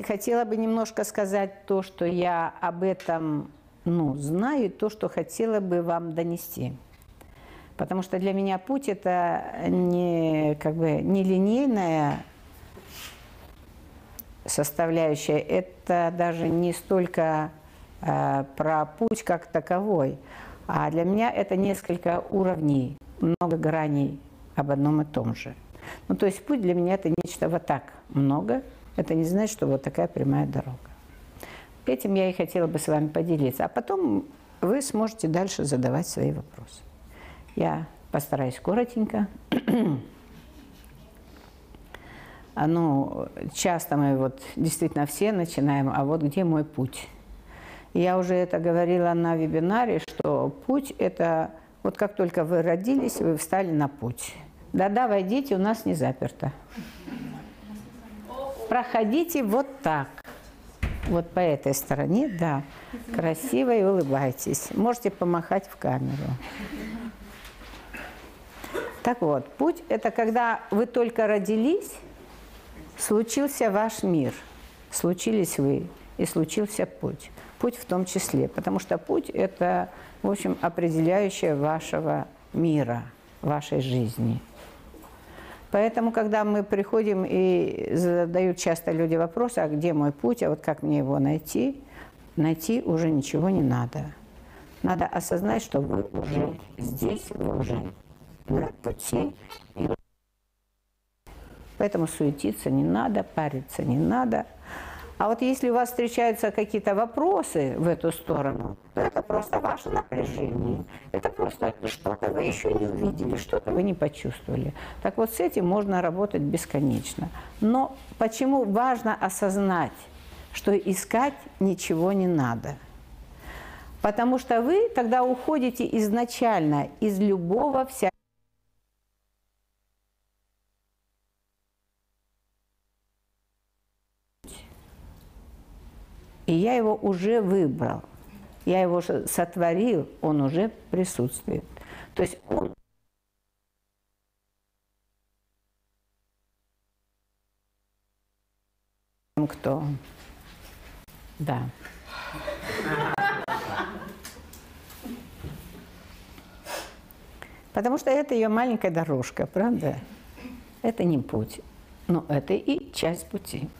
И хотела бы немножко сказать то, что я об этом ну, знаю, и то, что хотела бы вам донести. Потому что для меня путь – это не, как бы, не линейная составляющая, это даже не столько э, про путь как таковой, а для меня это несколько уровней, много граней об одном и том же. Ну, то есть путь для меня это нечто вот так много. Это не значит, что вот такая прямая дорога. Этим я и хотела бы с вами поделиться. А потом вы сможете дальше задавать свои вопросы. Я постараюсь коротенько. А, ну, часто мы вот действительно все начинаем, а вот где мой путь? Я уже это говорила на вебинаре, что путь – это вот как только вы родились, вы встали на путь. Да-да, войдите, у нас не заперто. Проходите вот так. Вот по этой стороне, да. Красиво и улыбайтесь. Можете помахать в камеру. Так вот, путь – это когда вы только родились, случился ваш мир, случились вы, и случился путь. Путь в том числе, потому что путь – это, в общем, определяющее вашего мира, вашей жизни – Поэтому, когда мы приходим и задают часто люди вопросы, а где мой путь, а вот как мне его найти, найти уже ничего не надо. Надо осознать, что вы уже здесь, вы уже на пути. Поэтому суетиться не надо, париться не надо – а вот если у вас встречаются какие-то вопросы в эту сторону, то это просто ваше напряжение. Это просто что-то вы еще не увидели, что-то вы не почувствовали. Так вот с этим можно работать бесконечно. Но почему важно осознать, что искать ничего не надо? Потому что вы тогда уходите изначально из любого вся И я его уже выбрал. Я его сотворил, он уже присутствует. То есть он кто? Да. Потому что это ее маленькая дорожка, правда? Это не путь, но это и часть пути.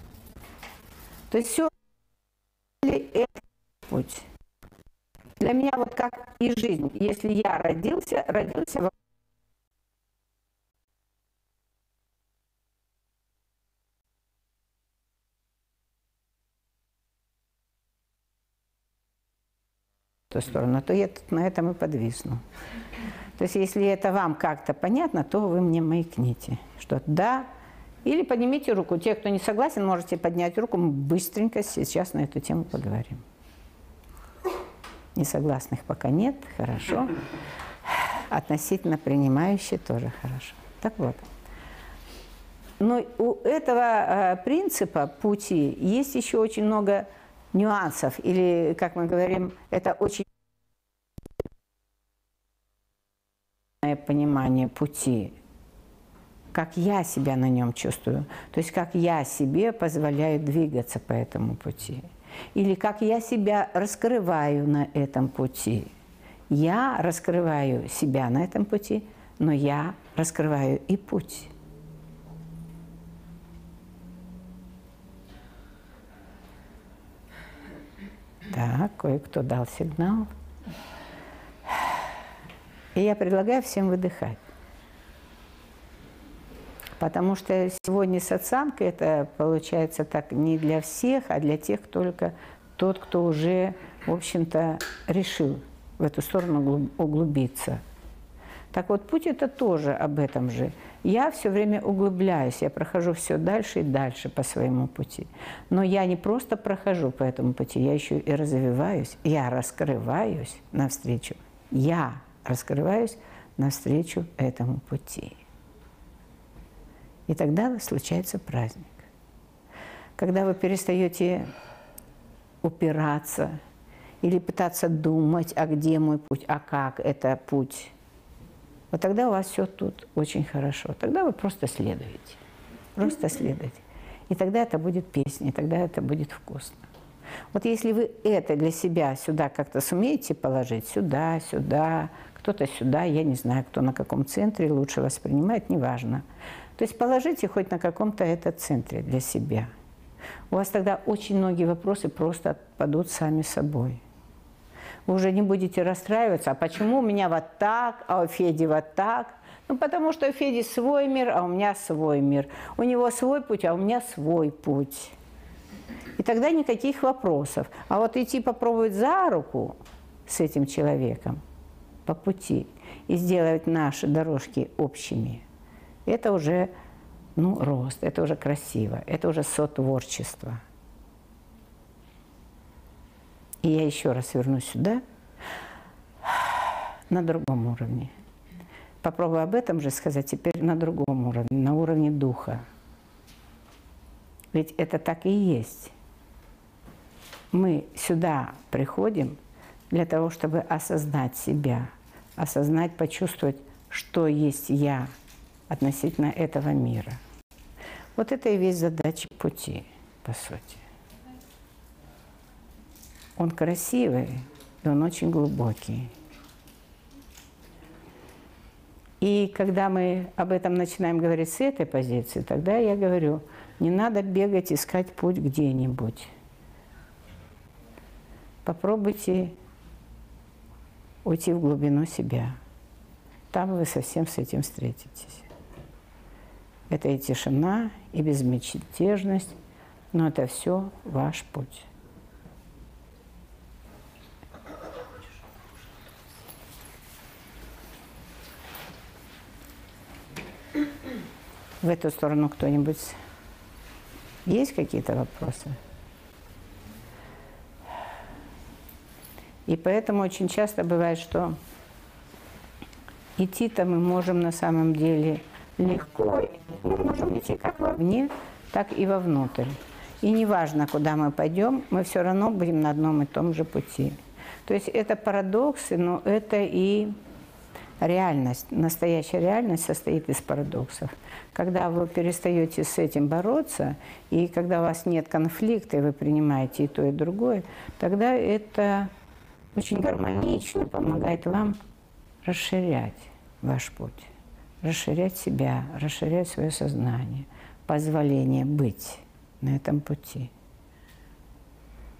То есть все путь. Для меня вот как и жизнь. Если я родился, родился в ту сторону, то я тут на этом и подвисну. То есть, если это вам как-то понятно, то вы мне маякните, что да, или поднимите руку. Те, кто не согласен, можете поднять руку. Мы быстренько сейчас на эту тему поговорим. Несогласных пока нет, хорошо. Относительно принимающие тоже хорошо. Так вот. Но у этого э, принципа пути есть еще очень много нюансов. Или, как мы говорим, это очень понимание пути как я себя на нем чувствую, то есть как я себе позволяю двигаться по этому пути, или как я себя раскрываю на этом пути. Я раскрываю себя на этом пути, но я раскрываю и путь. Так, кое-кто дал сигнал. И я предлагаю всем выдыхать. Потому что сегодня сатсанг это получается так не для всех, а для тех только тот, кто уже, в общем-то, решил в эту сторону углубиться. Так вот, путь это тоже об этом же. Я все время углубляюсь, я прохожу все дальше и дальше по своему пути. Но я не просто прохожу по этому пути, я еще и развиваюсь, я раскрываюсь навстречу. Я раскрываюсь навстречу этому пути. И тогда случается праздник. Когда вы перестаете упираться или пытаться думать, а где мой путь, а как это путь, вот тогда у вас все тут очень хорошо. Тогда вы просто следуете. Просто следуете. И тогда это будет песня, и тогда это будет вкусно. Вот если вы это для себя сюда как-то сумеете положить, сюда, сюда, кто-то сюда, я не знаю, кто на каком центре лучше воспринимает, неважно. То есть положите хоть на каком-то это центре для себя. У вас тогда очень многие вопросы просто отпадут сами собой. Вы уже не будете расстраиваться, а почему у меня вот так, а у Феди вот так. Ну, потому что у Феди свой мир, а у меня свой мир. У него свой путь, а у меня свой путь. И тогда никаких вопросов. А вот идти попробовать за руку с этим человеком по пути и сделать наши дорожки общими, это уже ну, рост, это уже красиво, это уже сотворчество. И я еще раз вернусь сюда, на другом уровне. Попробую об этом же сказать теперь на другом уровне, на уровне духа. Ведь это так и есть мы сюда приходим для того, чтобы осознать себя, осознать, почувствовать, что есть я относительно этого мира. Вот это и весь задача пути, по сути. Он красивый, и он очень глубокий. И когда мы об этом начинаем говорить с этой позиции, тогда я говорю, не надо бегать, искать путь где-нибудь попробуйте уйти в глубину себя. Там вы совсем с этим встретитесь. Это и тишина, и безмятежность, но это все ваш путь. В эту сторону кто-нибудь есть какие-то вопросы? И поэтому очень часто бывает, что идти-то мы можем на самом деле легко. Мы можем идти как вовне, так и вовнутрь. И неважно, куда мы пойдем, мы все равно будем на одном и том же пути. То есть это парадоксы, но это и реальность. Настоящая реальность состоит из парадоксов. Когда вы перестаете с этим бороться, и когда у вас нет конфликта, и вы принимаете и то, и другое, тогда это очень гармонично помогает вам расширять ваш путь, расширять себя, расширять свое сознание, позволение быть на этом пути.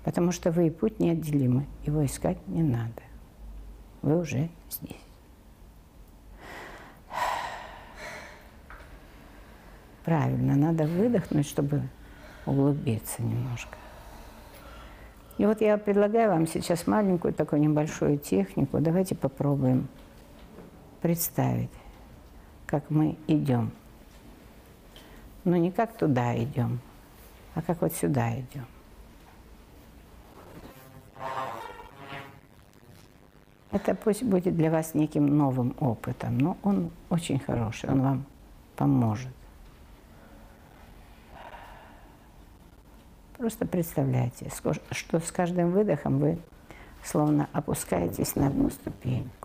Потому что вы и путь неотделимы, его искать не надо. Вы уже здесь. Правильно, надо выдохнуть, чтобы углубиться немножко. И вот я предлагаю вам сейчас маленькую такую небольшую технику. Давайте попробуем представить, как мы идем. Но не как туда идем, а как вот сюда идем. Это пусть будет для вас неким новым опытом, но он очень хороший, он вам поможет. Просто представляйте, что с каждым выдохом вы словно опускаетесь на одну ступеньку.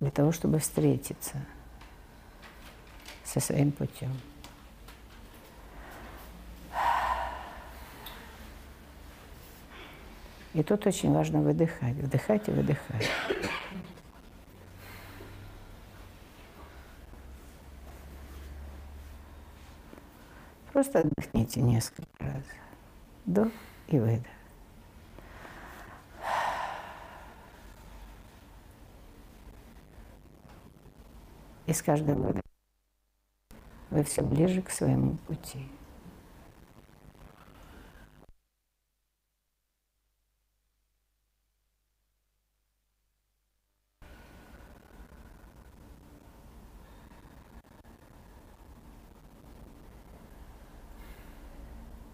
Для того, чтобы встретиться со своим путем. И тут очень важно выдыхать, вдыхать и выдыхать. Просто отдохните несколько раз. Вдох и выдох. И с каждым выдохом вы все ближе к своему пути.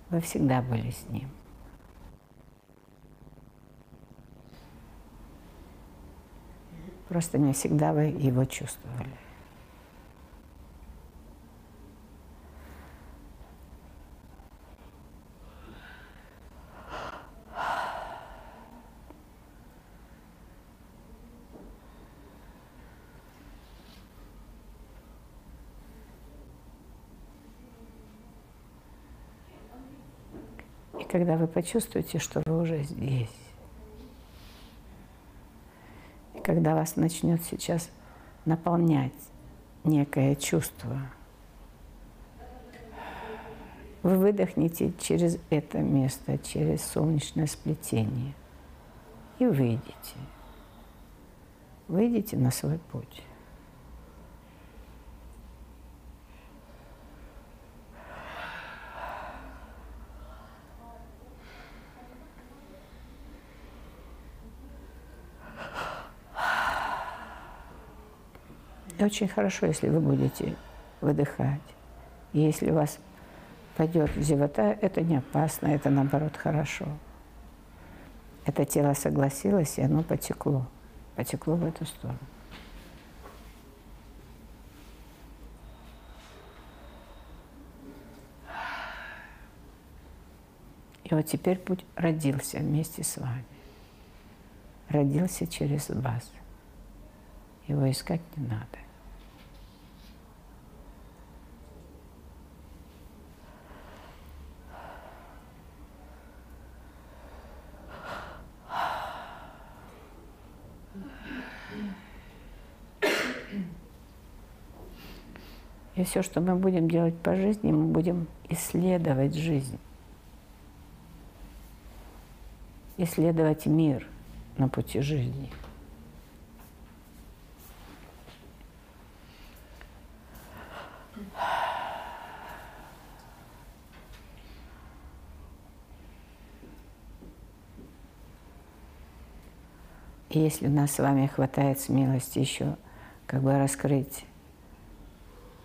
Вы всегда были с Ним. Просто не всегда вы его чувствовали. Когда вы почувствуете, что вы уже здесь, и когда вас начнет сейчас наполнять некое чувство, вы выдохнете через это место, через солнечное сплетение и выйдете. Выйдите на свой путь. И очень хорошо, если вы будете выдыхать. И если у вас пойдет зевота, это не опасно, это наоборот хорошо. Это тело согласилось, и оно потекло. Потекло в эту сторону. И вот теперь путь родился вместе с вами. Родился через вас. Его искать не надо. И все, что мы будем делать по жизни, мы будем исследовать жизнь. Исследовать мир на пути жизни. И если у нас с вами хватает смелости еще как бы раскрыть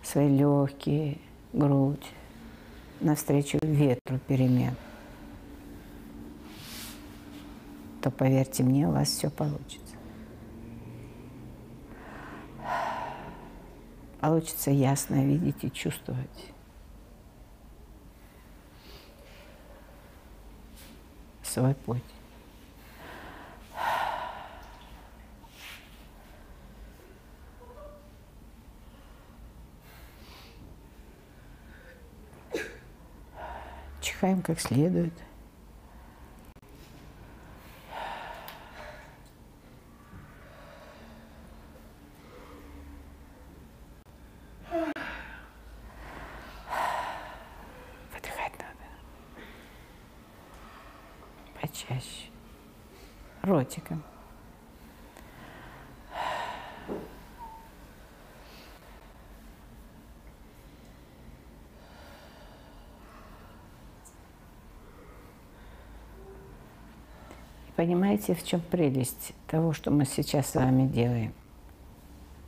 свои легкие, грудь, навстречу ветру перемен, то, поверьте мне, у вас все получится. Получится ясно видеть и чувствовать. свой путь. Чихаем как следует. Выдыхать надо. Почаще. Ротиком. Понимаете, в чем прелесть того, что мы сейчас с вами делаем?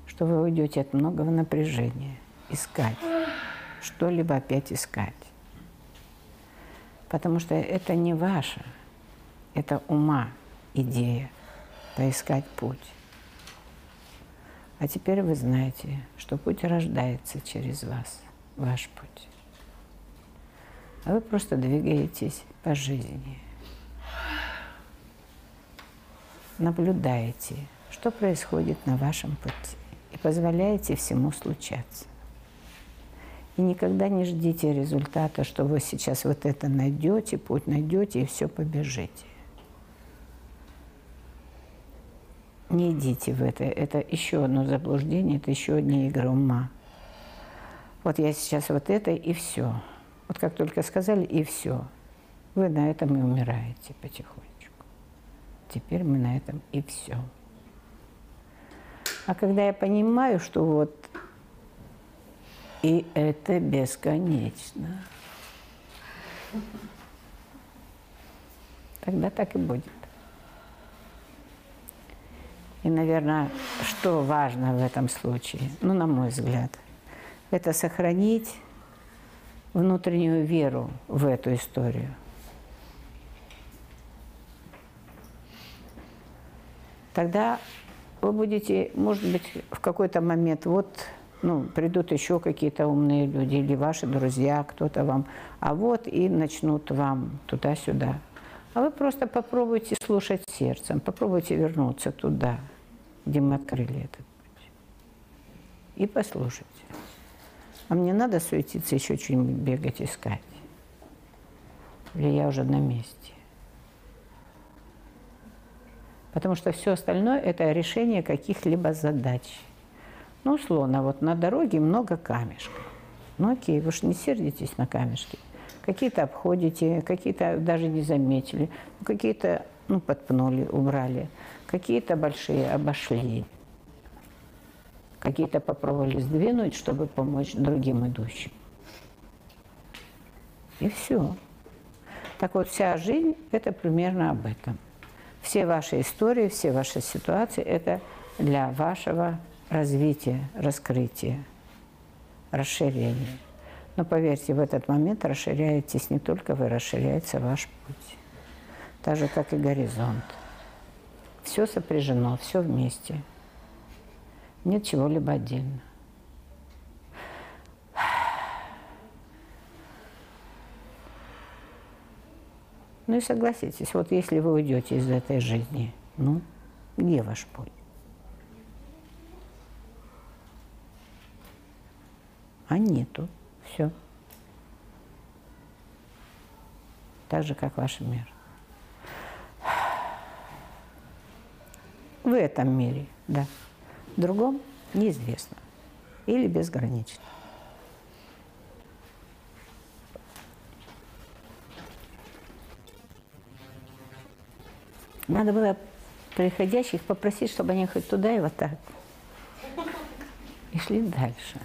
Что вы уйдете от многого напряжения, искать, что-либо опять искать. Потому что это не ваше, это ума идея, поискать путь. А теперь вы знаете, что путь рождается через вас, ваш путь. А вы просто двигаетесь по жизни – наблюдаете, что происходит на вашем пути, и позволяете всему случаться. И никогда не ждите результата, что вы сейчас вот это найдете, путь найдете и все побежите. Не идите в это. Это еще одно заблуждение, это еще одни игры ума. Вот я сейчас вот это и все. Вот как только сказали, и все. Вы на этом и умираете потихоньку теперь мы на этом и все. А когда я понимаю, что вот и это бесконечно, тогда так и будет. И, наверное, что важно в этом случае, ну, на мой взгляд, это сохранить внутреннюю веру в эту историю – тогда вы будете, может быть, в какой-то момент, вот, ну, придут еще какие-то умные люди или ваши друзья, кто-то вам, а вот и начнут вам туда-сюда. А вы просто попробуйте слушать сердцем, попробуйте вернуться туда, где мы открыли этот путь. И послушайте. А мне надо суетиться, еще что-нибудь бегать, искать. Или я уже на месте? Потому что все остальное – это решение каких-либо задач. Ну, условно, вот на дороге много камешков. Ну, окей, вы же не сердитесь на камешки. Какие-то обходите, какие-то даже не заметили, ну, какие-то ну, подпнули, убрали, какие-то большие обошли, какие-то попробовали сдвинуть, чтобы помочь другим идущим. И все. Так вот, вся жизнь – это примерно об этом. Все ваши истории, все ваши ситуации – это для вашего развития, раскрытия, расширения. Но поверьте, в этот момент расширяетесь не только вы, расширяется ваш путь. Так же, как и горизонт. Все сопряжено, все вместе. Нет чего-либо отдельно. Ну и согласитесь, вот если вы уйдете из этой жизни, ну, где ваш путь? А нету. Все. Так же, как ваш мир. В этом мире, да. В другом неизвестно. Или безгранично. Надо было приходящих попросить, чтобы они хоть туда и вот так. И шли дальше.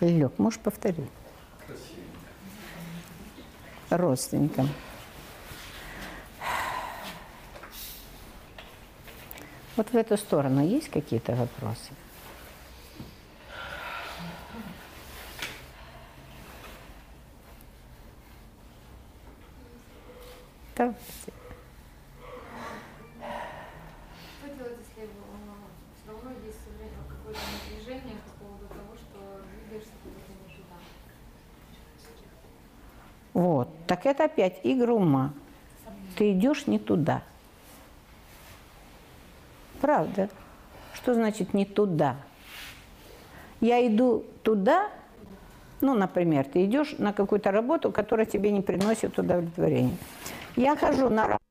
Лег, можешь повторить? Родственникам. Вот в эту сторону есть какие-то вопросы? Давайте. Вот. Так это опять игра ума. Ты идешь не туда. Правда. Что значит не туда? Я иду туда, ну, например, ты идешь на какую-то работу, которая тебе не приносит удовлетворения. Я хожу на работу.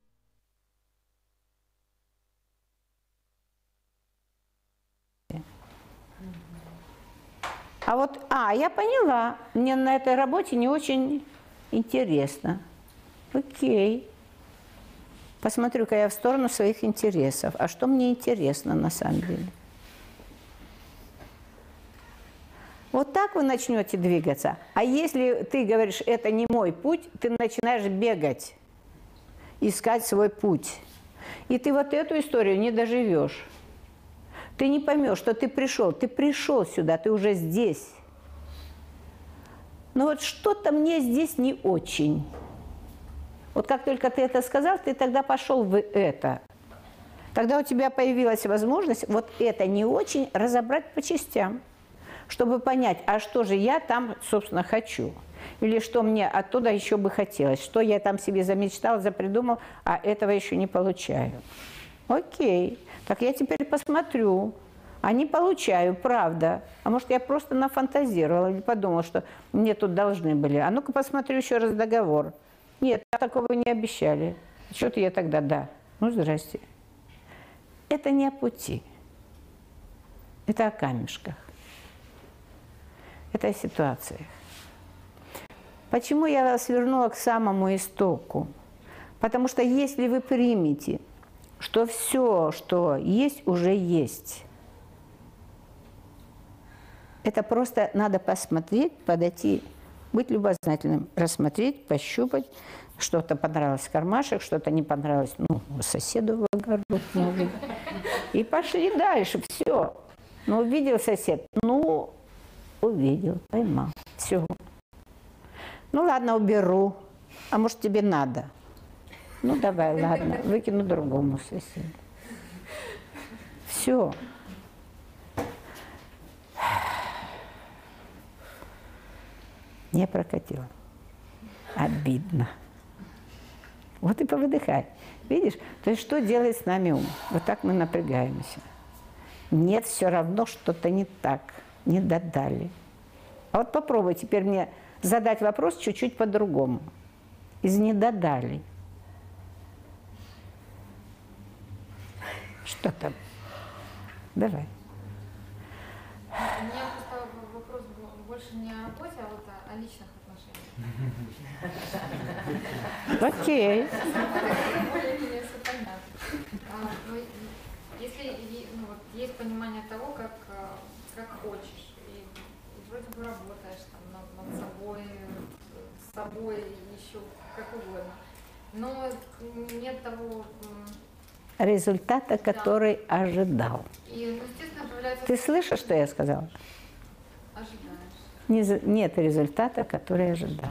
А вот, а, я поняла, мне на этой работе не очень Интересно. Окей. Посмотрю-ка я в сторону своих интересов. А что мне интересно на самом деле? Вот так вы начнете двигаться. А если ты говоришь, это не мой путь, ты начинаешь бегать, искать свой путь. И ты вот эту историю не доживешь. Ты не поймешь, что ты пришел. Ты пришел сюда, ты уже здесь. Но вот что-то мне здесь не очень. Вот как только ты это сказал, ты тогда пошел в это. Тогда у тебя появилась возможность вот это не очень разобрать по частям, чтобы понять, а что же я там, собственно, хочу. Или что мне оттуда еще бы хотелось, что я там себе замечтал, запридумал, а этого еще не получаю. Окей, так я теперь посмотрю, а не получаю, правда. А может, я просто нафантазировала или подумала, что мне тут должны были. А ну-ка посмотрю еще раз договор. Нет, такого не обещали. Что-то я тогда, да. Ну, здрасте. Это не о пути. Это о камешках. Это о ситуациях. Почему я вас вернула к самому истоку? Потому что если вы примете, что все, что есть, уже есть, это просто надо посмотреть, подойти, быть любознательным, рассмотреть, пощупать. Что-то понравилось в кармашек, что-то не понравилось, ну, соседу в огород. И пошли дальше, все. Ну, увидел сосед, ну, увидел, поймал, все. Ну, ладно, уберу. А может, тебе надо? Ну, давай, ладно, выкину другому соседу. Все. Не прокатило. Обидно. Вот и повыдыхай. Видишь? То есть что делает с нами ум? Вот так мы напрягаемся. Нет, все равно что-то не так. Не додали. А вот попробуй теперь мне задать вопрос чуть-чуть по-другому. из недодалей. Что там? Давай. У меня просто вопрос был больше не о работе, а о, личных отношениях. Окей. Более-менее все понятно. А, ну, если ну, есть понимание того, как, как хочешь, и, вроде бы работаешь над, собой, с собой, еще как угодно, но нет того, Результата, который ожидал. ну. Ты слышишь, что я сказала? Не Нет результата, который ожидал.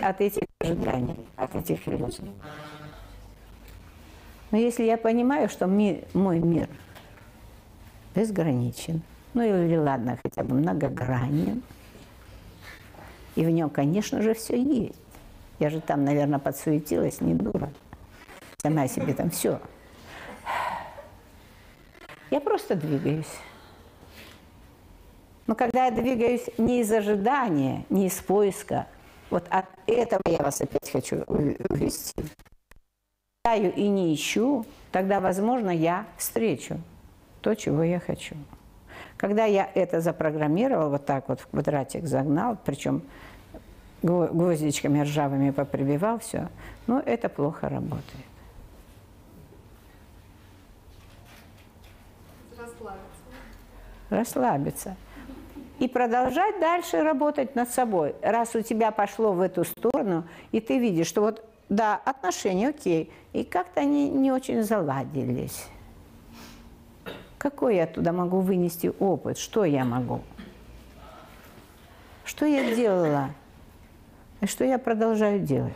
От этих ожиданий, от этих иллюзий. Но если я понимаю, что ми- мой мир безграничен, ну или ладно, хотя бы многогранен, и в нем, конечно же, все есть. Я же там, наверное, подсуетилась, не дура. Сама себе там все. Я просто двигаюсь. Но когда я двигаюсь не из ожидания, не из поиска, вот от этого я вас опять хочу увести. Таю и не ищу, тогда, возможно, я встречу то, чего я хочу. Когда я это запрограммировал, вот так вот в квадратик загнал, причем гво- гвоздичками ржавыми поприбивал все, ну, это плохо работает. Расслабиться. расслабиться и продолжать дальше работать над собой. Раз у тебя пошло в эту сторону, и ты видишь, что вот, да, отношения, окей, и как-то они не очень заладились. Какой я туда могу вынести опыт? Что я могу? Что я делала? И что я продолжаю делать?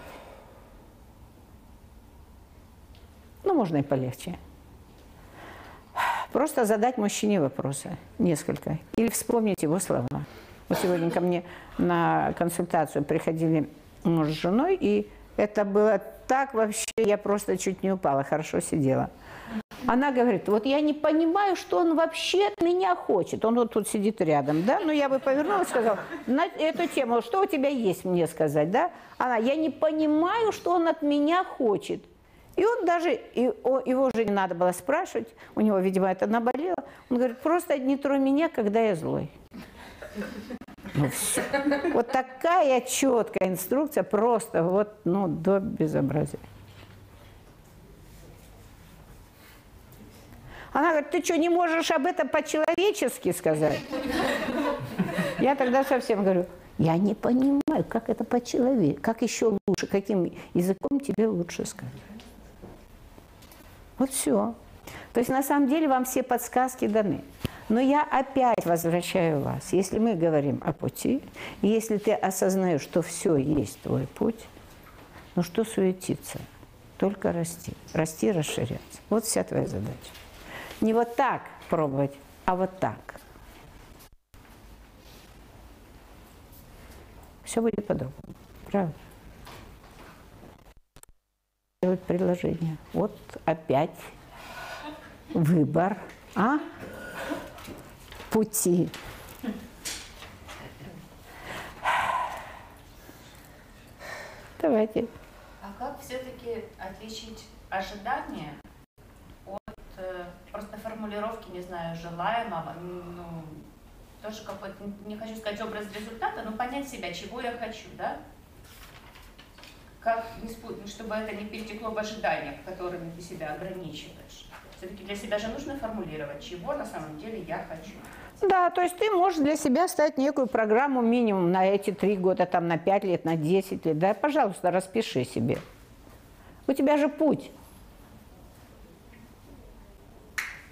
Ну, можно и полегче. Просто задать мужчине вопросы, несколько, или вспомнить его слова. Вот сегодня ко мне на консультацию приходили муж с женой, и это было так вообще, я просто чуть не упала, хорошо сидела. Она говорит, вот я не понимаю, что он вообще от меня хочет. Он вот тут сидит рядом, да? Ну, я бы повернулась и сказала, на эту тему, что у тебя есть мне сказать, да? Она, я не понимаю, что он от меня хочет. И он даже, и о- его уже не надо было спрашивать, у него, видимо, это наболело. Он говорит, просто не трой меня, когда я злой. Ну, всё. Вот такая четкая инструкция, просто вот, ну, до безобразия. Она говорит, ты что, не можешь об этом по-человечески сказать? Я тогда совсем говорю, я не понимаю, как это по-человечески, как еще лучше, каким языком тебе лучше сказать. Вот все. То есть на самом деле вам все подсказки даны. Но я опять возвращаю вас. Если мы говорим о пути, если ты осознаешь, что все есть твой путь, ну что суетиться? Только расти. Расти, расширяться. Вот вся твоя задача. Не вот так пробовать, а вот так. Все будет по-другому. Правда? Делать предложение. Вот опять выбор, а? Пути. Давайте. А как все-таки отличить ожидания от э, просто формулировки, не знаю, желаемого, ну, тоже какой-то, не хочу сказать образ результата, но понять себя, чего я хочу, да? Как, не спу- чтобы это не перетекло в ожидания, которыми ты себя ограничиваешь. Все-таки для себя же нужно формулировать, чего на самом деле я хочу. Да, то есть ты можешь для себя ставить некую программу минимум на эти три года, там, на пять лет, на 10 лет. Да, пожалуйста, распиши себе. У тебя же путь.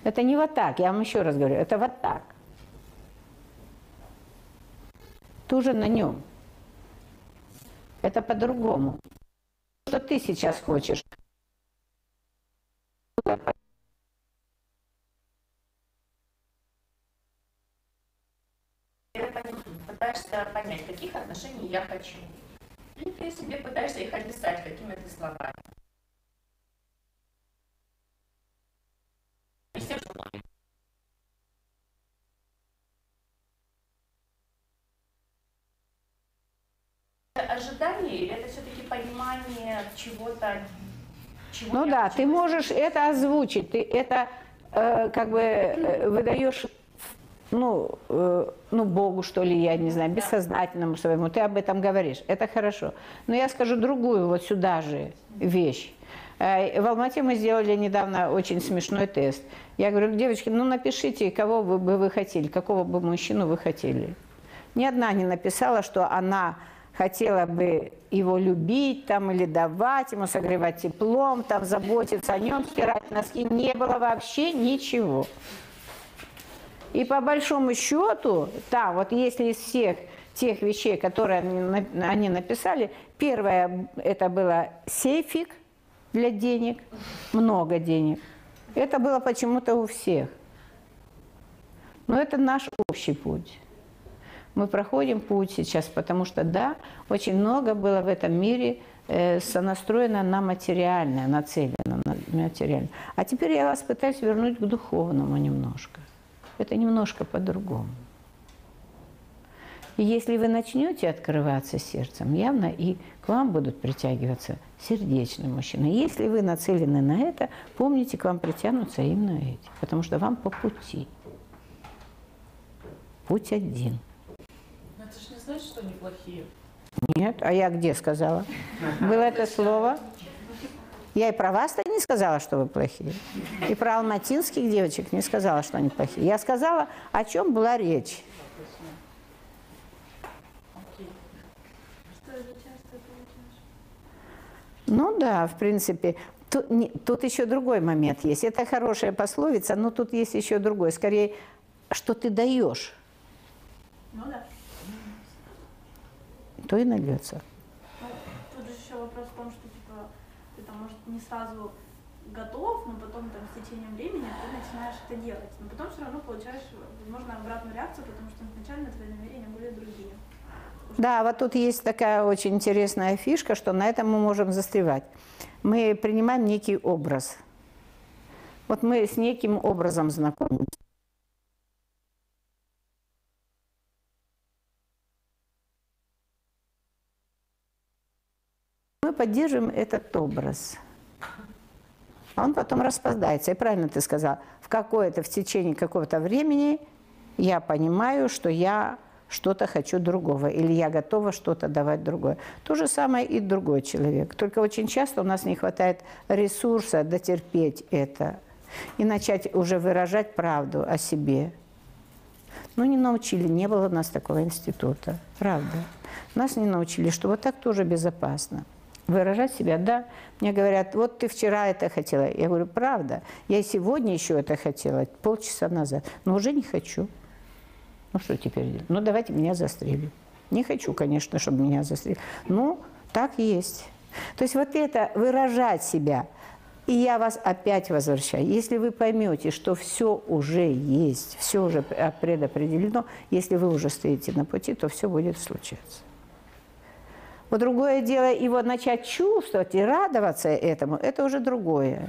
Это не вот так, я вам еще раз говорю, это вот так. Ты уже на нем. Это по-другому. Что ты сейчас хочешь? Пытаешься понять, каких отношений я хочу. И ты себе пытаешься их описать какими-то словами. Ожидание или это все-таки понимание чего-то? Чего ну да, ты можешь это озвучить, ты это э, как бы э, выдаешь ну, э, ну, Богу, что ли, я не знаю, бессознательному своему, ты об этом говоришь, это хорошо. Но я скажу другую вот сюда же вещь. Э, в Алмате мы сделали недавно очень смешной тест. Я говорю, девочки, ну напишите, кого бы вы хотели, какого бы мужчину вы хотели. Ни одна не написала, что она хотела бы его любить там, или давать ему, согревать теплом, там, заботиться о нем, стирать носки. Не было вообще ничего. И по большому счету, да, вот если из всех тех вещей, которые они написали, первое это было сейфик для денег, много денег. Это было почему-то у всех. Но это наш общий путь. Мы проходим путь сейчас, потому что, да, очень много было в этом мире э, сонастроено на материальное, нацелено на материальное. А теперь я вас пытаюсь вернуть к духовному немножко. Это немножко по-другому. И если вы начнете открываться сердцем, явно и к вам будут притягиваться сердечные мужчины. Если вы нацелены на это, помните, к вам притянутся именно эти, потому что вам по пути. Путь один. Значит, что они плохие. Нет, а я где сказала? Было это слово? Я и про вас-то не сказала, что вы плохие. И про алматинских девочек не сказала, что они плохие. Я сказала, о чем была речь. Ну да, в принципе. Тут, не, тут еще другой момент есть. Это хорошая пословица, но тут есть еще другой. Скорее, что ты даешь. Ну да. То и нальется. Ну, тут же еще вопрос в том, что типа ты там, может, не сразу готов, но потом там с течением времени ты начинаешь это делать. Но потом все равно получаешь, возможно, обратную реакцию, потому что изначально твои намерения были другие. Да, вот тут есть такая очень интересная фишка, что на этом мы можем застревать. Мы принимаем некий образ. Вот мы с неким образом знакомимся. Мы поддерживаем этот образ. А он потом распадается. И правильно ты сказал, в какое-то, в течение какого-то времени я понимаю, что я что-то хочу другого, или я готова что-то давать другое. То же самое и другой человек. Только очень часто у нас не хватает ресурса дотерпеть это и начать уже выражать правду о себе. Ну, не научили, не было у нас такого института, правда. Нас не научили, что вот так тоже безопасно. Выражать себя, да. Мне говорят, вот ты вчера это хотела. Я говорю, правда. Я сегодня еще это хотела, полчаса назад, но уже не хочу. Ну что теперь делать? Ну давайте меня застрелим. Не хочу, конечно, чтобы меня застрелили. Ну, так есть. То есть вот это выражать себя. И я вас опять возвращаю. Если вы поймете, что все уже есть, все уже предопределено, если вы уже стоите на пути, то все будет случаться. Вот другое дело, его начать чувствовать и радоваться этому, это уже другое.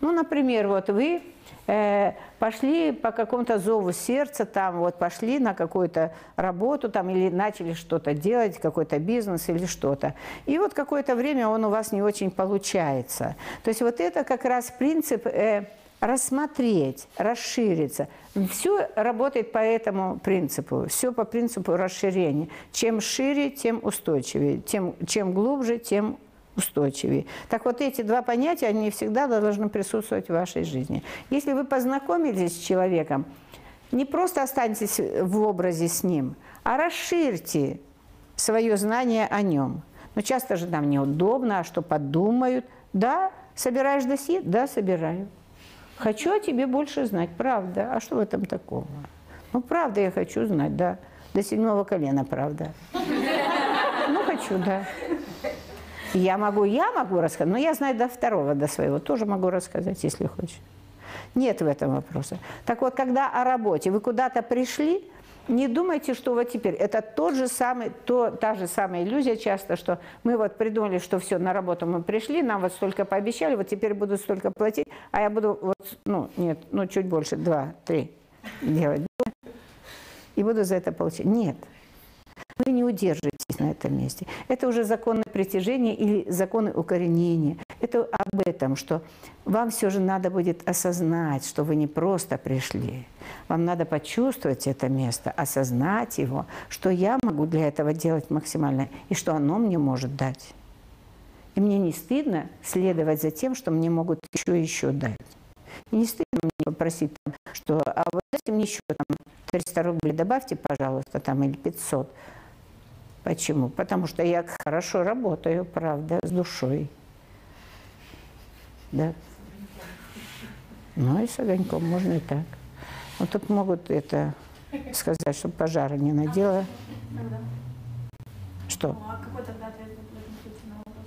Ну, например, вот вы э, пошли по какому-то зову сердца, там вот пошли на какую-то работу там или начали что-то делать, какой-то бизнес или что-то. И вот какое-то время он у вас не очень получается. То есть вот это как раз принцип э, рассмотреть, расшириться. Все работает по этому принципу, все по принципу расширения. Чем шире, тем устойчивее, тем, чем глубже, тем устойчивее. Так вот эти два понятия, они всегда должны присутствовать в вашей жизни. Если вы познакомились с человеком, не просто останьтесь в образе с ним, а расширьте свое знание о нем. Но часто же нам неудобно, а что подумают. Да, собираешь досье? Да, собираю. Хочу о тебе больше знать, правда. А что в этом такого? Ну, правда, я хочу знать, да. До седьмого колена, правда. Ну, хочу, да. Я могу, я могу рассказать, но я знаю до второго, до своего, тоже могу рассказать, если хочешь. Нет в этом вопроса. Так вот, когда о работе вы куда-то пришли, не думайте, что вот теперь это тот же самый, то, та же самая иллюзия часто, что мы вот придумали, что все, на работу мы пришли, нам вот столько пообещали, вот теперь буду столько платить, а я буду вот, ну, нет, ну, чуть больше, два, три делать. И буду за это получать. Нет. Вы не удержите на этом месте. Это уже законы притяжения или законы укоренения. Это об этом, что вам все же надо будет осознать, что вы не просто пришли. Вам надо почувствовать это место, осознать его, что я могу для этого делать максимально, и что оно мне может дать. И мне не стыдно следовать за тем, что мне могут еще и еще дать. И не стыдно мне попросить, что а вот дайте мне еще там, 300 рублей добавьте, пожалуйста, там, или 500. Почему? Потому что я хорошо работаю, правда, с душой. Да. Ну и с огоньком можно и так. Вот тут могут это сказать, чтобы пожара не надела. Тогда. Что? Ну, а какой тогда ответ в этом случае на вопрос?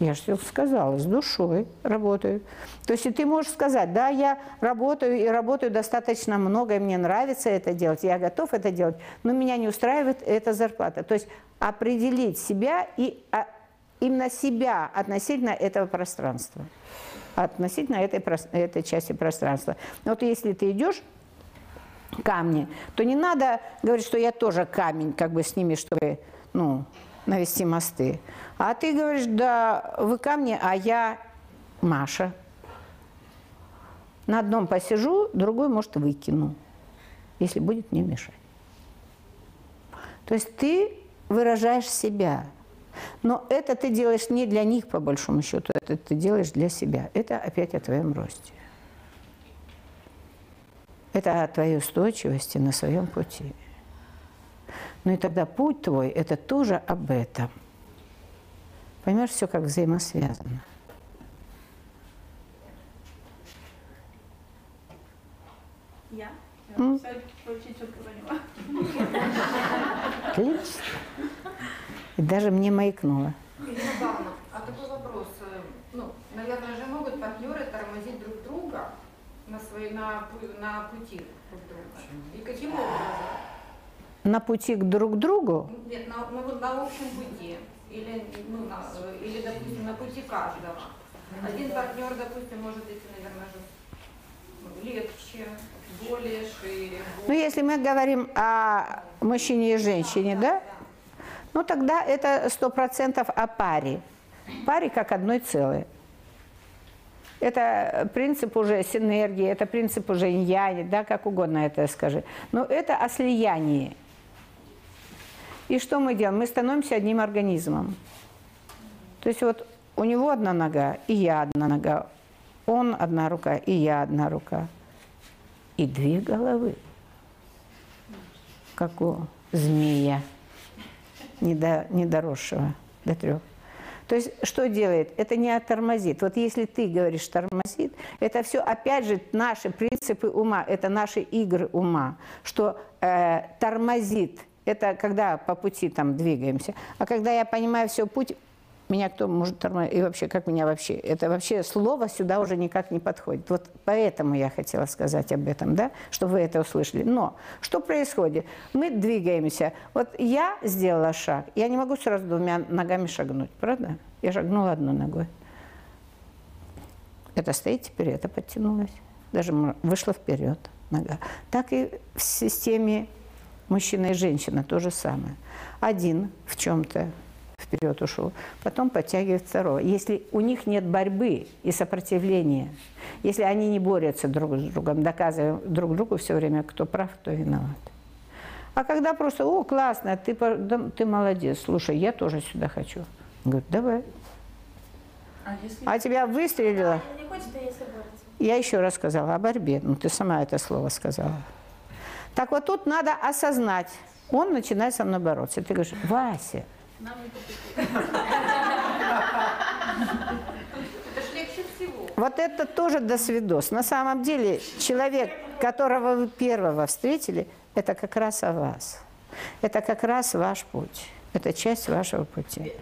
Я же сказала, с душой работаю. То есть и ты можешь сказать, да, я работаю и работаю достаточно много, и мне нравится это делать, я готов это делать, но меня не устраивает эта зарплата. То есть определить себя и а, именно себя относительно этого пространства, относительно этой, этой части пространства. Вот если ты идешь камни, то не надо говорить, что я тоже камень, как бы с ними, чтобы ну, навести мосты. А ты говоришь, да, вы камни, а я Маша. На одном посижу, другой, может, выкину, если будет мне мешать. То есть ты выражаешь себя. Но это ты делаешь не для них, по большому счету, это ты делаешь для себя. Это опять о твоем росте. Это о твоей устойчивости на своем пути. Ну и тогда путь твой – это тоже об этом. Понимаешь, все как взаимосвязано. Я? Все вообще четко поняла. Отлично. И даже мне маякнуло. А такой вопрос. э, Ну, наверное же могут партнеры тормозить друг друга на, свои, на, на пути друг друга. И каким образом? На пути к друг другу Нет, на, ну, вот на общем пути. Или, ну, на, или, допустим, на пути каждого. Один партнер, допустим, может идти, наверное, же ну, легче, более шире. Ну, если мы говорим о мужчине и женщине, да? Ну, тогда это сто процентов о паре. Паре как одной целой. Это принцип уже синергии, это принцип уже инь да, как угодно это скажи. Но это о слиянии. И что мы делаем? Мы становимся одним организмом. То есть вот у него одна нога, и я одна нога. Он одна рука, и я одна рука. И две головы как у змея, недо, недоросшего до трех. То есть что делает? Это не тормозит. Вот если ты говоришь тормозит, это все опять же наши принципы ума, это наши игры ума, что э, тормозит. Это когда по пути там двигаемся. А когда я понимаю все путь, меня кто может тормозить? И вообще, как меня вообще? Это вообще слово сюда уже никак не подходит. Вот поэтому я хотела сказать об этом, да, чтобы вы это услышали. Но что происходит? Мы двигаемся. Вот я сделала шаг, я не могу сразу двумя ногами шагнуть, правда? Я шагнула одной ногой. Это стоит теперь, это подтянулось. Даже вышла вперед нога. Так и в системе мужчина и женщина то же самое. Один в чем-то вперед ушел, потом подтягивает второго. Если у них нет борьбы и сопротивления, если они не борются друг с другом, доказывая друг другу все время, кто прав, кто виноват. А когда просто, о, классно, ты, да, ты молодец, слушай, я тоже сюда хочу. Он говорит, давай. А если А тебя выстрелило? Если не хочет, то если борется. Я еще раз сказала о борьбе. Ну, ты сама это слово сказала. Так вот тут надо осознать. Он начинает со мной бороться. Ты говоришь, Вася, Нам не купить. Это ж легче всего. вот это тоже досвидос. На самом деле человек, которого вы первого встретили, это как раз о вас. Это как раз ваш путь. Это часть вашего пути.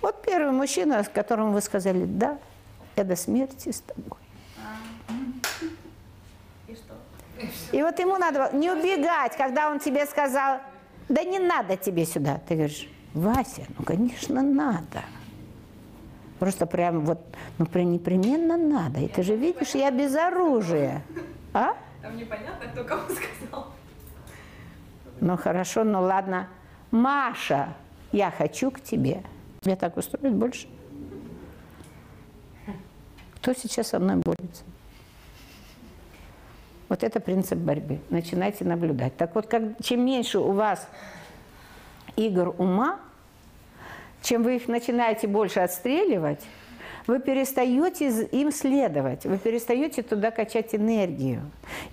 Вот первый мужчина, с которым вы сказали, да, я до смерти с тобой. И вот ему надо не убегать, когда он тебе сказал, да не надо тебе сюда. Ты говоришь, Вася, ну, конечно, надо. Просто прям вот, ну, прям непременно надо. И ты же видишь, я без оружия. А? Там непонятно, кто кому сказал. Ну хорошо, ну ладно. Маша, я хочу к тебе. Тебя так устроит больше? Кто сейчас со мной борется? Вот это принцип борьбы. Начинайте наблюдать. Так вот, как, чем меньше у вас игр ума, чем вы их начинаете больше отстреливать, вы перестаете им следовать, вы перестаете туда качать энергию.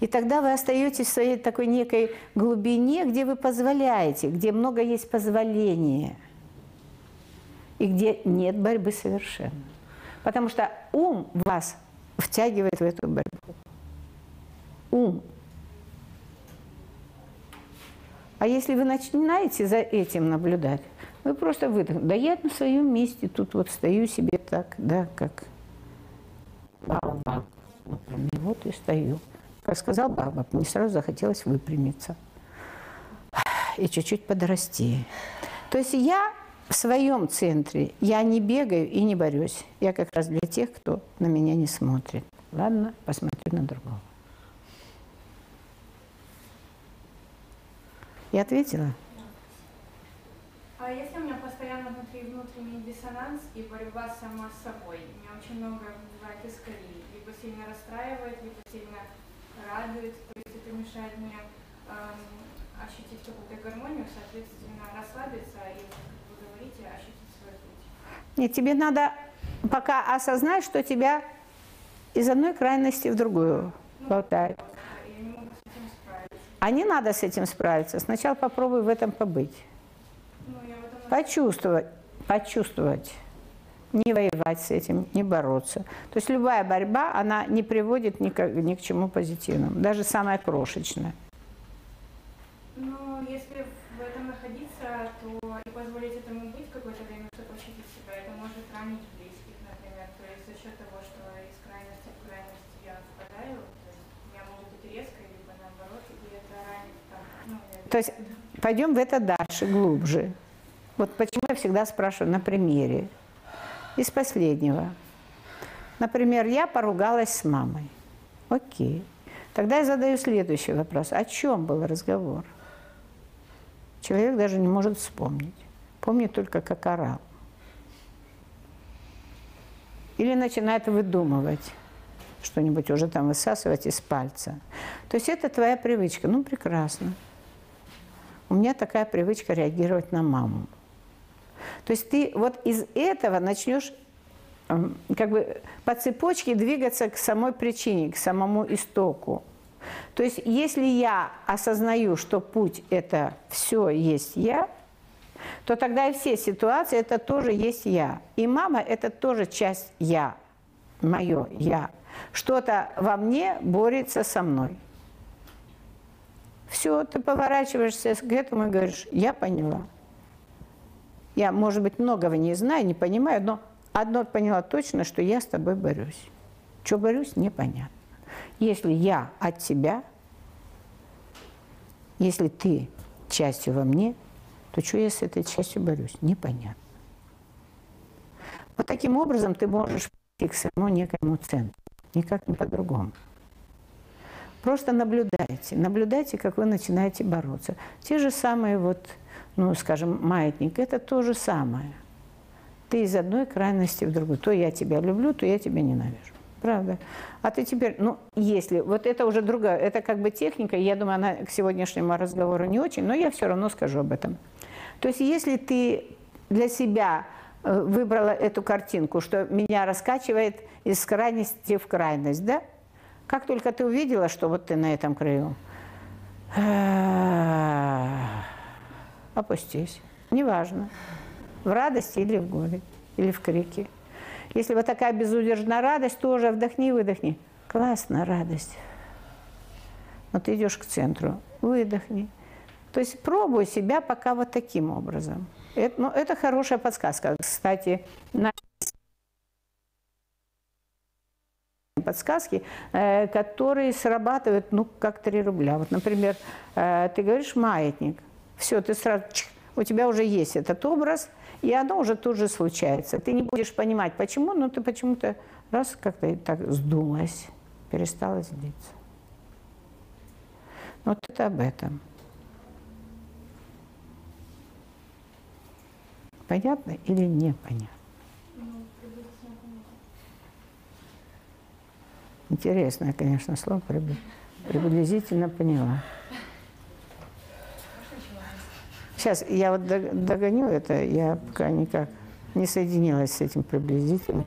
И тогда вы остаетесь в своей такой некой глубине, где вы позволяете, где много есть позволения, и где нет борьбы совершенно. Потому что ум вас втягивает в эту борьбу. Ум. А если вы начинаете за этим наблюдать, вы просто выдох. Да я на своем месте тут вот стою себе так, да, как баба. Вот и стою. Как сказал баба, мне сразу захотелось выпрямиться и чуть-чуть подрасти. То есть я в своем центре, я не бегаю и не борюсь. Я как раз для тех, кто на меня не смотрит. Ладно, посмотрю на другого. Я ответила? А если у меня постоянно внутри внутренний диссонанс и борьба сама с собой, меня очень много бывает искорей, либо сильно расстраивает, либо сильно радует, то есть это мешает мне эм, ощутить какую-то гармонию, соответственно, расслабиться и, как вы говорите, ощутить свой путь. Нет, тебе надо пока осознать, что тебя из одной крайности в другую Ну. Я не могу с этим справиться. А не надо с этим справиться. Сначала попробуй в этом побыть. Ну, этом Почувствовать, почувствовать. Не воевать с этим, не бороться. То есть любая борьба, она не приводит ни к, ни к чему позитивному. Даже самая крошечная. Ну, если в этом находиться, то и позволить этому быть какое-то время, чтобы ощутить себя, это может ранить близких, например. То есть за счет того, что из крайности в крайность я впадаю, то есть я могу быть резкой, либо наоборот, и это ранит там, ну, я- То есть пойдем в это дальше, глубже. Вот почему я всегда спрашиваю на примере. Из последнего. Например, я поругалась с мамой. Окей. Тогда я задаю следующий вопрос. О чем был разговор? Человек даже не может вспомнить. Помнит только, как орал. Или начинает выдумывать что-нибудь уже там высасывать из пальца. То есть это твоя привычка. Ну, прекрасно. У меня такая привычка реагировать на маму. То есть ты вот из этого начнешь эм, как бы по цепочке двигаться к самой причине, к самому истоку. То есть если я осознаю, что путь – это все есть я, то тогда и все ситуации – это тоже есть я. И мама – это тоже часть я, мое я. Что-то во мне борется со мной. Все, ты поворачиваешься к этому и говоришь, я поняла. Я, может быть, многого не знаю, не понимаю, но одно поняла точно, что я с тобой борюсь. Что борюсь, непонятно. Если я от тебя, если ты частью во мне, то что я с этой частью борюсь, непонятно. Вот таким образом ты можешь прийти к своему некоему центру, никак не по-другому. Просто наблюдайте, наблюдайте, как вы начинаете бороться. Те же самые вот, ну, скажем, маятник, это то же самое. Ты из одной крайности в другую. То я тебя люблю, то я тебя ненавижу. Правда. А ты теперь, ну, если, вот это уже другая, это как бы техника, я думаю, она к сегодняшнему разговору не очень, но я все равно скажу об этом. То есть если ты для себя э, выбрала эту картинку, что меня раскачивает из крайности в крайность, да? Как только ты увидела, что вот ты на этом краю, опустись. Неважно, в радости или в горе, или в крике. Если вот такая безудержная радость, тоже вдохни, выдохни. Классная радость. Но ты идешь к центру, выдохни. То есть пробуй себя пока вот таким образом. Это, ну, это хорошая подсказка. Кстати, на подсказки, э, которые срабатывают, ну, как 3 рубля. Вот, например, э, ты говоришь «маятник», все, ты сразу, чих, у тебя уже есть этот образ, и оно уже тут же случается. Ты не будешь понимать, почему, но ты почему-то раз как-то так сдулась, перестала злиться. Вот это об этом. Понятно или непонятно? Интересное, конечно, слово прибли- приблизительно поняла. Сейчас я вот дог- догоню это, я пока никак не соединилась с этим приблизительно.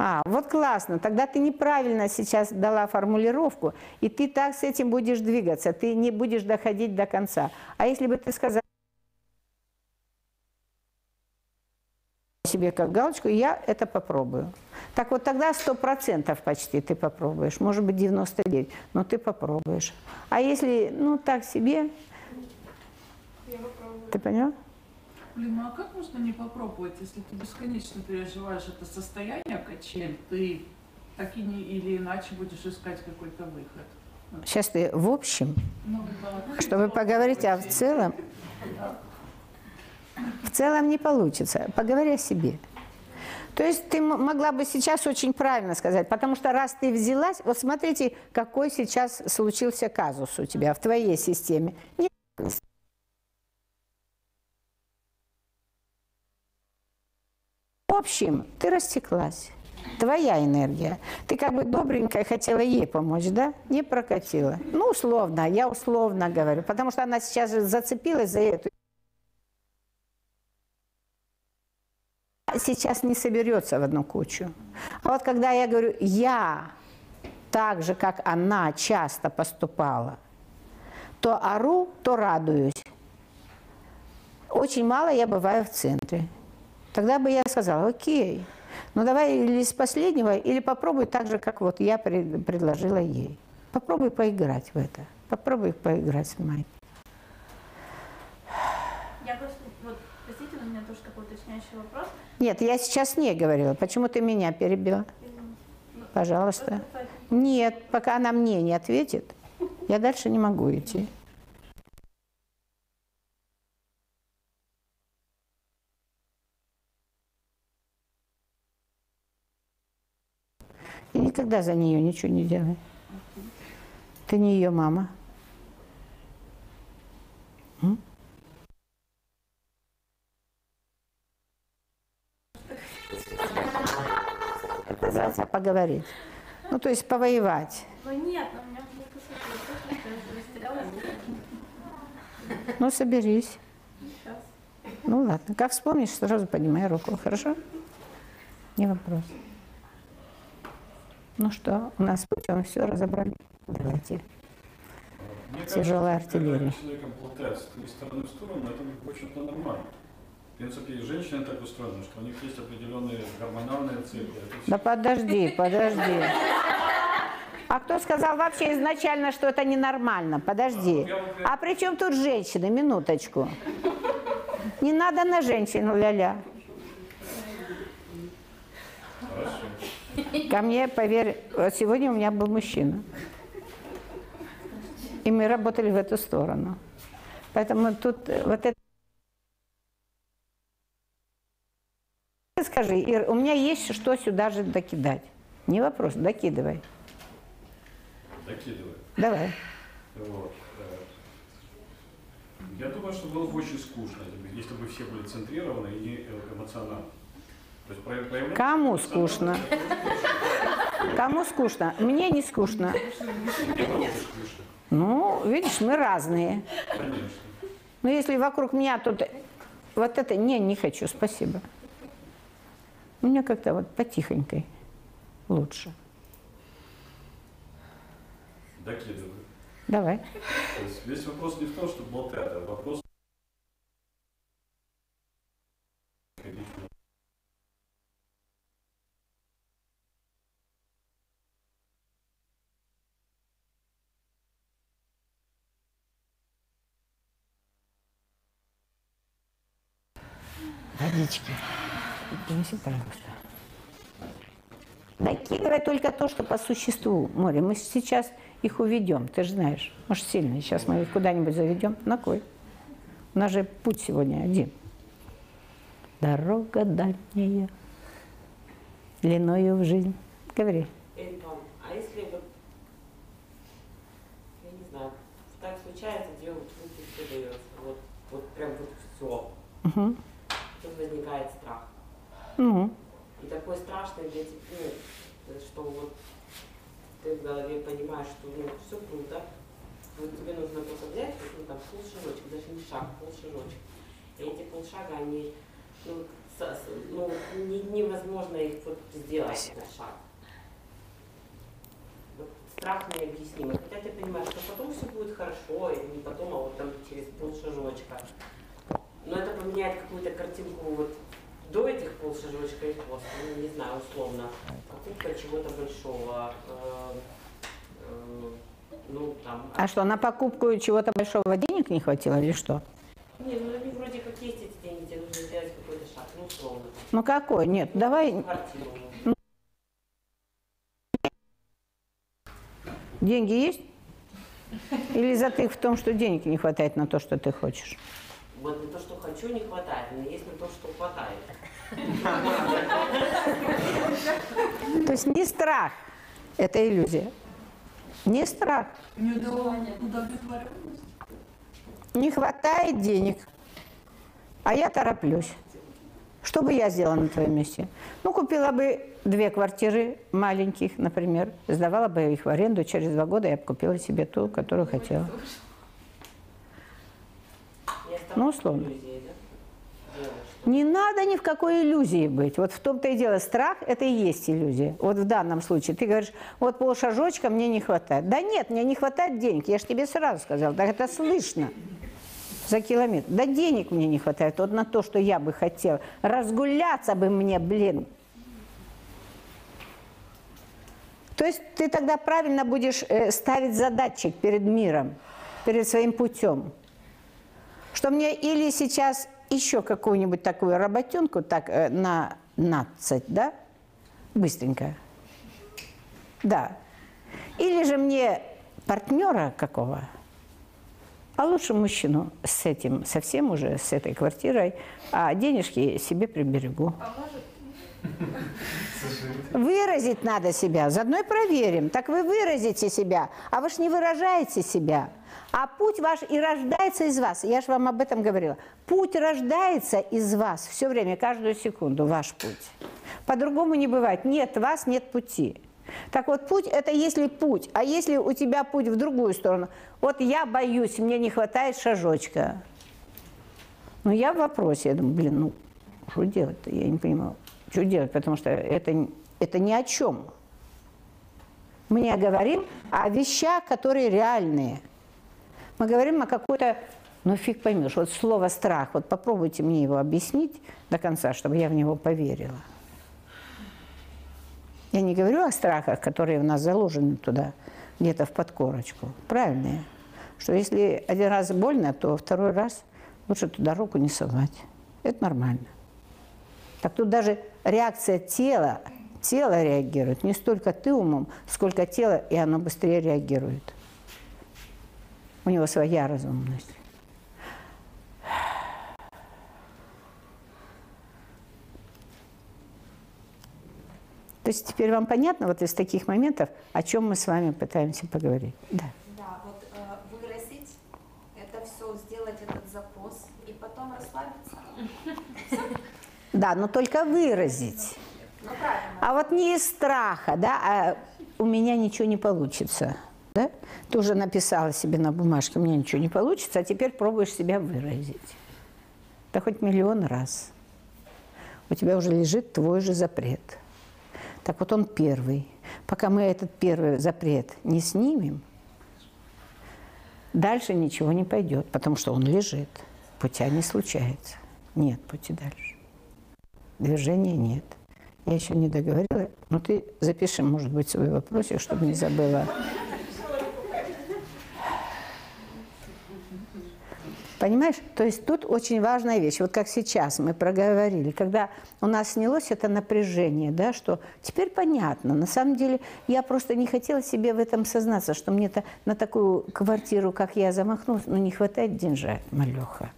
А, вот классно. Тогда ты неправильно сейчас дала формулировку, и ты так с этим будешь двигаться, ты не будешь доходить до конца. А если бы ты сказала себе как галочку, я это попробую. Так вот тогда сто процентов почти ты попробуешь, может быть 99, но ты попробуешь. А если, ну так себе, ты понял? Блин, ну а как можно не попробовать, если ты бесконечно переживаешь это состояние качель, ты так и не или иначе будешь искать какой-то выход? Сейчас ты в общем, Ну да. чтобы поговорить, а в целом, в целом не получится. Поговори о себе. То есть ты могла бы сейчас очень правильно сказать, потому что раз ты взялась, вот смотрите, какой сейчас случился казус у тебя в твоей системе. В общем, ты растеклась. Твоя энергия. Ты как бы добренькая хотела ей помочь, да? Не прокатила. Ну, условно, я условно говорю, потому что она сейчас же зацепилась за эту. Сейчас не соберется в одну кучу. А вот когда я говорю, я так же, как она часто поступала, то ору, то радуюсь. Очень мало я бываю в центре. Тогда бы я сказала, окей, ну давай или с последнего, или попробуй так же, как вот я пред- предложила ей. Попробуй поиграть в это. Попробуй поиграть с Майей. Я просто, вот, простите, у меня тоже такой уточняющий вопрос. Нет, я сейчас не говорила. Почему ты меня перебила? Пожалуйста. Нет, пока она мне не ответит, я дальше не могу идти. И никогда за нее ничего не делай. Ты не ее мама. М? Оказаться поговорить. Ну, то есть повоевать. Ну нет, ну, у меня. Ну, соберись. Сейчас. Ну ладно, как вспомнишь, сразу поднимай руку, хорошо? Не вопрос. Ну что, у нас путем все разобрали. Давайте. Мне Тяжелая кажется, артиллерия. Человеком болтается из стороны в сторону, это, в общем-то, нормально. В принципе, и женщины так устроены, что у них есть определенные гормональные циклы. Всё- Да подожди, подожди. А кто сказал вообще изначально, что это ненормально? Подожди. А при чем тут женщины? Минуточку. Не надо на женщину ля-ля. Ко мне, поверь, сегодня у меня был мужчина. И мы работали в эту сторону. Поэтому тут вот это... Скажи, Ир, у меня есть что сюда же докидать. Не вопрос, докидывай. Докидывай. Давай. Вот. э, Я думаю, что было бы очень скучно, если бы- все были центрированы и э, эмоциональны. То есть прояв- проявлять Кому скучно? Кому скучно? Мне не скучно. Ну, видишь, мы разные. конечно. Но если вокруг меня тут вот это, не, не хочу, спасибо. У меня как-то вот потихонькой лучше. Докидывай. Давай. То есть весь вопрос не в том, что болтать, а вопрос Водички. Принеси, пожалуйста. Докидывай только то, что по существу, море. Мы сейчас их уведем, ты же знаешь. Может, сильно. Сейчас мы их куда-нибудь заведем. На кой? У нас же путь сегодня один. Дорога дальняя, длиною в жизнь. Говори. Эльтон, а если вот, я не знаю, так случается, тебе вот дается. Вот, вот прям вот все. Мгм. Тут возникает Ну, И такой страшный для тебя, ну, что вот ты в голове понимаешь, что ну, все круто, вот тебе нужно только взять, ну, там, полшажочка, даже не шаг, полшажочка. И эти полшага, они, ну, со- с- ну, не- невозможно их вот сделать, этот шаг. Вот страх необъяснимый. Хотя ты понимаешь, что потом все будет хорошо, и не потом, а вот там через полшажочка. Но это поменяет какую-то картинку вот до этих полшажочка и после, ну, не знаю, условно, покупка чего-то большого, э, э, ну, там, а что, на покупку чего-то большого денег не хватило или что? не, ну, они вроде как есть эти деньги, тебе нужно сделать какой-то шаг, ну, условно, Ну какой? Нет, давай квартиру. деньги есть? Или затык в том, что денег не хватает на то, что ты хочешь? Вот на то, что хочу, не хватает, но есть на то, что хватает. То есть не страх, это иллюзия. Не страх. Неудовлетворенность. Не хватает денег, а я тороплюсь. Что бы я сделала на твоем месте? Ну, купила бы две квартиры маленьких, например, сдавала бы их в аренду, через два года я бы купила себе ту, которую хотела. Ну, условно. да? Не надо ни в какой иллюзии быть. Вот в том-то и дело, страх – это и есть иллюзия. Вот в данном случае ты говоришь, вот полшажочка мне не хватает. Да нет, мне не хватает денег, я же тебе сразу сказала, так это слышно за километр. Да денег мне не хватает, вот на то, что я бы хотела. Разгуляться бы мне, блин. То есть ты тогда правильно будешь э, ставить задатчик перед миром, перед своим путем что мне или сейчас еще какую-нибудь такую работенку так э, на 15, да, быстренько, да, или же мне партнера какого, а лучше мужчину с этим, совсем уже с этой квартирой, а денежки себе приберегу. Выразить надо себя, заодно и проверим. Так вы выразите себя, а вы ж не выражаете себя. А путь ваш и рождается из вас. Я же вам об этом говорила. Путь рождается из вас все время, каждую секунду, ваш путь. По-другому не бывает. Нет вас, нет пути. Так вот, путь – это если путь. А если у тебя путь в другую сторону? Вот я боюсь, мне не хватает шажочка. Ну, я в вопросе. Я думаю, блин, ну, что делать-то? Я не понимаю. Что делать? Потому что это, это ни о чем. Мы не говорим о вещах, которые реальные. Мы говорим о какой-то, ну фиг поймешь, вот слово страх, вот попробуйте мне его объяснить до конца, чтобы я в него поверила. Я не говорю о страхах, которые у нас заложены туда, где-то в подкорочку. Правильные. Что если один раз больно, то второй раз лучше туда руку не совать. Это нормально. Так тут даже реакция тела, тело реагирует. Не столько ты умом, сколько тело, и оно быстрее реагирует. У него своя разумность. То есть теперь вам понятно вот из таких моментов, о чем мы с вами пытаемся поговорить? Да. Да, вот э, выразить это все, сделать этот запрос и потом расслабиться. Да, но только выразить. Ну. А вот не из страха, да, а у меня ничего не получится. Да? Ты уже написала себе на бумажке, меня ничего не получится, а теперь пробуешь себя выразить. Да хоть миллион раз. У тебя уже лежит твой же запрет. Так вот он первый. Пока мы этот первый запрет не снимем, дальше ничего не пойдет, потому что он лежит. Путя не случается. Нет пути дальше. Движения нет. Я еще не договорила, но ты запиши, может быть, свой вопросик, чтобы не забыла. Понимаешь? То есть тут очень важная вещь. Вот как сейчас мы проговорили, когда у нас снялось это напряжение, да, что теперь понятно. На самом деле я просто не хотела себе в этом сознаться, что мне-то на такую квартиру, как я, замахнулась, но не хватает деньжат, малеха.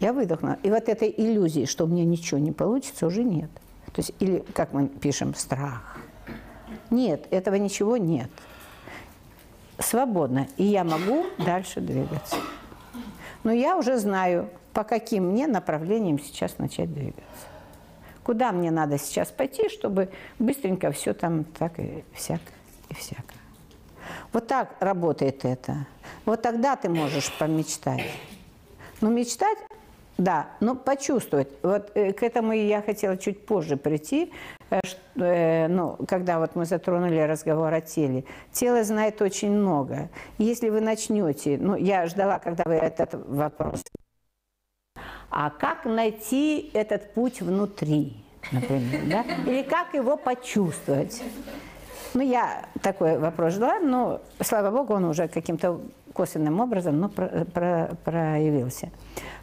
Я выдохнула. И вот этой иллюзии, что у меня ничего не получится, уже нет. То есть, или, как мы пишем, страх. Нет, этого ничего нет. Свободно, и я могу дальше двигаться. Но я уже знаю, по каким мне направлениям сейчас начать двигаться. Куда мне надо сейчас пойти, чтобы быстренько все там так и всяко, и всяко. Вот так работает это. Вот тогда ты можешь помечтать. Но мечтать, да, но почувствовать. Вот э, к этому я хотела чуть позже прийти, э, ш- э, ну, когда вот мы затронули разговор о теле. Тело знает очень много. Если вы начнете, ну, я ждала, когда вы этот вопрос а как найти этот путь внутри, например, да? Или как его почувствовать? Ну, я такой вопрос ждала, но, слава богу, он уже каким-то косвенным образом ну, про- про- проявился.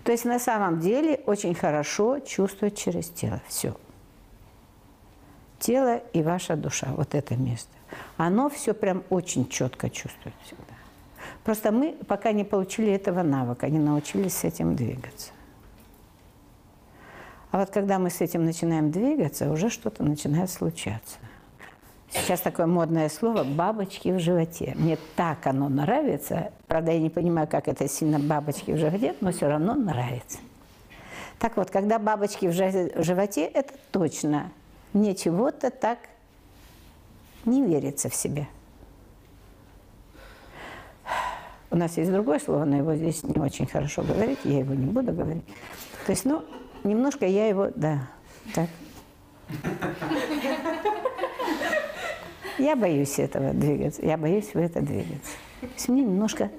То есть на самом деле очень хорошо чувствовать через тело все. Тело и ваша душа, вот это место. Оно все прям очень четко чувствует всегда. Просто мы пока не получили этого навыка, не научились с этим двигаться. А вот когда мы с этим начинаем двигаться, уже что-то начинает случаться. Сейчас такое модное слово «бабочки в животе». Мне так оно нравится. Правда, я не понимаю, как это сильно бабочки в животе, но все равно нравится. Так вот, когда бабочки в жи- в животе, это точно мне чего-то так не верится в себя. У нас есть другое слово, но его здесь не очень хорошо говорить, я его не буду говорить. То есть, ну, немножко я его, да, так. Я боюсь этого двигаться, я боюсь в это двигаться. То есть мне немножко...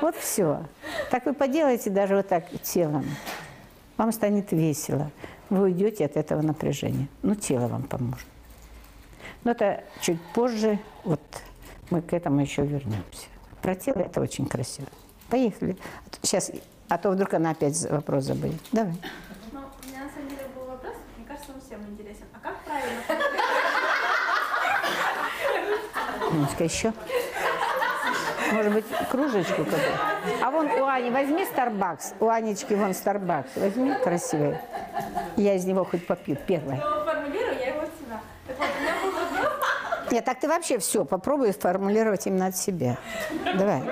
Вот все. Так вы поделаете даже вот так телом. Вам станет весело. Вы уйдете от этого напряжения. Ну, тело вам поможет. Но это чуть позже, вот мы к этому еще вернемся. Про тело это очень красиво. Поехали. Сейчас, а то вдруг она опять вопрос забудет. Давай. Ну, у меня на самом деле был вопрос, мне кажется, он всем интересен. Как правильно? Немножко еще. Может быть, кружечку какую А вон у Ани, возьми Starbucks. У Анечки вон Starbucks. Возьми красивый. Я из него хоть попью первое. Нет, так ты вообще все попробуй формулировать именно от себя. Давай.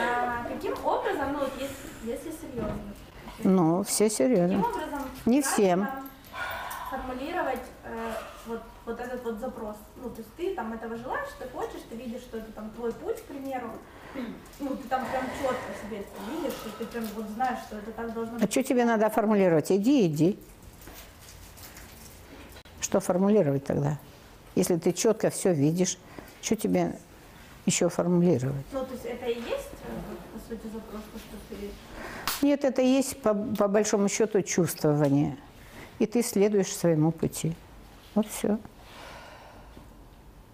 а, каким образом, ну если, если серьезно, Ну, все каким серьезно. образом Не всем. Вот, этот вот запрос? Ну, то есть ты там этого желаешь, ты хочешь, ты видишь, что это там твой путь, к примеру, ну, ты там прям четко себе это видишь, что ты прям вот знаешь, что это так должно А быть. что тебе надо формулировать? Иди, иди. Что формулировать тогда? Если ты четко все видишь, что тебе еще формулировать? Ну, то есть это и есть, э, по сути, запрос, то, что ты... Нет, это и есть по, по большому счету чувствование. И ты следуешь своему пути. Вот все. Ну, сомневаюсь. Ну,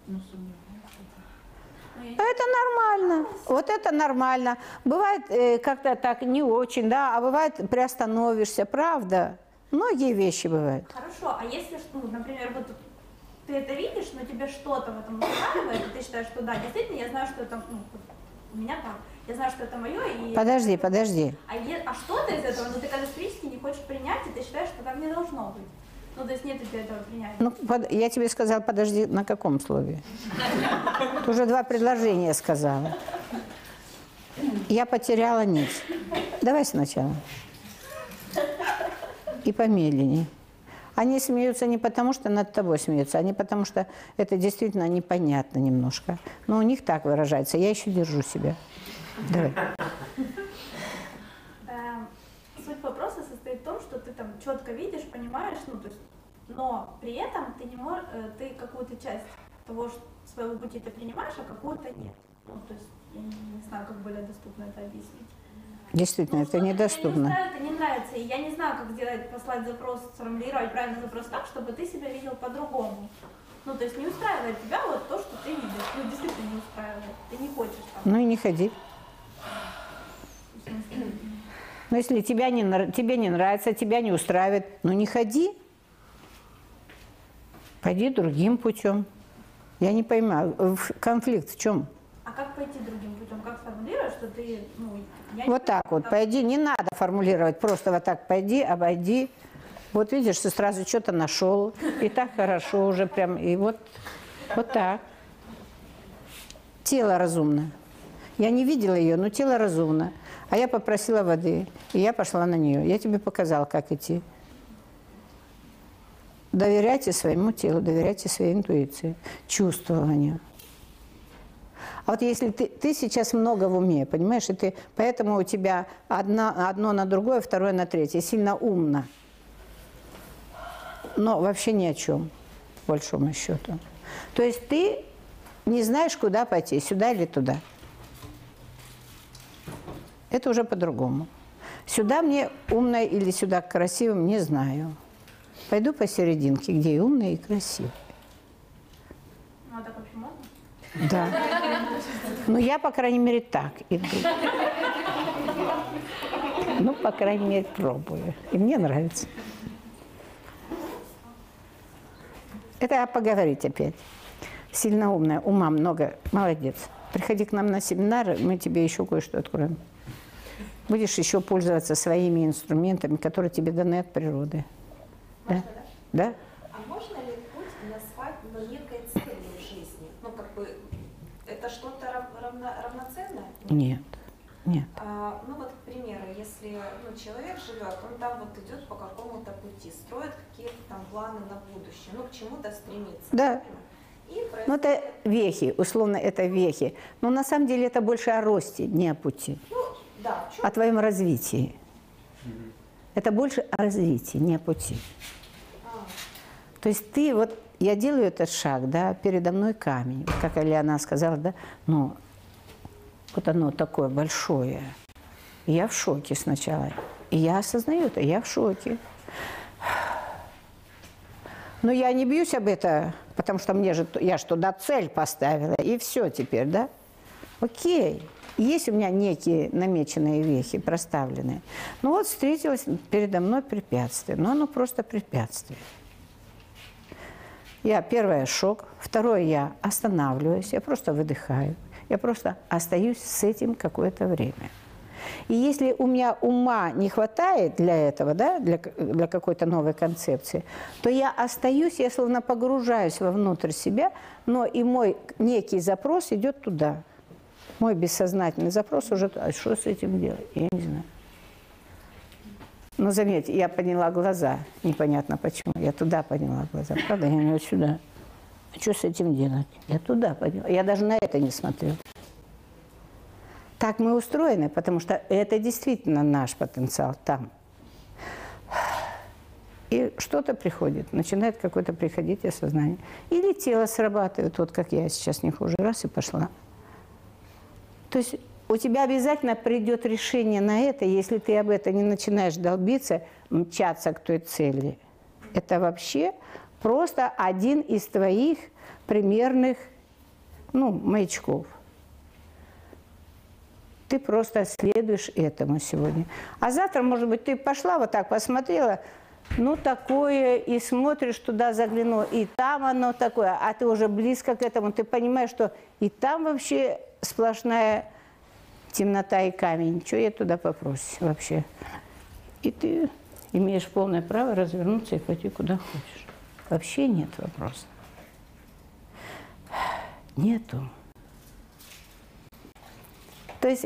я не- Это нормально. Вот это нормально. Бывает э, как-то так не очень, да, а бывает приостановишься, правда. Многие вещи бывают. Хорошо, а если, ну, например, вот ты это видишь, но тебе что-то в этом устраивает, и ты считаешь, что да, действительно, я знаю, что это, ну, у меня там, я знаю, что это мое, и... Подожди, подожди. А, е- а что-то из этого, ну, ты катастрофически не хочешь принять, и ты считаешь, что там не должно быть. Ну, то есть нет у тебя этого принятия. Ну, под- я тебе сказала, подожди, на каком слове? Ты уже два предложения сказала. Я потеряла нить. Давай сначала. И помедленнее. Они смеются не потому, что над тобой смеются, они потому, что это действительно непонятно немножко. Но у них так выражается. Я еще держу себя. Давай. Эм, Суть вопроса состоит в том, что ты там четко видишь, понимаешь, ну, то есть, но при этом ты не можешь, ты какую-то часть того ш- своего пути ты принимаешь, а какую-то нет. Ну, то есть, я не, не знаю, как более доступно это объяснить. Действительно, Ну, это что-то тебе не недоступно. устраивает, не нравится, и я не знаю, как сделать, послать запрос, сформулировать правильный запрос так, чтобы ты себя видел по-другому. Ну, то есть не устраивает тебя вот то, что ты видишь. Ну, действительно не устраивает. Ты не хочешь там. Ну и не ходи. Но если тебя не, тебе не нравится, тебя не устраивает, ну не ходи. Пойди другим путем. Я не поймаю, в- конфликт в чем? А как пойти другим путем? Как сформулировать, что ты, ну, я Вот так вот, пойди, не надо формулировать, просто вот так пойди, обойди. Вот видишь, ты сразу что-то нашел, и так хорошо уже прям, и вот, вот так. тело разумно. Я не видела ее, но тело разумно. А я попросила воды, и я пошла на нее. Я тебе показала, как идти. Доверяйте своему телу, доверяйте своей интуиции, чувствованию. А вот если ты, ты сейчас много в уме, понимаешь, и ты, поэтому у тебя одна, одно на другое, второе на третье, сильно умно. Но вообще ни о чем, по большому счету. То есть ты не знаешь, куда пойти, сюда или туда. Это уже по-другому. Сюда мне умно или сюда красивым, не знаю. Пойду посерединке, где и умный, и красивый. Ну, а так вообще можно? Да. Ну, я, по крайней мере, так иду. Ну, по крайней мере, пробую. И мне нравится. Это поговорить опять. Сильно умная, ума много. Молодец. Приходи к нам на семинары, мы тебе еще кое-что откроем. Будешь еще пользоваться своими инструментами, которые тебе даны от природы. Можно, да? Да? А можно ли путь назвать ну, некой целью жизни? Ну, как бы, это что-то рав- равно- равноценное? Нет. Нет. А, ну вот, к примеру, если ну, человек живет, он там вот идет по какому-то пути, строит какие-то там планы на будущее, ну к чему-то стремится. Да. И Ну, это вехи, условно, это вехи. Но на самом деле это больше о росте, не о пути. ну, да, о твоем развитии. Это больше о развитии, не о пути. То есть ты вот, я делаю этот шаг, да, передо мной камень, как Ильяна сказала, да, ну, вот оно такое большое. Я в шоке сначала. И я осознаю это, я в шоке. Но я не бьюсь об это, потому что мне же, я же туда цель поставила, и все теперь, да? Окей. Есть у меня некие намеченные вехи, проставленные. Ну вот встретилось передо мной препятствие. Но оно просто препятствие. Я, первое, шок. Второе, я останавливаюсь, я просто выдыхаю. Я просто остаюсь с этим какое-то время. И если у меня ума не хватает для этого, да, для, для какой-то новой концепции, то я остаюсь, я словно погружаюсь вовнутрь себя, но и мой некий запрос идет туда. Мой бессознательный запрос уже. А что с этим делать? Я не знаю. Но заметьте, я подняла глаза. Непонятно почему. Я туда подняла глаза. Правда, я не сюда. А что с этим делать? Я туда подняла. Я даже на это не смотрю. Так мы устроены, потому что это действительно наш потенциал там. И что-то приходит, начинает какое-то приходить осознание. Или тело срабатывает, вот как я сейчас не хуже, раз и пошла. То есть у тебя обязательно придет решение на это, если ты об этом не начинаешь долбиться, мчаться к той цели. Это вообще просто один из твоих примерных ну, маячков. Ты просто следуешь этому сегодня. А завтра, может быть, ты пошла вот так, посмотрела, ну, такое, и смотришь туда, заглянула, и там оно такое, а ты уже близко к этому, ты понимаешь, что и там вообще сплошная темнота и камень. Что я туда попросить вообще? И ты имеешь полное право развернуться и пойти куда хочешь. Вообще нет вопроса. Нету. То есть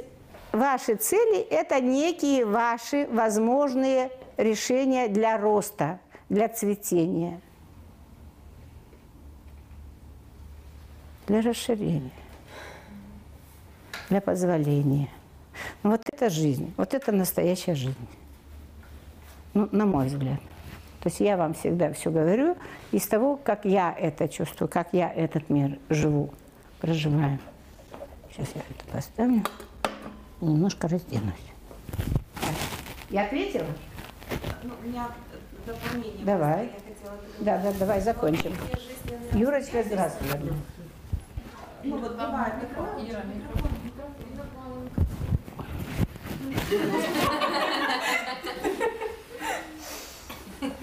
ваши цели – это некие ваши возможные решения для роста, для цветения, для расширения, для позволения. Ну, вот это жизнь, вот это настоящая жизнь. Ну, на мой взгляд. То есть я вам всегда все говорю из того, как я это чувствую, как я этот мир живу, проживаю. Сейчас я это поставлю. Немножко разденусь. Я ответила? Ну, у меня дополнение. Давай. хотела Да, да, давай закончим. Юрочка, здравствуй. Ну вот бывает такое.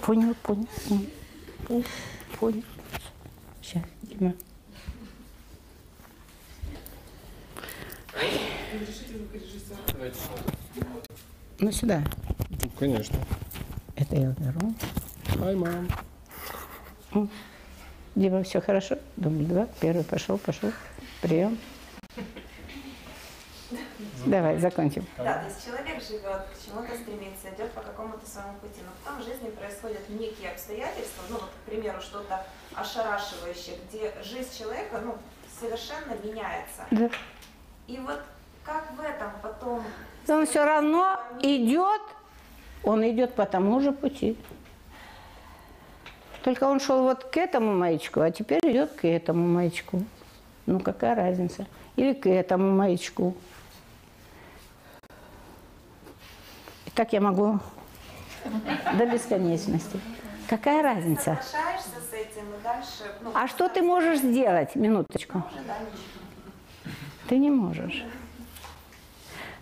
Понял, понял, понял. Понял. Сейчас, Дима. Ну сюда. Конечно. Это я уберу. Ай, мам. Дима, все хорошо? Дубль два. Первый пошел, пошел. Прием. Давай, закончим. Да, то есть человек живет, к чему-то стремится, идет по какому-то своему пути, но потом в жизни происходят некие обстоятельства, ну, вот, к примеру, что-то ошарашивающее, где жизнь человека, ну, совершенно меняется. Да. И вот как в этом потом... Он все равно идет, он идет по тому же пути. Только он шел вот к этому маячку, а теперь идет к этому маячку. Ну какая разница? Или к этому маячку. И так я могу до бесконечности. Какая разница? Соглашаешься с этим и дальше... Ну, А что ты можешь сделать? Минуточку. Ты не можешь.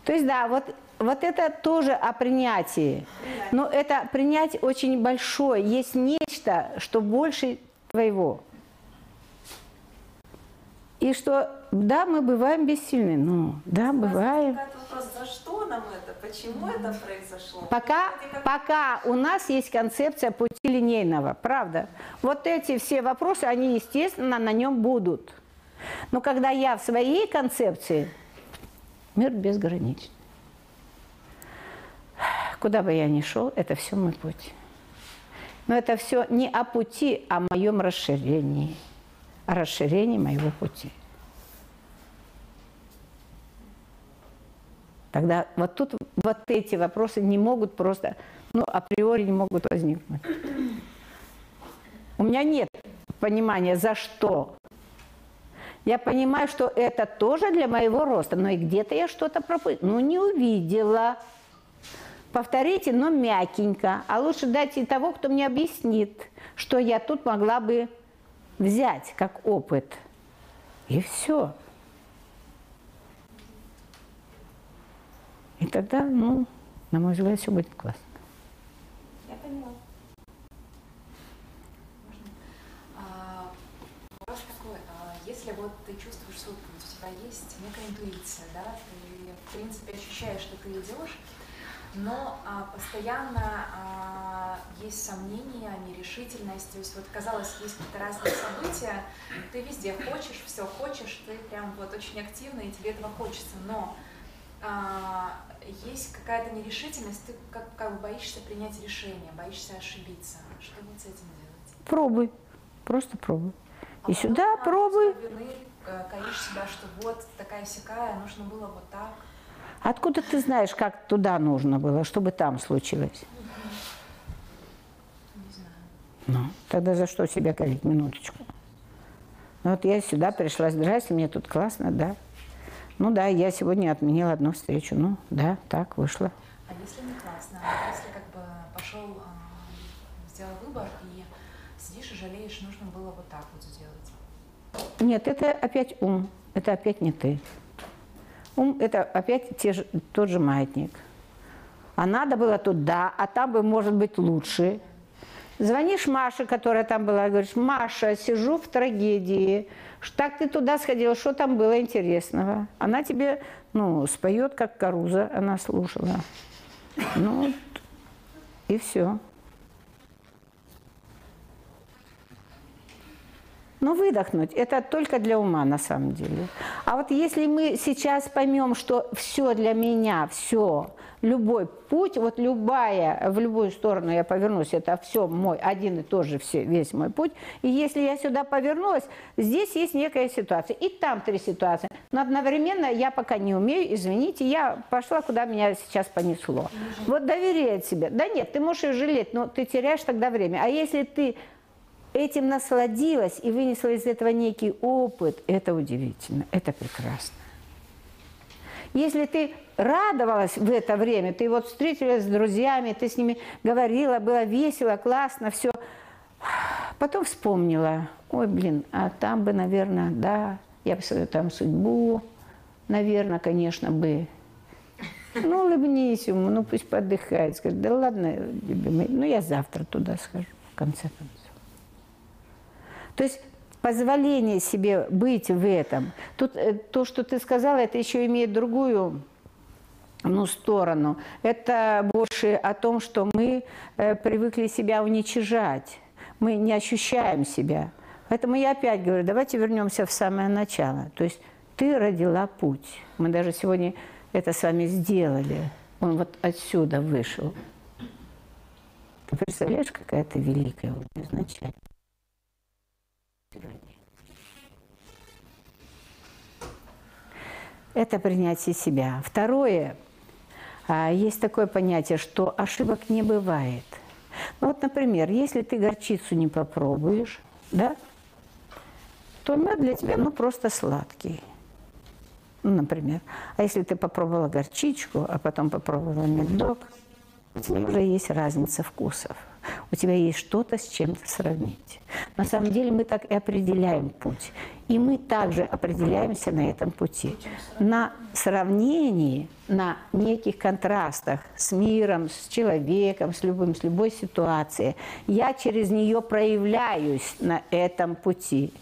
То есть, да, вот, вот это тоже о принятии. Но это принятие очень большое. Есть нечто, что больше твоего. И что, да, мы бываем бессильны. Ну, да, бываем. Вопрос, за что нам это? Почему это произошло? Пока, как пока у нас есть концепция пути линейного, правда. Вот эти все вопросы, они, естественно, на нем будут. Но когда я в своей концепции, мир безграничен. Куда бы я ни шел, это все мой путь. Но это все не о пути, а о моем расширении. О расширении моего пути. Тогда вот тут вот эти вопросы не могут просто, ну, априори не могут возникнуть. У меня нет понимания, за что. Я понимаю, что это тоже для моего роста, но и где-то я что-то пропустила. Ну, не увидела. Повторите, но мягенько. А лучше дайте того, кто мне объяснит, что я тут могла бы взять как опыт. И все. И тогда, ну, на мой взгляд, все будет классно. Я поняла. А, Вопрос такой, а если вот ты чувствуешь свой путь, у тебя есть некая интуиция, да, ты в принципе ощущаешь, что ты идешь, но а, постоянно а, есть сомнения, нерешительность, то есть вот казалось, есть какие-то разные события, ты везде хочешь, все хочешь, ты прям вот очень активно и тебе этого хочется, но а, есть какая-то нерешительность, ты как, как бы боишься принять решение, боишься ошибиться. Что вот с этим делать? Пробуй. Просто пробуй. А И сюда пробуй. вины э, коришь себя, что вот такая сякая, нужно было вот так. Откуда ты знаешь, как туда нужно было, чтобы там случилось? Не знаю. Ну, тогда за что себя корить? Минуточку. Ну, вот я сюда пришла, здрасте, мне тут классно, да. Ну да, я сегодня отменила одну встречу. Ну да, так вышло. А если не классно, а если как бы пошел, а, сделал выбор и сидишь и жалеешь, нужно было вот так вот сделать. Нет, это опять ум, это опять не ты. Ум – это опять те же, тот же маятник. А надо было туда, а там бы, может быть, лучше. Звонишь Маше, которая там была, и говоришь, Маша, сижу в трагедии, так ты туда сходила, что там было интересного? Она тебе, ну, споет, как Каруза, она слушала. Ну, и все. Но выдохнуть – это только для ума на самом деле. А вот если мы сейчас поймем, что все для меня, все, любой путь, вот любая, в любую сторону я повернусь, это все мой, один и тот же все, весь мой путь. И если я сюда повернулась, здесь есть некая ситуация, и там три ситуации. Но одновременно я пока не умею, извините, я пошла, куда меня сейчас понесло. Вот доверие себе. Да нет, ты можешь и жалеть, но ты теряешь тогда время. А если ты этим насладилась и вынесла из этого некий опыт, это удивительно, это прекрасно. Если ты радовалась в это время, ты вот встретилась с друзьями, ты с ними говорила, было весело, классно, все, потом вспомнила, ой, блин, а там бы, наверное, да, я бы свою там судьбу, наверное, конечно, бы. Ну, улыбнись ему, ну пусть подыхает, скажет, да ладно, любимый, ну я завтра туда схожу, в конце концов. То есть позволение себе быть в этом. Тут э, то, что ты сказала, это еще имеет другую ну, сторону. Это больше о том, что мы э, привыкли себя уничижать. Мы не ощущаем себя. Поэтому я опять говорю, давайте вернемся в самое начало. То есть ты родила путь. Мы даже сегодня это с вами сделали, он вот отсюда вышел. Ты представляешь, какая ты великая вот изначально? Это принятие себя. Второе, а, есть такое понятие, что ошибок не бывает. Ну вот, например, если ты горчицу не попробуешь, да, то мед для тебя ну просто сладкий. Ну, например. А если ты попробовала горчичку, а потом попробовала медок, уже есть разница вкусов. У тебя есть что-то с чем-то сравнить. На самом деле мы так и определяем путь. И мы также определяемся на этом пути. На сравнении, на неких контрастах с миром, с человеком, с любым, с любой ситуацией. Я через нее проявляюсь на этом пути.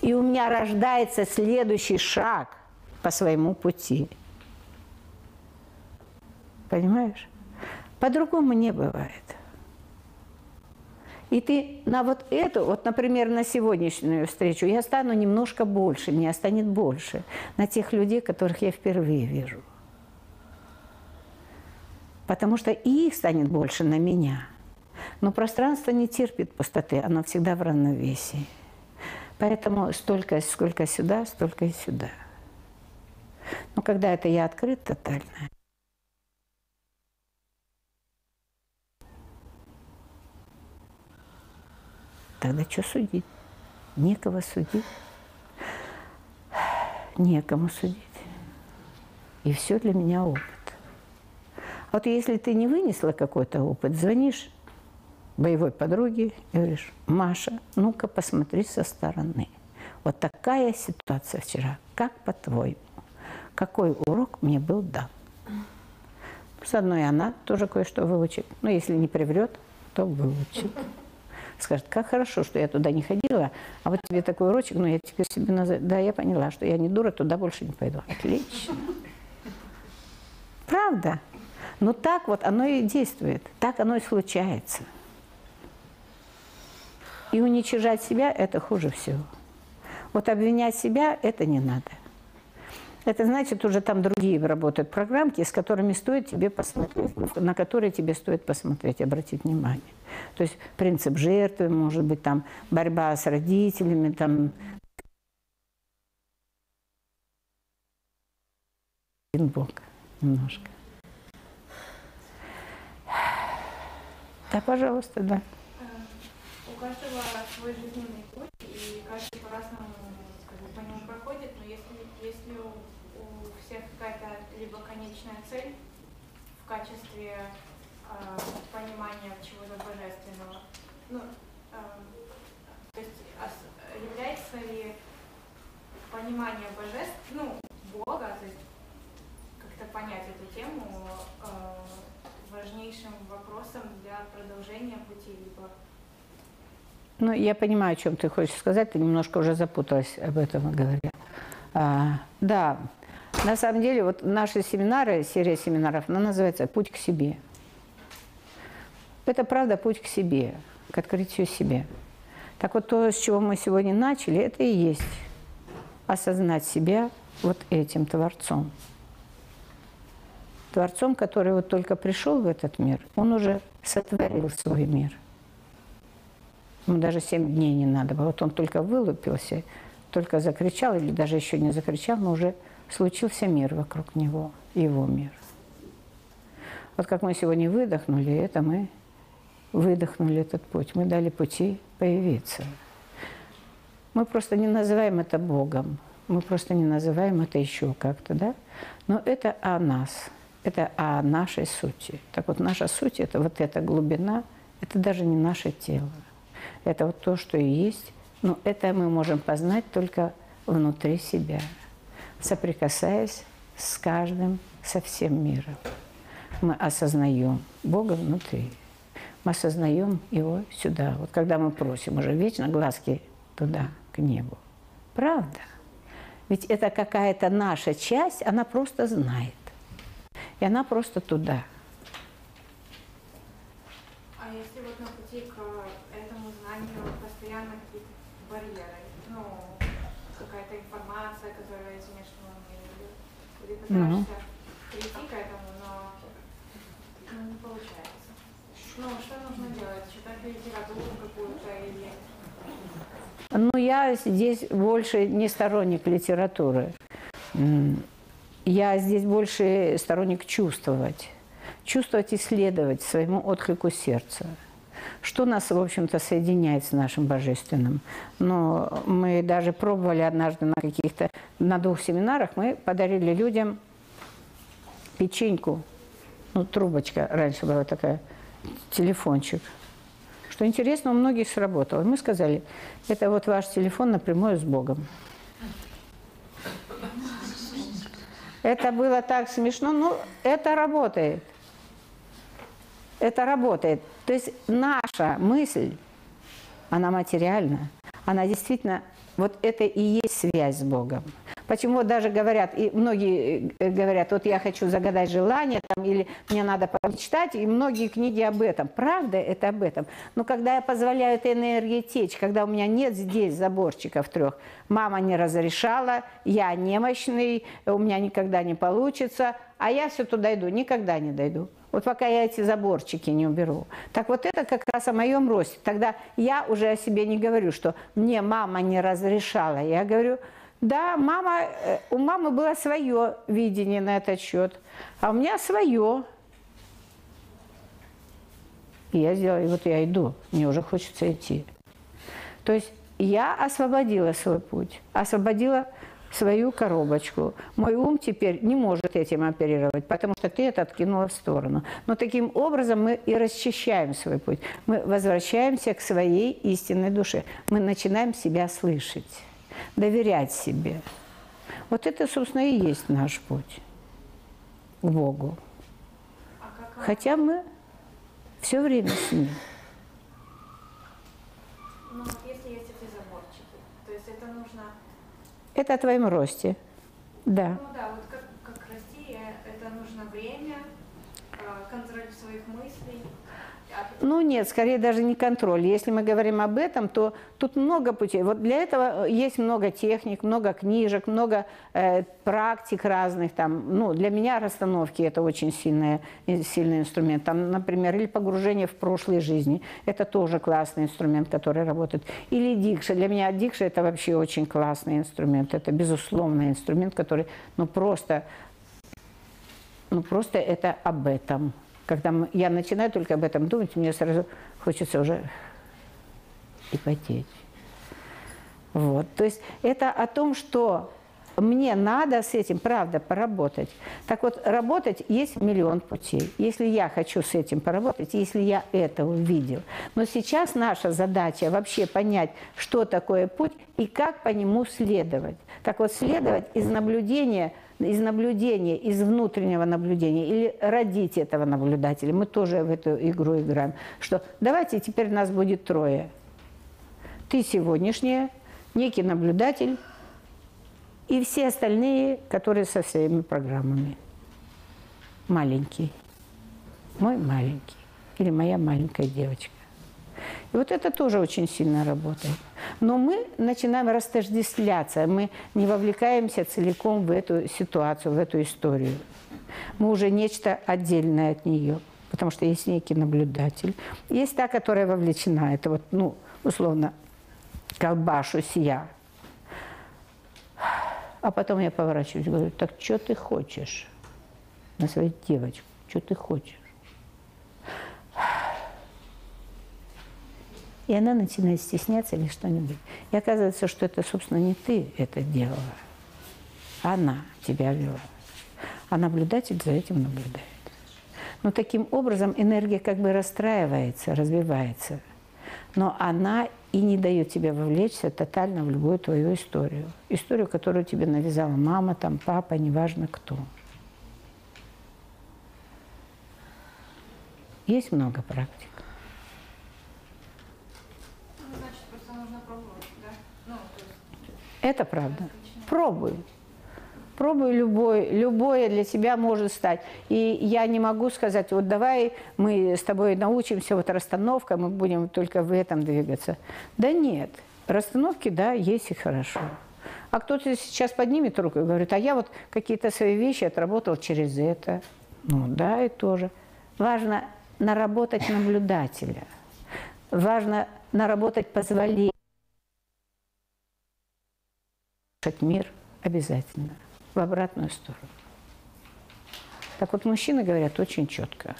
И у меня рождается следующий шаг по своему пути. Понимаешь? По-другому не бывает. И ты на вот эту, вот, например, на сегодняшнюю встречу, я стану немножко больше, меня станет больше на тех людей, которых я впервые вижу. Потому что и их станет больше на меня. Но пространство не терпит пустоты, оно всегда в равновесии. Поэтому столько, сколько сюда, столько и сюда. Но когда это я открыт тотально, Тогда что судить? Некого судить. Некому судить. И все для меня опыт. Вот если ты не вынесла какой-то опыт, звонишь боевой подруге и говоришь, Маша, ну-ка посмотри со стороны. Вот такая ситуация вчера. Как по-твоему? Какой урок мне был дан? С одной она тоже кое-что выучит. Но если не приврет, то выучит скажет, как хорошо, что я туда не ходила, а вот тебе такой урочек, ну я теперь себе назову. Да, я поняла, что я не дура, туда больше не пойду. Отлично. Правда. Но так вот оно и действует, так оно и случается. И уничижать себя – это хуже всего. Вот обвинять себя – это не надо. Это значит, уже там другие работают программки, с которыми стоит тебе посмотреть, на которые тебе стоит посмотреть, обратить внимание. То есть принцип жертвы, может быть, там борьба с родителями, там Бог немножко. Да, пожалуйста, да. У каждого свой жизненный путь, и каждый по-разному по нему проходит, но если, если у, у всех какая-то либо конечная цель в качестве э, понимания чего-то божественного, ну, э, то есть является ли понимание божеств, ну, Бога, то есть как-то понять эту тему э, важнейшим вопросом для продолжения пути, либо ну, я понимаю, о чем ты хочешь сказать. Ты немножко уже запуталась об этом говоря. А, да, на самом деле, вот наши семинары, серия семинаров, она называется «Путь к себе». Это правда путь к себе, к открытию себя. Так вот, то, с чего мы сегодня начали, это и есть осознать себя вот этим Творцом. Творцом, который вот только пришел в этот мир, он уже сотворил свой мир – Ему даже семь дней не надо было. Вот он только вылупился, только закричал, или даже еще не закричал, но уже случился мир вокруг него, его мир. Вот как мы сегодня выдохнули, это мы выдохнули этот путь. Мы дали пути появиться. Мы просто не называем это Богом. Мы просто не называем это еще как-то, да? Но это о нас. Это о нашей сути. Так вот, наша суть – это вот эта глубина, это даже не наше тело. Это вот то, что и есть. Но это мы можем познать только внутри себя, соприкасаясь с каждым, со всем миром. Мы осознаем Бога внутри. Мы осознаем Его сюда. Вот когда мы просим уже вечно глазки туда, к небу. Правда? Ведь это какая-то наша часть, она просто знает. И она просто туда – пытаешься прийти к этому, но ну, не получается. Ну, что нужно делать? Читать литературу какую-то или... Ну, я здесь больше не сторонник литературы. Я здесь больше сторонник чувствовать. Чувствовать, исследовать своему отклику сердца. Что нас, в общем-то, соединяет с нашим Божественным? Но мы даже пробовали однажды на каких-то, на двух семинарах, мы подарили людям печеньку, ну, трубочка раньше была такая, телефончик. Что интересно, у многих сработало. Мы сказали, это вот ваш телефон напрямую с Богом. Это было так смешно, но это работает. Это работает. То есть наша мысль, она материальна, она действительно, вот это и есть связь с Богом. Почему даже говорят, и многие э, говорят, вот я хочу загадать желание, там, или мне надо помечтать, и многие книги об этом. Правда, это об этом. Но когда я позволяю этой энергии течь, когда у меня нет здесь заборчиков трех, мама не разрешала, я немощный, у меня никогда не получится, а я все туда иду, никогда не дойду. Вот пока я эти заборчики не уберу. Так вот это как раз о моем росте. Тогда я уже о себе не говорю, что мне мама не разрешала. Я говорю, да, мама, э, у мамы было свое видение на этот счет, а у меня свое. И я сделала, вот я иду, мне уже хочется идти. То есть я освободила свой путь, освободила свою коробочку. Мой ум теперь не может этим оперировать, потому что ты это откинула в сторону. Но таким образом мы и расчищаем свой путь. Мы возвращаемся к своей истинной душе. Мы начинаем себя слышать, доверять себе. Вот это, собственно, и есть наш путь к Богу. Хотя мы все время с Ним. Ну, вот если есть эти заборчики, то есть это нужно, Это о твоем росте. Да. ну да, вот как, как расти, э, это нужно время, э, контроль своих мыслей. А Ну нет, скорее даже не контроль. Если мы говорим об этом, то тут много путей. Вот для этого есть много техник, много книжек, много э, практик разных. Там, ну, для меня расстановки это очень сильный, сильный инструмент. Там, например, или погружение в прошлые жизни. Это тоже классный инструмент, который работает. Или дикша. Для меня дикша это вообще очень классный инструмент. Это безусловный инструмент, который ну, просто ну, просто это об этом. Когда я начинаю только об этом думать, мне сразу хочется уже и потеть. Вот. То есть это о том, что мне надо с этим, правда, поработать. Так вот, работать есть миллион путей. Если я хочу с этим поработать, если я это увидел. Но сейчас наша задача вообще понять, что такое путь и как по нему следовать. Так вот, следовать из наблюдения из наблюдения, из внутреннего наблюдения, или родить этого наблюдателя. Мы тоже в эту игру играем. Что давайте теперь нас будет трое. Ты сегодняшняя, некий наблюдатель, и все остальные, которые со своими программами. Маленький. Мой маленький. Или моя маленькая девочка. И вот это тоже очень сильно работает. Но мы начинаем растождествляться, мы не вовлекаемся целиком в эту ситуацию, в эту историю. Мы уже нечто отдельное от нее, потому что есть некий наблюдатель. Есть та, которая вовлечена, это вот, ну, условно, колбашусь я. А потом я поворачиваюсь и говорю, так что ты хочешь на свою девочку? Что ты хочешь? И она начинает стесняться или что-нибудь. И оказывается, что это, собственно, не ты это делала. Она тебя вела. А наблюдатель за этим наблюдает. Но таким образом энергия как бы расстраивается, развивается. Но она и не дает тебе вовлечься тотально в любую твою историю. Историю, которую тебе навязала мама, там, папа, неважно кто. Есть много практик. Ну, значит, просто нужно пробовать, да? Ну, есть Это правда. Пробуй. Пробуй любой, любое для тебя может стать. И я не могу сказать, вот давай мы с тобой научимся, вот расстановка, мы будем только в этом двигаться. Да нет, расстановки, да, есть и хорошо. А кто-то сейчас поднимет руку и говорит, а я вот какие-то свои вещи отработал через это. Ну да, и тоже. Важно наработать наблюдателя. Важно наработать позволение. мир обязательно в обратную сторону. Так вот, мужчины говорят очень четко.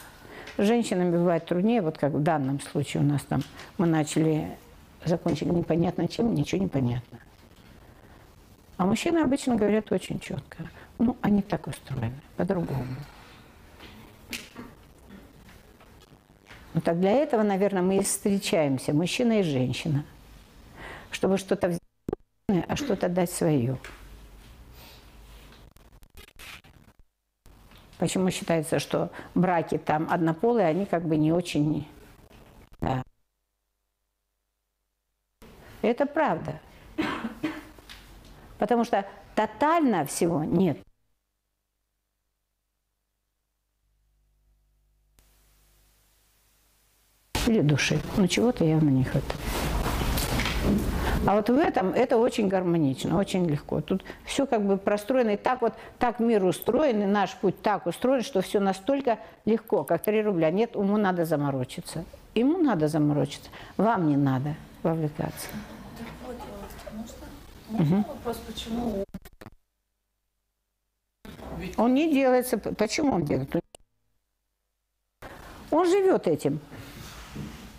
С женщинами бывает труднее, вот как в данном случае у нас там мы начали, закончили непонятно чем, ничего не понятно. А мужчины обычно говорят очень четко. Ну, они так устроены, по-другому. Ну так для этого, наверное, мы и встречаемся, мужчина и женщина, чтобы что-то взять, а что-то дать свое. Почему считается, что браки там однополые, они как бы не очень... Да. Это правда. Потому что тотально всего нет. Или души. Но чего-то явно не хватает. А вот в этом это очень гармонично, очень легко. Тут все как бы простроено, и так вот, так мир устроен, и наш путь так устроен, что все настолько легко, как 3 рубля. Нет, ему надо заморочиться. Ему надо заморочиться, вам не надо вовлекаться. Так вот, можно, можно вопрос, почему ведь Он не делается. Почему он делает? Он живет этим.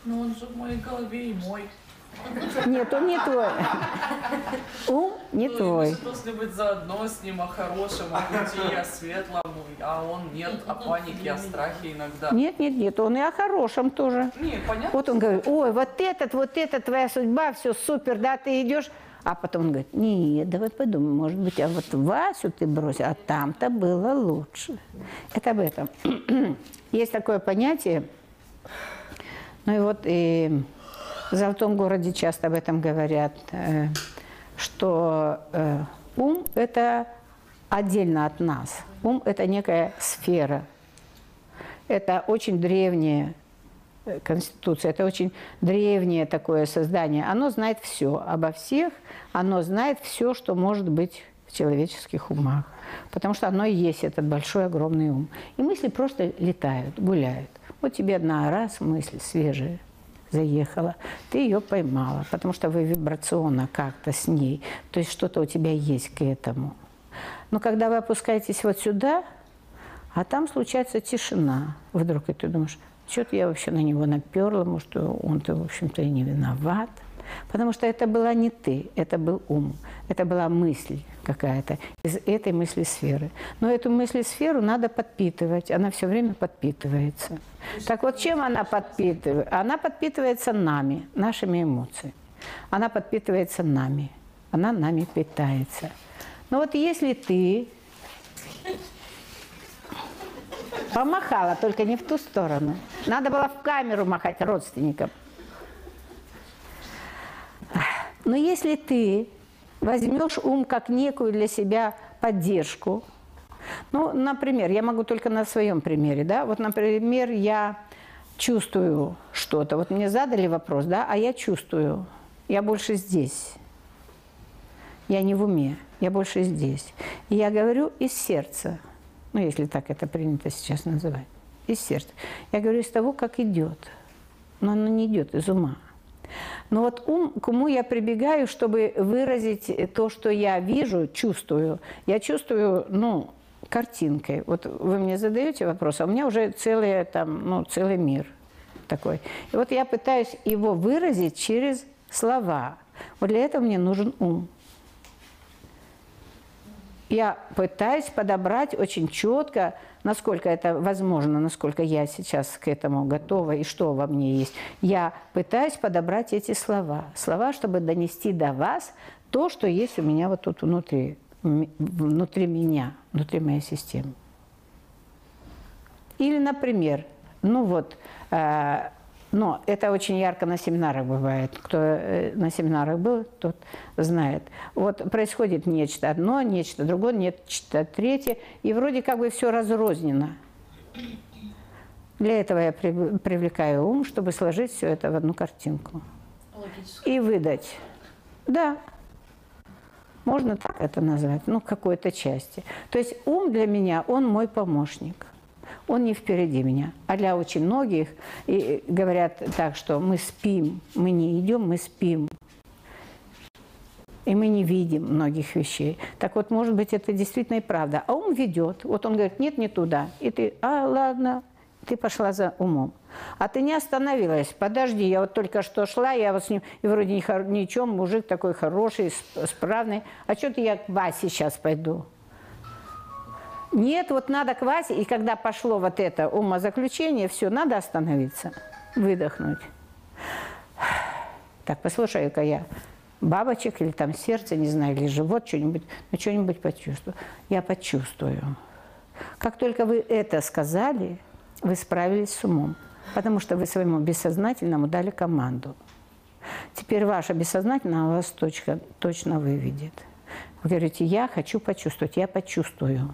ну, он же в моей голове и мой. Нет, он не твой. Ум не Ну, твой. должны быть заодно с ним о хорошем, о пути, о светлом, а он нет, о панике, о страхе иногда. Нет, нет, нет, он и о хорошем тоже. Не, понятно. Вот он говорит, ой, вот этот, вот это твоя судьба, все супер, да, ты идешь. А потом он говорит, нет, давай подумаем, может быть, а вот Васю ты бросил, а там-то было лучше. Это об этом. Есть такое понятие, ну и вот и в Золотом городе часто об этом говорят, э, что э, ум – это отдельно от нас. Ум – это некая сфера. Это очень древняя э, Конституция, это очень древнее такое создание. Оно знает все обо всех, оно знает все, что может быть в человеческих умах. Потому что оно и есть этот большой, огромный ум. И мысли просто летают, гуляют. Вот тебе одна раз мысль свежая заехала, ты ее поймала, потому что вы вибрационно как-то с ней, то есть что-то у тебя есть к этому. Но когда вы опускаетесь вот сюда, а там случается тишина, вдруг и ты думаешь, что-то я вообще на него наперла, может, он-то, в общем-то, и не виноват. Потому что это была не ты, это был ум, это была мысль какая-то из этой мысли сферы. Но эту мысли сферу надо подпитывать, она все время подпитывается. Так вот, чем она подпитывается? Она подпитывается нами, нашими эмоциями. Она подпитывается нами, она нами питается. Но вот если ты помахала, только не в ту сторону, надо было в камеру махать родственникам. Но если ты возьмешь ум как некую для себя поддержку, ну, например, я могу только на своем примере, да, вот, например, я чувствую что-то, вот мне задали вопрос, да, а я чувствую, я больше здесь, я не в уме, я больше здесь. И я говорю из сердца, ну, если так это принято сейчас называть, из сердца. Я говорю из того, как идет, но оно не идет из ума. Но вот ум, к уму я прибегаю, чтобы выразить то, что я вижу, чувствую. Я чувствую, ну, картинкой. Вот вы мне задаете вопрос, а у меня уже целый, там, ну, целый мир такой. И вот я пытаюсь его выразить через слова. Вот для этого мне нужен ум. Я пытаюсь подобрать очень четко, насколько это возможно, насколько я сейчас к этому готова и что во мне есть. Я пытаюсь подобрать эти слова. Слова, чтобы донести до вас то, что есть у меня вот тут внутри, внутри меня, внутри моей системы. Или, например, ну вот, э, но это очень ярко на семинарах бывает. Кто э, на семинарах был, тот знает. Вот происходит нечто одно, нечто другое, нечто третье, и вроде как бы все разрознено. Для этого я привлекаю ум, чтобы сложить все это в одну картинку. И выдать. Да. Можно так это назвать, ну, какой-то части. То есть ум для меня, он мой помощник. Он не впереди меня. А для очень многих и говорят так, что мы спим, мы не идем, мы спим. И мы не видим многих вещей. Так вот, может быть, это действительно и правда. А ум ведет. Вот он говорит, нет, не туда. И ты, а, ладно, ты пошла за умом. А ты не остановилась. Подожди, я вот только что шла, я вот с ним, и вроде ни, ничем, мужик такой хороший, сп- справный. А что-то я к Васе сейчас пойду. Нет, вот надо к Васе, и когда пошло вот это умозаключение, все, надо остановиться, выдохнуть. Так, послушаю-ка я бабочек или там сердце, не знаю, или живот, что-нибудь, ну что-нибудь почувствую. Я почувствую. Как только вы это сказали, вы справились с умом, потому что вы своему бессознательному дали команду. Теперь ваше бессознательное вас точка, точно выведет. Вы говорите, я хочу почувствовать, я почувствую.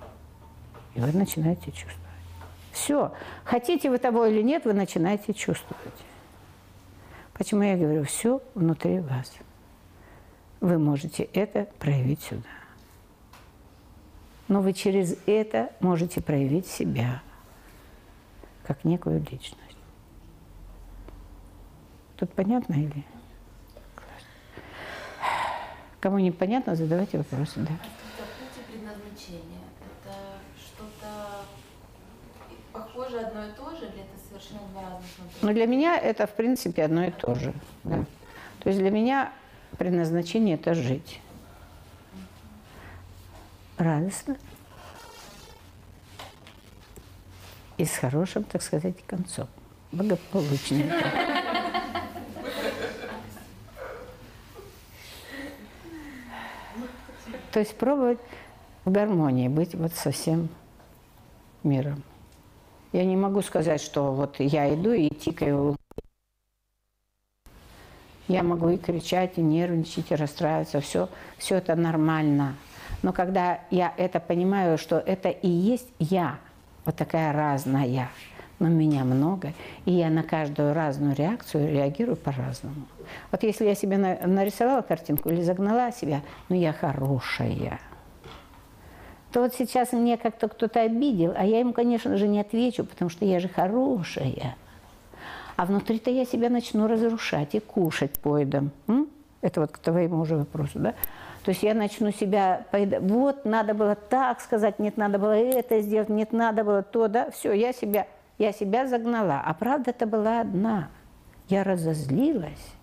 И вы начинаете чувствовать. Все. Хотите вы того или нет, вы начинаете чувствовать. Почему я говорю, все внутри вас. Вы можете это проявить сюда. Но вы через это можете проявить себя как некую личность. Тут понятно или? Кому непонятно, задавайте вопросы. Да. Похоже одно и то же, или это совершенно два разных? Но для меня это, в принципе, одно и то же. да. То есть для меня предназначение – это жить. Радостно. И с хорошим, так сказать, концом. Благополучным. То есть пробовать в гармонии быть вот со всем миром. Я не могу сказать, что вот я иду и тикаю. Я могу и кричать, и нервничать, и расстраиваться. Все, все это нормально. Но когда я это понимаю, что это и есть я, вот такая разная, но меня много, и я на каждую разную реакцию реагирую по-разному. Вот если я себе на- нарисовала картинку или загнала себя, ну я хорошая, то вот сейчас мне как-то кто-то обидел, а я ему, конечно же, не отвечу, потому что я же хорошая. А внутри-то я себя начну разрушать и кушать поедом. М? Это вот к твоему уже вопросу, да? То есть я начну себя. Вот, надо было так сказать, нет, надо было это сделать, нет, надо было то, да? Все, я себя, я себя загнала. А правда-то была одна. Я разозлилась.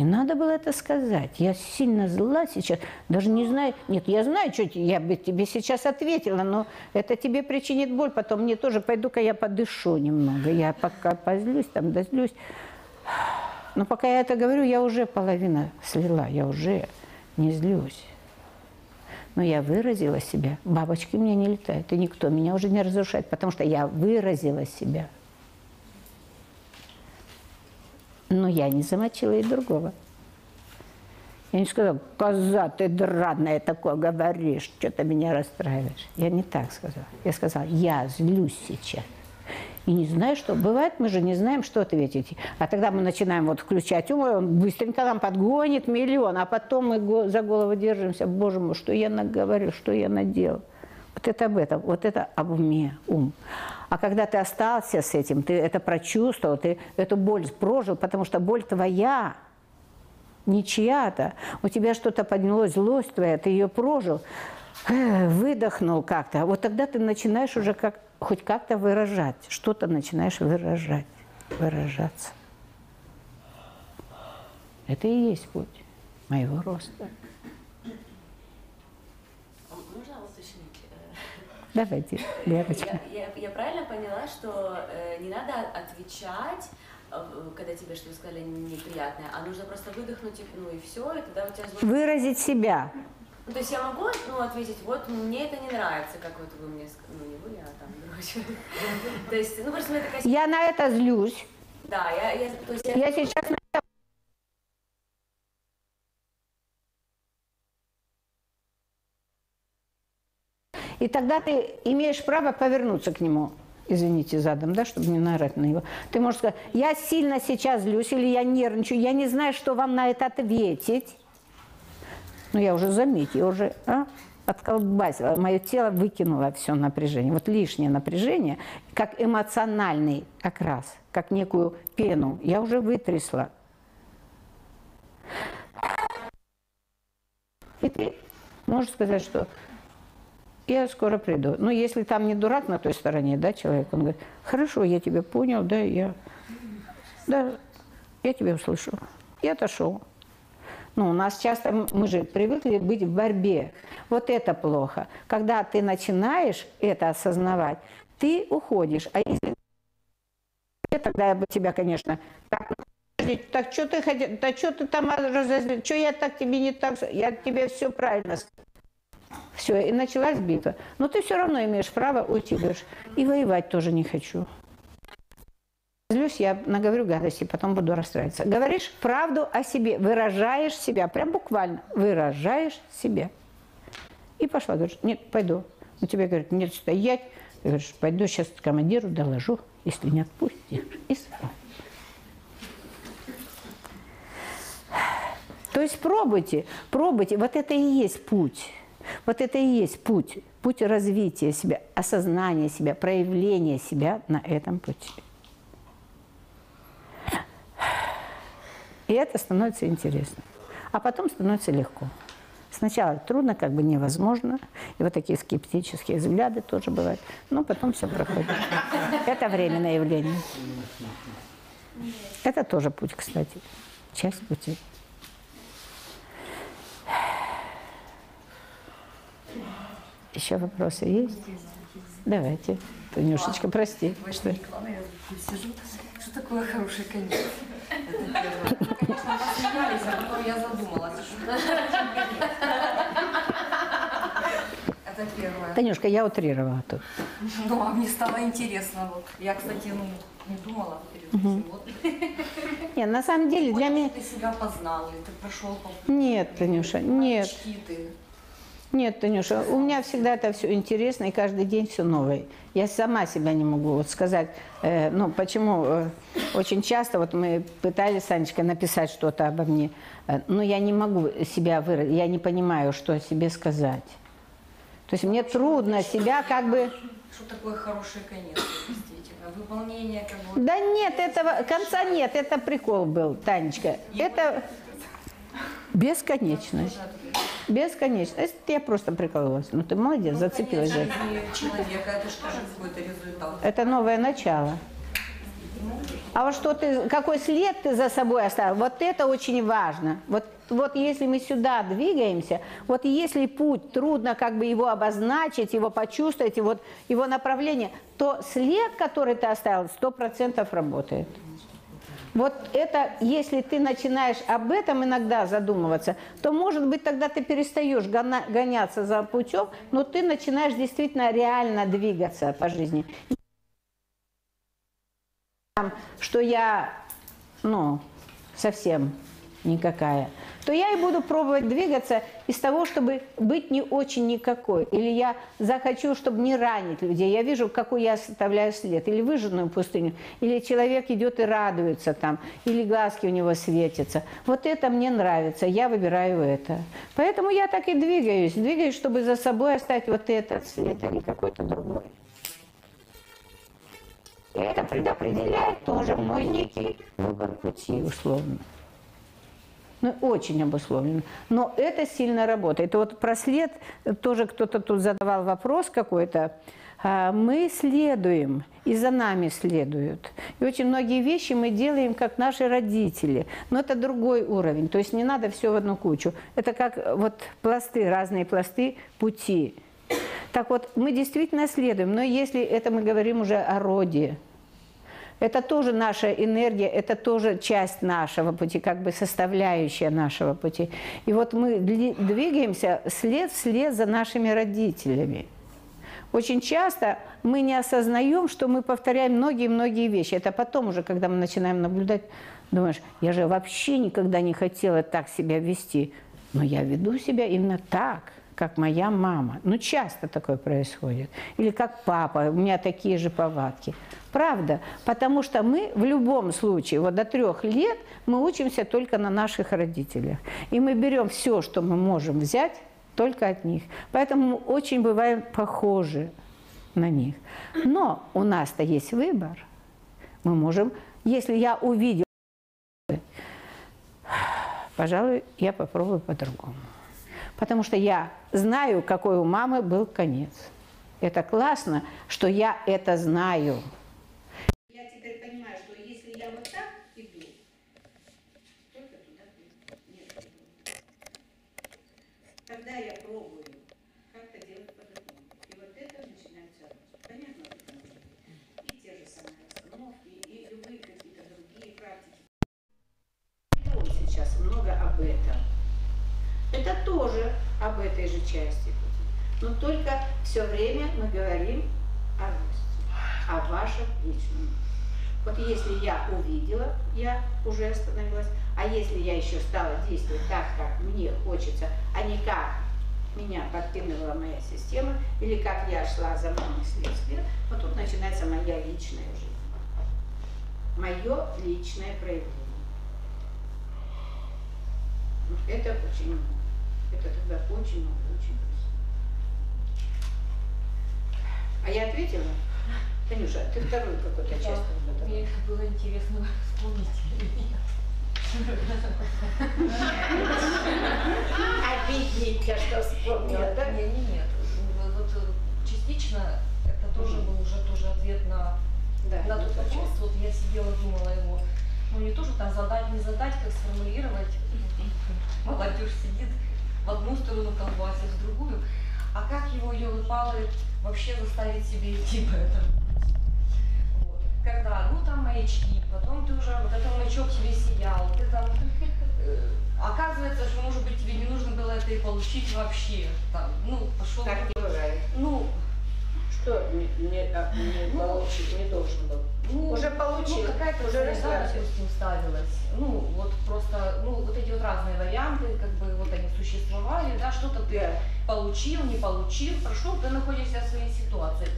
И надо было это сказать. Я сильно зла сейчас, даже не знаю. Нет, я знаю, что я бы тебе сейчас ответила, но это тебе причинит боль. Потом мне тоже пойду-ка я подышу немного. Я пока позлюсь, там дозлюсь. Но пока я это говорю, я уже половина слила, я уже не злюсь. Но я выразила себя. Бабочки меня не летают, и никто меня уже не разрушает, потому что я выразила себя. Но я не замочила и другого. Я не сказала, коза, ты драная такое говоришь, что-то меня расстраиваешь. Я не так сказала. Я сказала, я злюсь сейчас. И не знаю, что. Бывает, мы же не знаем, что ответить. А тогда мы начинаем вот включать ум, он быстренько нам подгонит миллион, а потом мы за голову держимся. Боже мой, что я наговорил, что я наделал. Вот это об этом, вот это об уме, ум. А когда ты остался с этим, ты это прочувствовал, ты эту боль прожил, потому что боль твоя, не чья-то. У тебя что-то поднялось, злость твоя, ты ее прожил, выдохнул как-то. Вот тогда ты начинаешь уже как, хоть как-то выражать, что-то начинаешь выражать, выражаться. Это и есть путь моего роста. А Можно уточнить? Э, Давайте, Лерочка. Я, я- я правильно поняла, что э, не надо отвечать, э, когда тебе что-то сказали неприятное, а нужно просто выдохнуть, и, ну и все, и тогда у тебя Выразить себя. Ну, то есть я могу ну, ответить, вот мне это не нравится, как вот вы мне сказали, ну не вы, а там другой человек. То есть, ну просто у меня такая... Я на это злюсь. Да, я, я, то есть я... Я сейчас на это И тогда ты имеешь право повернуться к нему, извините, задом, да, чтобы не наорать на него. Ты можешь сказать, я сильно сейчас злюсь или я нервничаю, я не знаю, что вам на это ответить. Ну, я уже, заметь, я уже а, отколбасила. Мое тело выкинуло все напряжение. Вот лишнее напряжение, как эмоциональный окрас, как некую пену, я уже вытрясла. И ты можешь сказать, что я скоро приду. Ну, если там не дурак на той стороне, да, человек, он говорит, хорошо, я тебя понял, да, я, да, я тебя услышал. И отошел. Ну, у нас часто, мы же привыкли быть в борьбе. Вот это плохо. Когда ты начинаешь это осознавать, ты уходишь. А если тогда я бы тебя, конечно, так, так что ты хотел, да что ты там разозлил, что я так тебе не так, я тебе все правильно все, и началась битва. Но ты все равно имеешь право уйти, говоришь, и воевать тоже не хочу. Злюсь, я наговорю гадости, потом буду расстраиваться. Говоришь правду о себе, выражаешь себя, прям буквально выражаешь себя. И пошла, говоришь, нет, пойду. Но тебе говорят, нет, стоять. Ты говоришь, пойду сейчас командиру доложу, если не отпустишь. И спал. То есть пробуйте, пробуйте. Вот это и есть путь. Вот это и есть путь. Путь развития себя, осознания себя, проявления себя на этом пути. И это становится интересно. А потом становится легко. Сначала трудно, как бы невозможно. И вот такие скептические взгляды тоже бывают. Но потом все проходит. Это временное явление. Это тоже путь, кстати. Часть пути. Еще вопросы есть? Давайте. Танюшечка, прости. Что? Что такое хороший конец? Это Конечно, посмеялись, а потом я задумалась. Это первое. Танюшка, я утрировала тут. Ну, а мне стало интересно. Вот. Я, кстати, ну, не думала перед этим. Вот. Нет, на самом деле для меня... Ты себя познал, или ты прошел по Нет, Танюша, нет. Ты. Нет, Танюша, у меня всегда это все интересно, и каждый день все новое. Я сама себя не могу вот сказать, э, ну, почему э, очень часто вот мы пытались с Анечкой написать что-то обо мне, э, но я не могу себя выразить, я не понимаю, что о себе сказать. То есть мне трудно себя как бы... Что такое хороший конец, действительно? Выполнение как бы... Да нет, этого конца нет, это прикол был, Танечка. Это бесконечность. Бесконечность. Я просто прикололась. Ну ты молодец, зацепилась же. человека, это же какой-то результат? Это новое начало. А вот что ты, какой след ты за собой оставил, вот это очень важно. Вот, вот если мы сюда двигаемся, вот если путь, трудно как бы его обозначить, его почувствовать, и вот его направление, то след, который ты оставил, сто процентов работает. Вот это, если ты начинаешь об этом иногда задумываться, то, может быть, тогда ты перестаешь гоняться за путем, но ты начинаешь действительно реально двигаться по жизни. Что я, ну, совсем никакая, то я и буду пробовать двигаться из того, чтобы быть не очень никакой. Или я захочу, чтобы не ранить людей. Я вижу, какой я оставляю след. Или выжженную пустыню. Или человек идет и радуется там. Или глазки у него светятся. Вот это мне нравится. Я выбираю это. Поэтому я так и двигаюсь. Двигаюсь, чтобы за собой оставить вот этот след, а не какой-то другой. И это предопределяет тоже мой некий выбор пути, условно. Ну, очень обусловлено. Но это сильно работает. И вот про след тоже кто-то тут задавал вопрос какой-то. А, мы следуем, и за нами следуют. И очень многие вещи мы делаем, как наши родители. Но это другой уровень. То есть не надо все в одну кучу. Это как вот пласты, разные пласты пути. Так вот, мы действительно следуем. Но если это мы говорим уже о роде, это тоже наша энергия, это тоже часть нашего пути, как бы составляющая нашего пути. И вот мы двигаемся след вслед за нашими родителями. Очень часто мы не осознаем, что мы повторяем многие-многие вещи. Это потом уже, когда мы начинаем наблюдать, думаешь, я же вообще никогда не хотела так себя вести. Но я веду себя именно так, как моя мама. Ну, часто такое происходит. Или как папа, у меня такие же повадки. Правда, потому что мы в любом случае, вот до трех лет мы учимся только на наших родителях. И мы берем все, что мы можем взять, только от них. Поэтому мы очень бываем похожи на них. Но у нас-то есть выбор. Мы можем, если я увидел, пожалуй, я попробую по-другому. Потому что я знаю, какой у мамы был конец. Это классно, что я это знаю. Я теперь понимаю, что если я вот так иду, только туда нет. Тогда я пробую как-то делать по-другому. И вот это начинается Понятно, потому что и те же самые остановки, и любые какие-то другие практики. Он сейчас много об этом. Это тоже об этой же части будет. Но только все время мы говорим о росте, о вашем личном. Вот если я увидела, я уже остановилась, а если я еще стала действовать так, как мне хочется, а не как меня подкинула моя система, или как я шла за мной следствие, вот тут начинается моя личная жизнь. Мое личное проявление. Это очень много. Это тогда очень много, очень грустно. А я ответила? Танюша, ты вторую какой-то Да, часть Мне было интересно вспомнить нет. Обидненько, что вспомнила, Нет, да? не, не, нет. Вот, э, частично это тоже был уже тоже ответ на, Да, на тот вопрос. Вот я сидела, думала его, ну не тоже там задать, не задать, как сформулировать. Молодежь сидит в одну сторону колбасит, в другую. А как его ее выпалы вообще заставить себе идти по этому? Вот. Когда, ну там маячки, потом ты уже, вот этот маячок тебе сиял, ты там, э, оказывается, что может быть тебе не нужно было это и получить вообще, там, ну, пошел. Так не бывает. Ну, Что не, не, а, не Ну, получить, не должен был? ну, Уже получил, ну, какая-то уже допустим, ставилась. Ну, вот просто, ну, вот эти вот разные варианты, как бы вот они существовали, да, что-то ты Да. получил, не получил, прошел, ты находишься в своей ситуации.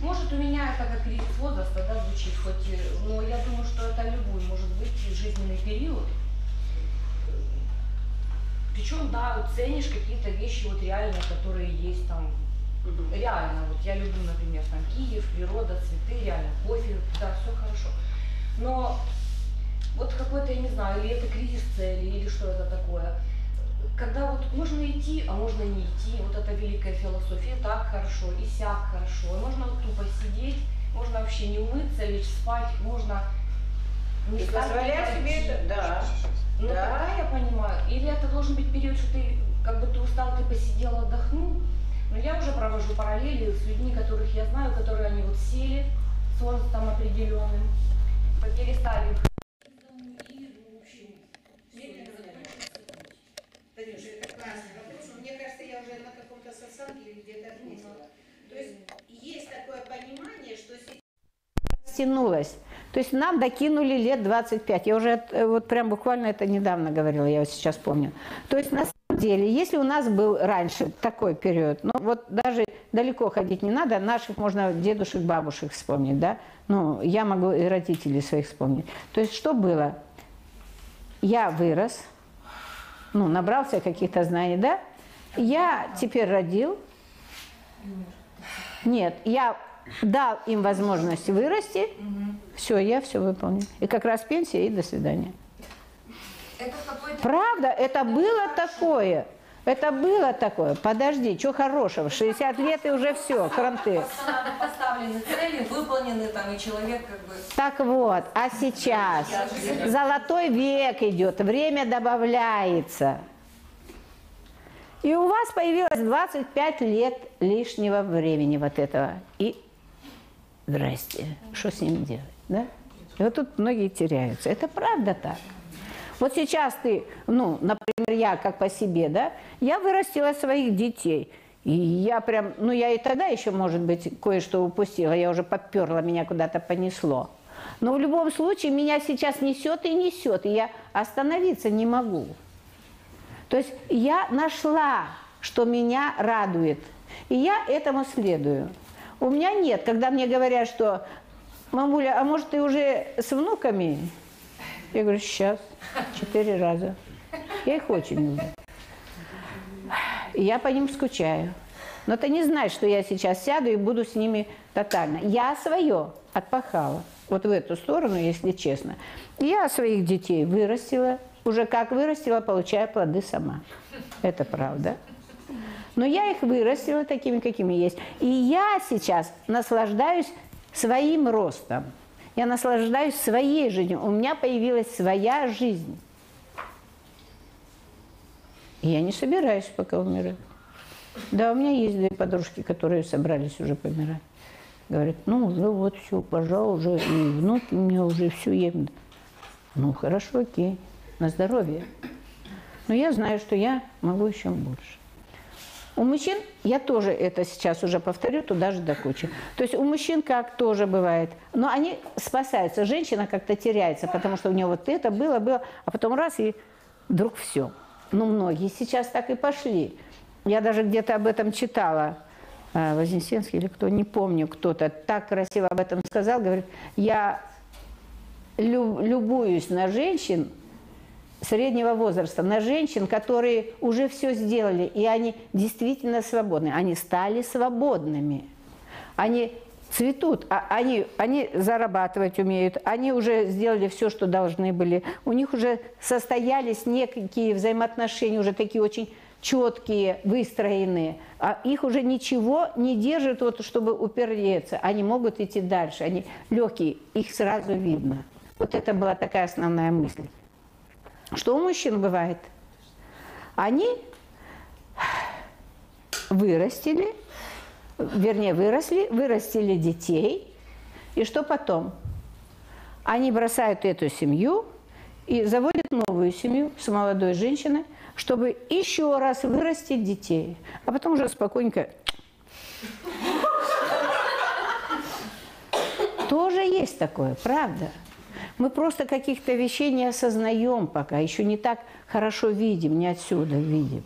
Может, у меня это как кризис возраста, да, звучит, хоть, но я думаю, что это любой может быть жизненный период. Причем, да, ценишь какие-то вещи вот реальные, которые есть там реально, вот я люблю, например, там Киев, природа, цветы, реально, кофе, да, все хорошо. Но вот какой-то, я не знаю, или это кризис цели, или что это такое. Когда вот можно идти, а можно не идти, вот эта великая философия, так хорошо, и сяк хорошо, можно вот тупо сидеть, можно вообще не умыться, лечь спать, можно не И позволять себе это, да. Ну Да. да, я понимаю. Или это должен быть период, что ты как бы ты устал, ты посидел, отдохнул. Но я уже провожу параллели с людьми, которых я знаю, которые они вот сели с возрастом определенным, перестали Танюша, это классный вопрос, но мне кажется, я уже на каком-то сатсанге или где-то. То есть есть такое понимание, что сейчас стянулось. То есть нам докинули лет 25. Я уже э, вот прям буквально это недавно говорила, я вот сейчас помню. То есть на самом деле, если у нас был раньше такой период, ну вот даже далеко ходить не надо, наших можно дедушек, бабушек вспомнить, да? Ну, я могу и родителей своих вспомнить. То есть что было? Я вырос, ну, набрался каких-то знаний, да? Я теперь родил. Нет, я дал им возможность вырасти. Все, я все выполнил. И как раз пенсия, и до свидания. Это Правда, это было такое. Это было такое. Подожди, что хорошего? 60 лет и уже все, кранты. поставлены цели, выполнены там, и человек как бы... Так вот, а сейчас золотой век идет, время добавляется. И у вас появилось 25 лет лишнего времени вот этого. И здрасте, что с ним делать, да? И вот тут многие теряются. Это правда так. Вот сейчас ты, ну, например, я как по себе, да, я вырастила своих детей. И я прям, ну, я и тогда еще, может быть, кое-что упустила. Я уже подперла, меня куда-то понесло. Но в любом случае меня сейчас несет и несет, и я остановиться не могу. То есть я нашла что меня радует. И я этому следую. У меня нет, когда мне говорят, что мамуля, а может ты уже с внуками? Я говорю, сейчас, четыре раза. Я их очень люблю. Я по ним скучаю. Но ты не знаешь, что я сейчас сяду и буду с ними тотально. Я свое отпахала. Вот в эту сторону, если честно. Я своих детей вырастила. Уже как вырастила, получая плоды сама. Это правда. Но я их вырастила такими, какими есть. И я сейчас наслаждаюсь своим ростом. Я наслаждаюсь своей жизнью. У меня появилась своя жизнь. И я не собираюсь пока умирать. Да, у меня есть две подружки, которые собрались уже помирать. Говорят, ну уже вот все, пожалуй, уже и внуки у меня уже все ем. Ну хорошо, окей, на здоровье. Но я знаю, что я могу еще больше. У мужчин, я тоже это сейчас уже повторю, туда же до кучи. То есть у мужчин как тоже бывает. Но они спасаются. Женщина как-то теряется, потому что у нее вот это было, было, а потом раз и вдруг все. Ну, многие сейчас так и пошли. Я даже где-то об этом читала. А, Вознесенский или кто, не помню, кто-то так красиво об этом сказал. Говорит, я любуюсь на женщин среднего возраста, на женщин, которые уже все сделали, и они действительно свободны. Они стали свободными. Они цветут, а они, они зарабатывать умеют, они уже сделали все, что должны были. У них уже состоялись некие взаимоотношения, уже такие очень четкие, выстроенные, а их уже ничего не держит, вот, чтобы упереться. Они могут идти дальше, они легкие, их сразу видно. Вот это была такая основная мысль. Что у мужчин бывает? Они вырастили, вернее, выросли, вырастили детей, и что потом? Они бросают эту семью и заводят новую семью с молодой женщиной, чтобы еще раз вырастить детей, а потом уже спокойненько. Тоже есть такое, правда. Мы просто каких-то вещей не осознаем пока, еще не так хорошо видим, не отсюда видим.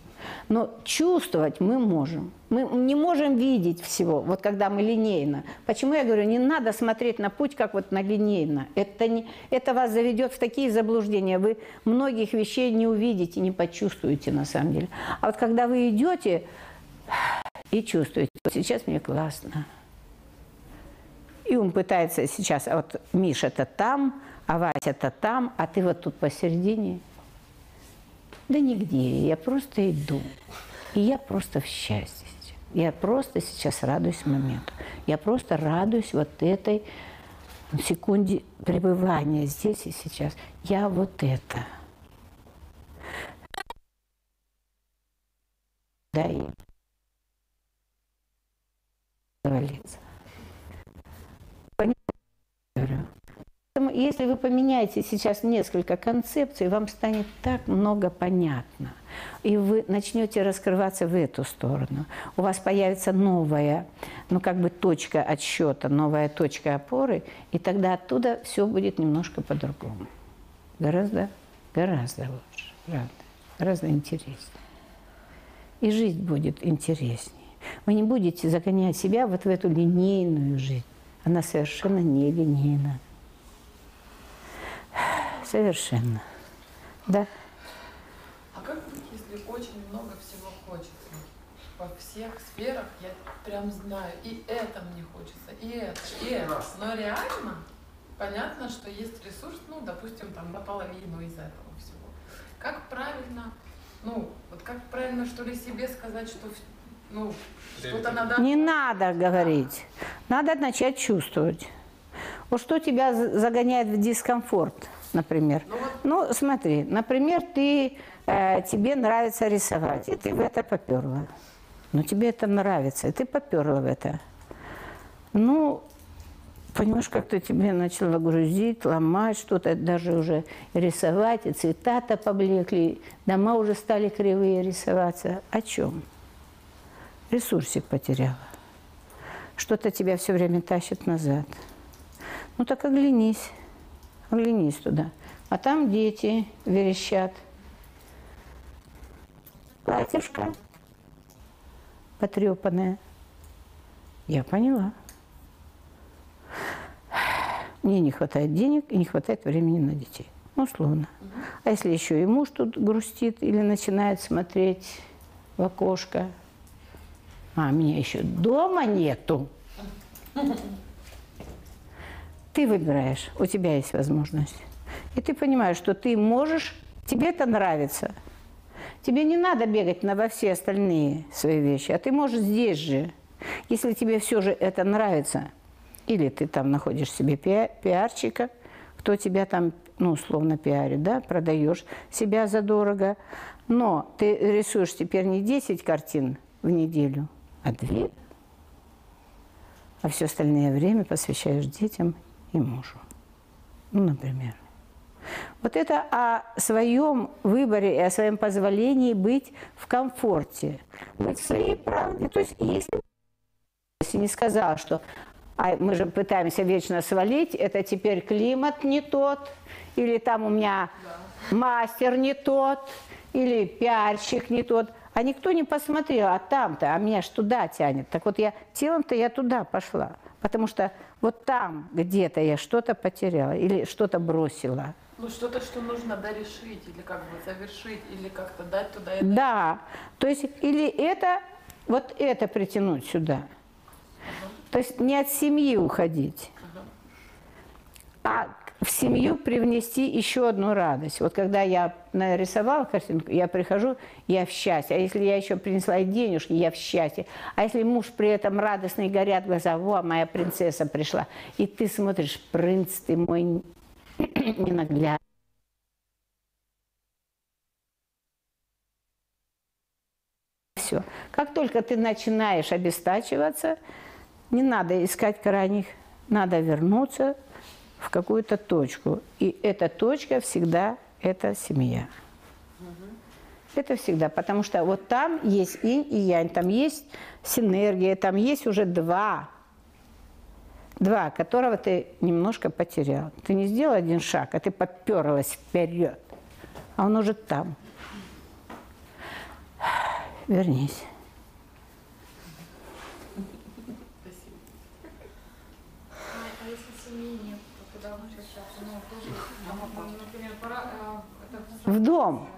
Но чувствовать мы можем. Мы не можем видеть всего, вот когда мы линейно. Почему я говорю, не надо смотреть на путь, как вот на линейно. Это, не, это вас заведет в такие заблуждения. Вы многих вещей не увидите, не почувствуете на самом деле. А вот когда вы идете и чувствуете, вот сейчас мне классно. И он пытается сейчас, а вот Миша-то там, а Вася-то там, а ты вот тут посередине – да нигде, я просто иду. И я просто в счастье. Я просто сейчас радуюсь моменту. Я просто радуюсь вот этой секунде пребывания здесь и сейчас. Я вот это. Да, и провалиться. Понимаете? если вы поменяете сейчас несколько концепций, вам станет так много понятно. И вы начнете раскрываться в эту сторону. У вас появится новая, ну как бы точка отсчета, новая точка опоры, и тогда оттуда все будет немножко по-другому. Гораздо, гораздо лучше, правда. Гораздо интереснее. И жизнь будет интереснее. Вы не будете загонять себя вот в эту линейную жизнь. Она совершенно не линейна. Совершенно. Да. А как быть, если очень много всего хочется? Во всех сферах я прям знаю, и это мне хочется, и это, и это. Но реально понятно, что есть ресурс, ну, допустим, там наполовину из этого всего. Как правильно, ну, вот как правильно, что ли, себе сказать, что ну, что-то надо... Не надо говорить. Надо начать чувствовать. Вот что тебя загоняет в дискомфорт? например. Ну, смотри, например, ты, э, тебе нравится рисовать, и ты в это поперла. Ну, тебе это нравится, и ты поперла в это. Ну, понимаешь, как-то тебе начало грузить, ломать что-то, даже уже рисовать, и цвета-то поблекли, дома уже стали кривые рисоваться. О чем? Ресурсик потеряла. Что-то тебя все время тащит назад. Ну так оглянись. Оглянись туда. А там дети верещат. Платьишко. потрепанная. Я поняла. Мне не хватает денег и не хватает времени на детей. Ну, условно. А если еще и муж тут грустит или начинает смотреть в окошко, а меня еще дома нету. Ты выбираешь, у тебя есть возможность. И ты понимаешь, что ты можешь, тебе это нравится. Тебе не надо бегать на во все остальные свои вещи, а ты можешь здесь же. Если тебе все же это нравится, или ты там находишь себе пиарчика, кто тебя там, ну, условно пиарит, да, продаешь себя задорого, но ты рисуешь теперь не 10 картин в неделю, а две, а все остальное время посвящаешь детям и мужу. Ну, например. Вот это о своем выборе и о своем позволении быть в комфорте, быть в своей правде. То есть если, если не сказал, что а мы же пытаемся вечно свалить, это теперь климат не тот, или там у меня мастер не тот, или пиарщик не тот. А никто не посмотрел, а там-то, а меня ж туда тянет. Так вот я телом-то я туда пошла. Потому что вот там где-то я что-то потеряла или что-то бросила. Ну что-то, что нужно дорешить или как бы завершить, или как-то дать туда это. Да, то есть или это, вот это притянуть сюда. То есть не от семьи уходить, а в семью привнести еще одну радость. Вот когда я нарисовала картинку, я прихожу, я в счастье. А если я еще принесла денежки, я в счастье. А если муж при этом радостный, горят глаза, во, моя принцесса пришла. И ты смотришь, принц ты мой ненаглядный. Все. Как только ты начинаешь обестачиваться, не надо искать крайних, надо вернуться в какую-то точку. И эта точка всегда – это семья. Это всегда, потому что вот там есть инь и янь, там есть синергия, там есть уже два, два, которого ты немножко потерял. Ты не сделал один шаг, а ты поперлась вперед, а он уже там. Вернись. В дом.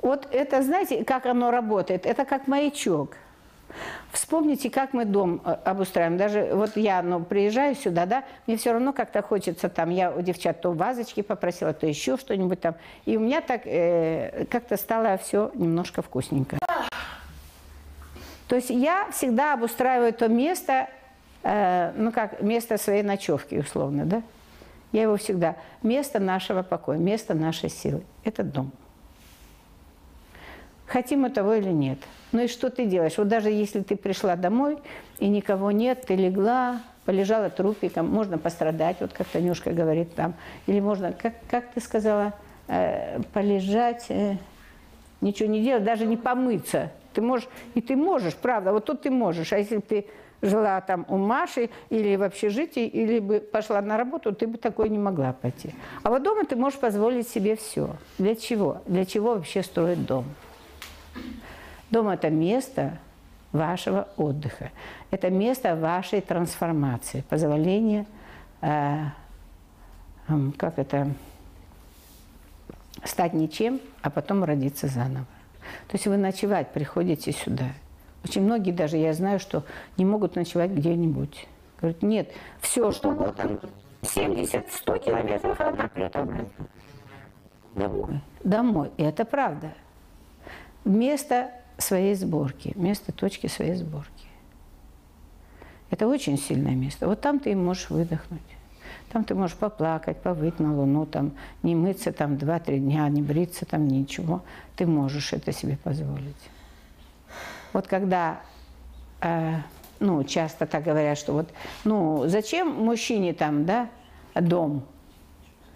Вот это, знаете, как оно работает? Это как маячок. Вспомните, как мы дом э, обустраиваем. Даже вот я ну, приезжаю сюда, да, мне все равно как-то хочется там, я у девчат то вазочки попросила, то еще что-нибудь там. И у меня так э, как-то стало все немножко вкусненько. То есть я всегда обустраиваю то место, э, ну как, место своей ночевки, условно, да. Я его всегда... Место нашего покоя, место нашей силы. Это дом. Хотим мы того или нет. Ну и что ты делаешь? Вот даже если ты пришла домой, и никого нет, ты легла, полежала трупиком, можно пострадать, вот как Танюшка говорит там. Или можно, как, как ты сказала, э, полежать, э, ничего не делать, даже не помыться. Ты можешь, и ты можешь, правда, вот тут ты можешь. А если ты жила там у Маши или в общежитии, или бы пошла на работу, ты бы такой не могла пойти. А вот дома ты можешь позволить себе все. Для чего? Для чего вообще строить дом? Дом – это место вашего отдыха. Это место вашей трансформации, позволения, э, как это, стать ничем, а потом родиться заново. То есть вы ночевать приходите сюда – очень многие даже, я знаю, что не могут ночевать где-нибудь. Говорят, нет, все, что вот там 70-100 километров, плита Домой. Домой. И это правда. Место своей сборки, место точки своей сборки. Это очень сильное место. Вот там ты можешь выдохнуть. Там ты можешь поплакать, повыть на луну, там, не мыться там 2-3 дня, не бриться там, ничего. Ты можешь это себе позволить. Вот когда, э, ну, часто так говорят, что вот, ну, зачем мужчине там, да, дом?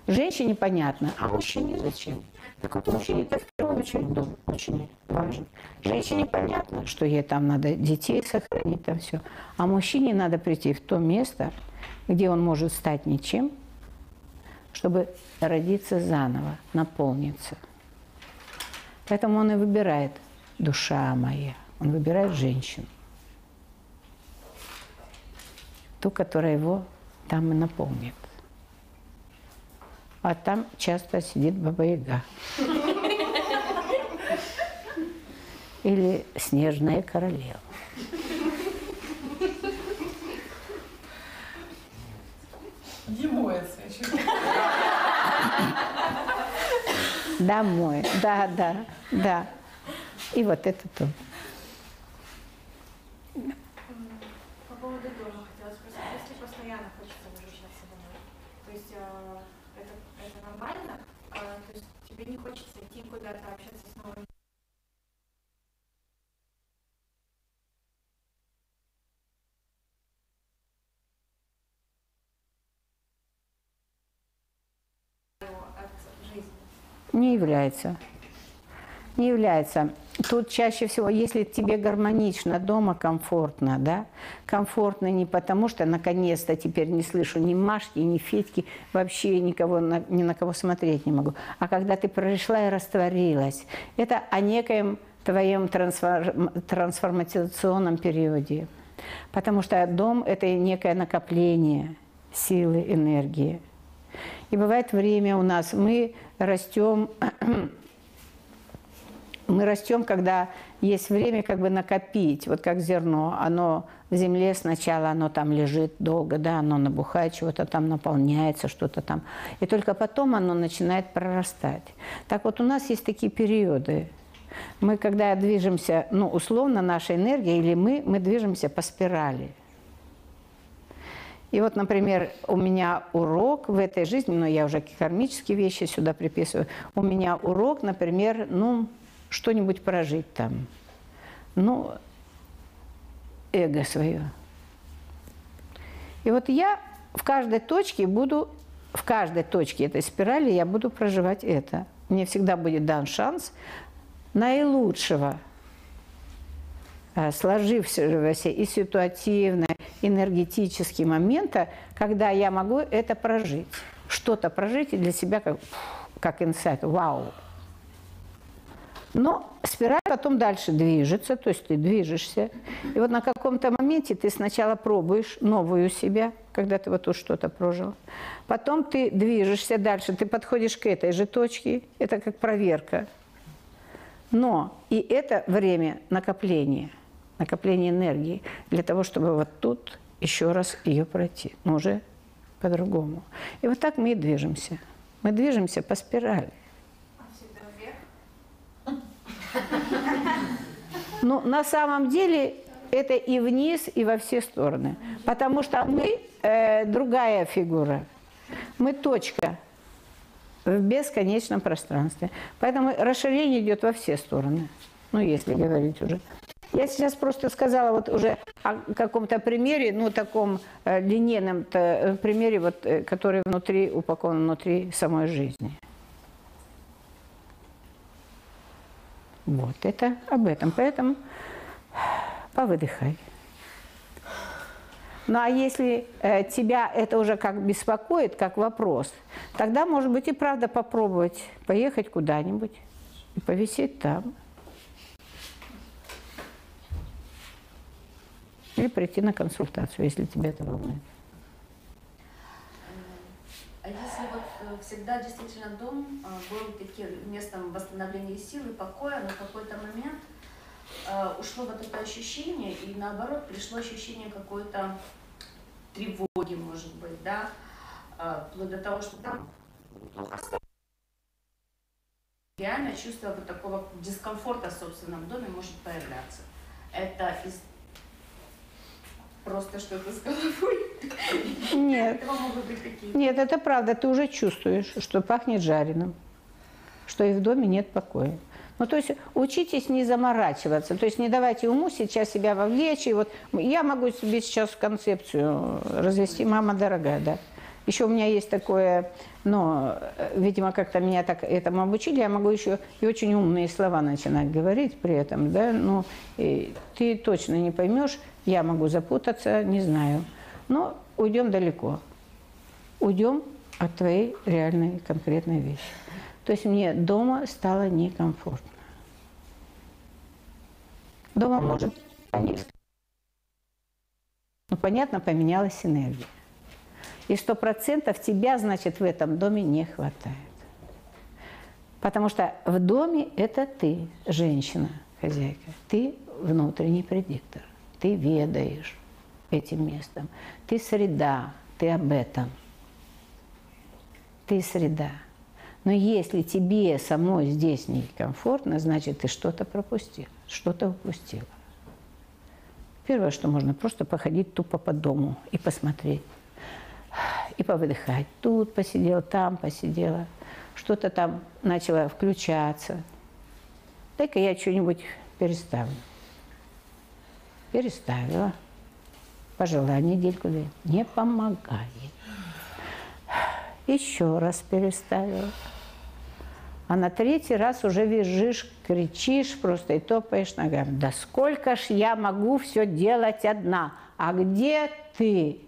Женщине понятно, а мужчине зачем? Так вот мужчине это в первую очередь дом очень важен. Женщине понятно, что ей там надо детей сохранить, там все. А мужчине надо прийти в то место, где он может стать ничем, чтобы родиться заново, наполниться. Поэтому он и выбирает душа моя Он выбирает женщину. Ту, которая его там и наполнит. А там часто сидит Баба Яга. Или Снежная королева. Это еще. Домой. Да, да, да. И вот это то. По поводу дома хотела спросить, если постоянно хочется возвращаться домой, то есть э, это, это нормально? А, то есть тебе не хочется идти куда-то общаться с новыми? Не является. Не является. Тут чаще всего, если тебе гармонично дома, комфортно, да, комфортно не потому, что наконец-то теперь не слышу ни Машки, ни Федьки, вообще никого, ни на кого смотреть не могу, а когда ты пришла и растворилась, это о некоем твоем трансфор- трансформационном периоде. Потому что дом – это некое накопление силы, энергии. И бывает время у нас, мы растем, мы растем, когда есть время как бы накопить, вот как зерно, оно в земле сначала, оно там лежит долго, да, оно набухает, чего-то там наполняется, что-то там, и только потом оно начинает прорастать. Так вот у нас есть такие периоды. Мы, когда движемся, ну, условно, наша энергия или мы, мы движемся по спирали. И вот, например, у меня урок в этой жизни, но я уже кармические вещи сюда приписываю, у меня урок, например, ну, что-нибудь прожить там. Ну, эго свое. И вот я в каждой точке буду, в каждой точке этой спирали я буду проживать это. Мне всегда будет дан шанс наилучшего э, сложившегося и ситуативно, энергетически момента, когда я могу это прожить. Что-то прожить и для себя как, как инсайт. Вау! Но спираль потом дальше движется, то есть ты движешься. И вот на каком-то моменте ты сначала пробуешь новую себя, когда ты вот тут что-то прожил. Потом ты движешься дальше, ты подходишь к этой же точке. Это как проверка. Но и это время накопления, накопления энергии для того, чтобы вот тут еще раз ее пройти, но уже по-другому. И вот так мы и движемся. Мы движемся по спирали. Ну, на самом деле, это и вниз, и во все стороны. Потому что мы э, другая фигура. Мы точка в бесконечном пространстве. Поэтому расширение идет во все стороны. Ну, если говорить уже. Я сейчас просто сказала вот уже о каком-то примере, ну, таком э, линейном -то примере, вот, э, который внутри, упакован внутри самой жизни. Вот, это об этом. Поэтому повыдыхай. Ну а если э, тебя это уже как беспокоит, как вопрос, тогда, может быть, и правда попробовать поехать куда-нибудь и повисеть там. Или прийти на консультацию, если тебя это волнует. А если вот э, всегда действительно дом э, был таким местом восстановления сил и покоя, но в какой-то момент э, ушло вот это ощущение, и наоборот пришло ощущение какой-то тревоги, может быть, да, э, вплоть до того, что там реально чувство вот такого дискомфорта в собственном доме может появляться. Это из просто что-то с головой? Нет. Нет, это правда. Ты уже чувствуешь, что пахнет жареным, что и в доме нет покоя. Ну, то есть учитесь не заморачиваться, то есть не давайте уму сейчас себя вовлечь. И вот я могу себе сейчас концепцию развести, мама дорогая, да. Еще у меня есть такое, но, видимо, как-то меня так этому обучили, я могу еще и очень умные слова начинать говорить при этом, да, ну, и ты точно не поймешь, я могу запутаться, не знаю. Но уйдем далеко. Уйдем от твоей реальной конкретной вещи. То есть мне дома стало некомфортно. Дома может, конечно. Ну, понятно, поменялась энергия. И сто процентов тебя, значит, в этом доме не хватает. Потому что в доме это ты, женщина, хозяйка. Ты внутренний предиктор. Ты ведаешь этим местом. Ты среда, ты об этом. Ты среда. Но если тебе самой здесь некомфортно, значит, ты что-то пропустил, что-то упустила. Первое, что можно, просто походить тупо по дому и посмотреть. И повыдыхать. Тут посидела, там посидела. Что-то там начало включаться. Дай-ка я что-нибудь переставлю. Переставила. Пожила недельку-две. Не помогает. Еще раз переставила. А на третий раз уже визжишь, кричишь просто и топаешь ногами. Да сколько ж я могу все делать одна? А где ты?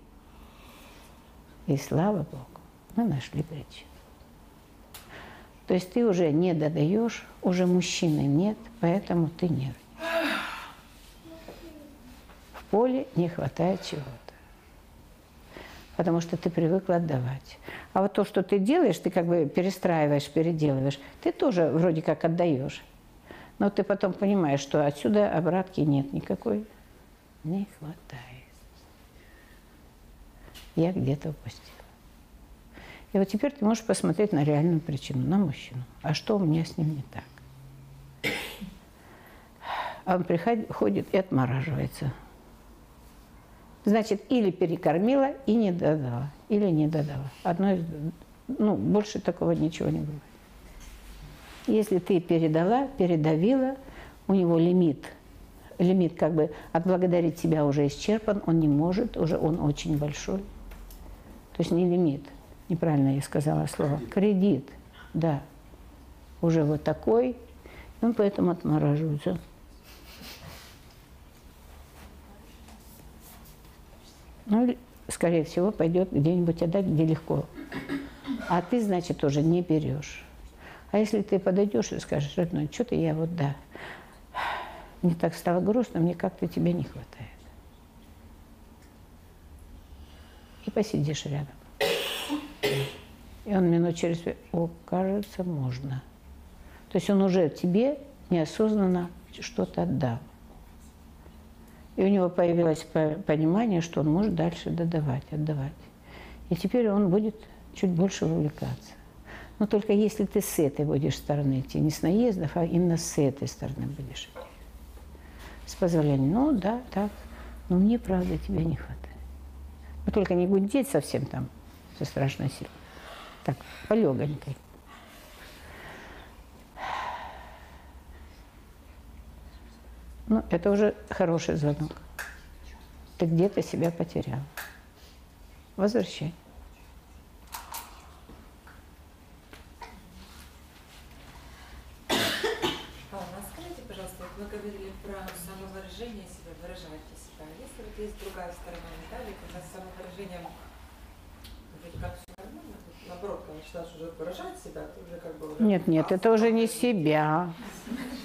И слава Богу, мы нашли причину. То есть ты уже не додаешь, уже мужчины нет, поэтому ты нервничаешь. Поле не хватает чего-то. Потому что ты привыкла отдавать. А вот то, что ты делаешь, ты как бы перестраиваешь, переделываешь, ты тоже вроде как отдаешь. Но ты потом понимаешь, что отсюда обратки нет никакой. Не хватает. Я где-то упустила. И вот теперь ты можешь посмотреть на реальную причину, на мужчину. А что у меня с ним не так? А он приходит и отмораживается. Значит, или перекормила и не додала, или не додала. Одно из, ну, больше такого ничего не бывает. Если ты передала, передавила, у него лимит, лимит как бы отблагодарить тебя уже исчерпан, он не может, уже он очень большой. То есть не лимит, неправильно я сказала слово, кредит, да, уже вот такой, он поэтому отмораживается. Ну, скорее всего, пойдет где-нибудь отдать, где легко. А ты, значит, уже не берешь. А если ты подойдешь и скажешь, родной, что-то я вот, да, мне так стало грустно, мне как-то тебя не хватает. И посидишь рядом. И он минут через о, кажется, можно. То есть он уже тебе неосознанно что-то отдал. И у него появилось понимание, что он может дальше додавать, отдавать. И теперь он будет чуть больше увлекаться. Но только если ты с этой будешь стороны идти, не с наездов, а именно с этой стороны будешь. С позволения. Ну да, так. Но мне, правда, тебя не хватает. Но только не гудеть совсем там со страшной силой. Так, полегонькой. Ну, это уже хороший звонок. Ты где-то себя потерял. Возвращай. Алла, скажите, пожалуйста, вы говорили про самовыражение себя, выражайте себя. Если вот есть другая сторона медали, когда с самовыражением вроде как все нормально, наоборот, когда начинаешь уже выражать себя, ты уже как бы... Уже нет, нет, это уже не себя.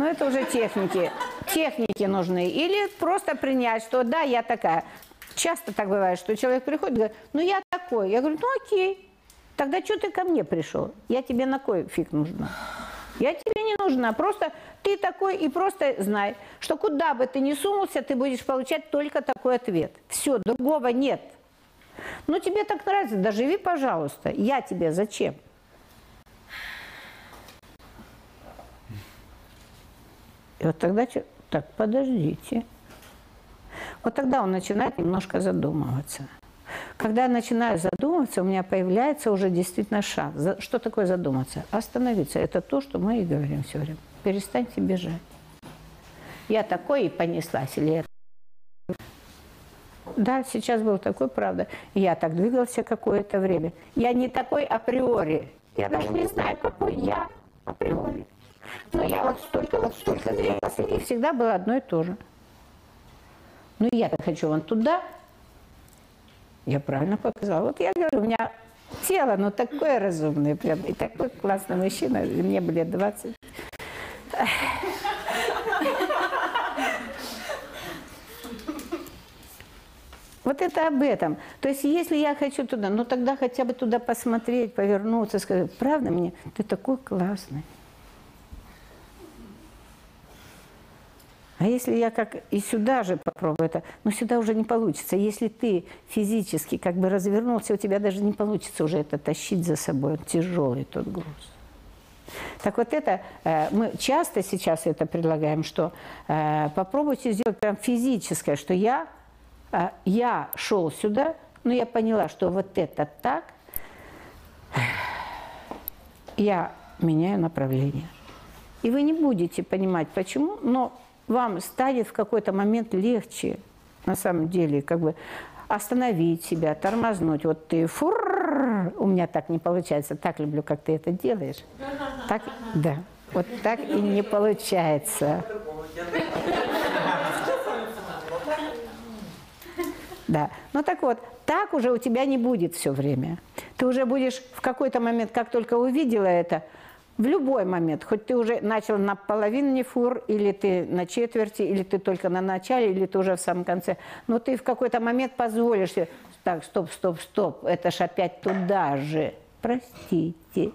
Ну, это уже техники. Техники нужны. Или просто принять, что да, я такая. Часто так бывает, что человек приходит и говорит, ну я такой. Я говорю, ну окей, тогда что ты ко мне пришел? Я тебе на кой фиг нужна? Я тебе не нужна. Просто ты такой и просто знай, что куда бы ты ни сунулся, ты будешь получать только такой ответ. Все, другого нет. Ну тебе так нравится, да живи, пожалуйста. Я тебе зачем? И вот тогда, так, подождите. Вот тогда он начинает немножко задумываться. Когда я начинаю задумываться, у меня появляется уже действительно шанс. Что такое задуматься? Остановиться. Это то, что мы и говорим все время. Перестаньте бежать. Я такой и понеслась. Или я... Да, сейчас был такой, правда. Я так двигался какое-то время. Я не такой априори. Я даже не знаю, какой я априори. Но я вот столько, вот столько двигался, и всегда было одно и то же. Ну, я-то хочу вон туда. Я правильно показала. Вот я говорю, у меня тело, ну, такое разумное прям, и такой классный мужчина. Мне лет 20. Вот это об этом. То есть, если я хочу туда, ну тогда хотя бы туда посмотреть, повернуться, сказать, правда мне, ты такой классный. А если я как и сюда же попробую это, но сюда уже не получится. Если ты физически как бы развернулся, у тебя даже не получится уже это тащить за собой. Он тяжелый тот груз. Так вот это, э, мы часто сейчас это предлагаем, что э, попробуйте сделать прям физическое, что я, э, я шел сюда, но я поняла, что вот это так, я меняю направление. И вы не будете понимать, почему, но вам станет в какой-то момент легче, на самом деле, как бы остановить себя, тормознуть. Вот ты фур, у меня так не получается, так люблю, как ты это делаешь. Так, да, вот так и не получается. Да. Ну так вот, так уже у тебя не будет все время. Ты уже будешь в какой-то момент, как только увидела это, в любой момент, хоть ты уже начал на половине фур, или ты на четверти, или ты только на начале, или ты уже в самом конце, но ты в какой-то момент позволишь себе, так, стоп, стоп, стоп, это ж опять туда же. Простите.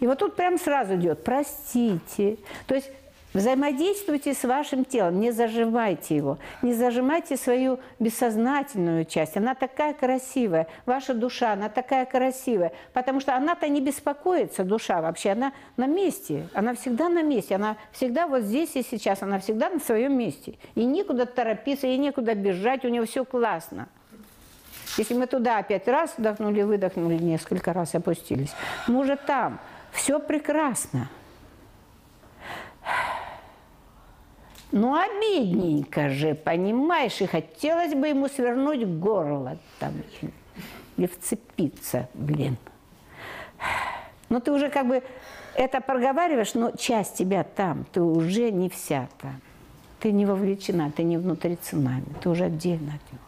И вот тут прям сразу идет, простите. То есть взаимодействуйте с вашим телом, не зажимайте его, не зажимайте свою бессознательную часть. Она такая красивая, ваша душа, она такая красивая, потому что она-то не беспокоится, душа вообще, она на месте, она всегда на месте, она всегда вот здесь и сейчас, она всегда на своем месте. И никуда торопиться, и некуда бежать, у нее все классно. Если мы туда опять раз вдохнули, выдохнули, несколько раз опустились, мы уже там. Все прекрасно. Ну, обидненько же, понимаешь, и хотелось бы ему свернуть горло там или вцепиться, блин. Но ты уже как бы это проговариваешь, но часть тебя там, ты уже не вся там. Ты не вовлечена, ты не внутри цунами, ты уже отдельно от него.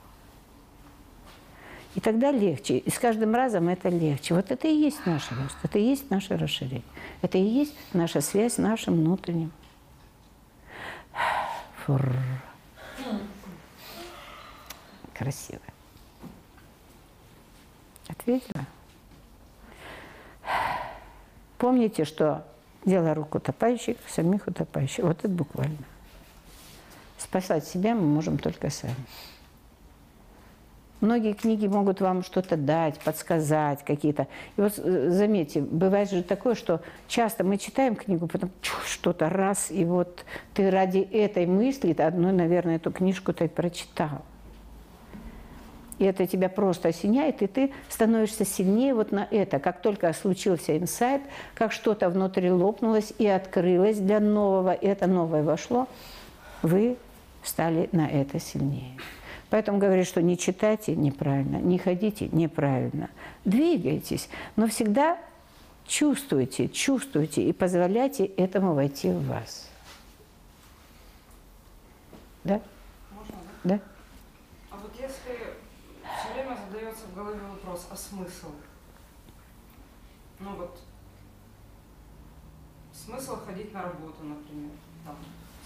И тогда легче. И с каждым разом это легче. Вот это и есть наш рост, это и есть наше расширение. Это и есть наша связь с нашим внутренним. Фур. Красиво. Ответила? Помните, что дело рук утопающих, самих утопающих. Вот это буквально. Спасать себя мы можем только сами. Многие книги могут вам что-то дать, подсказать какие-то. И вот э, заметьте, бывает же такое, что часто мы читаем книгу, потом что-то раз, и вот ты ради этой мысли, одной, наверное, эту книжку ты прочитал. И это тебя просто осеняет, и ты становишься сильнее вот на это. Как только случился инсайт, как что-то внутри лопнулось и открылось для нового, и это новое вошло, вы стали на это сильнее. Поэтому говорит, что не читайте неправильно, не ходите неправильно. Двигайтесь, но всегда чувствуйте, чувствуйте и позволяйте этому войти в вас. Да? Можно, Да? А вот если все время задается в голове вопрос, а смысл? Ну вот, смысл ходить на работу, например, там,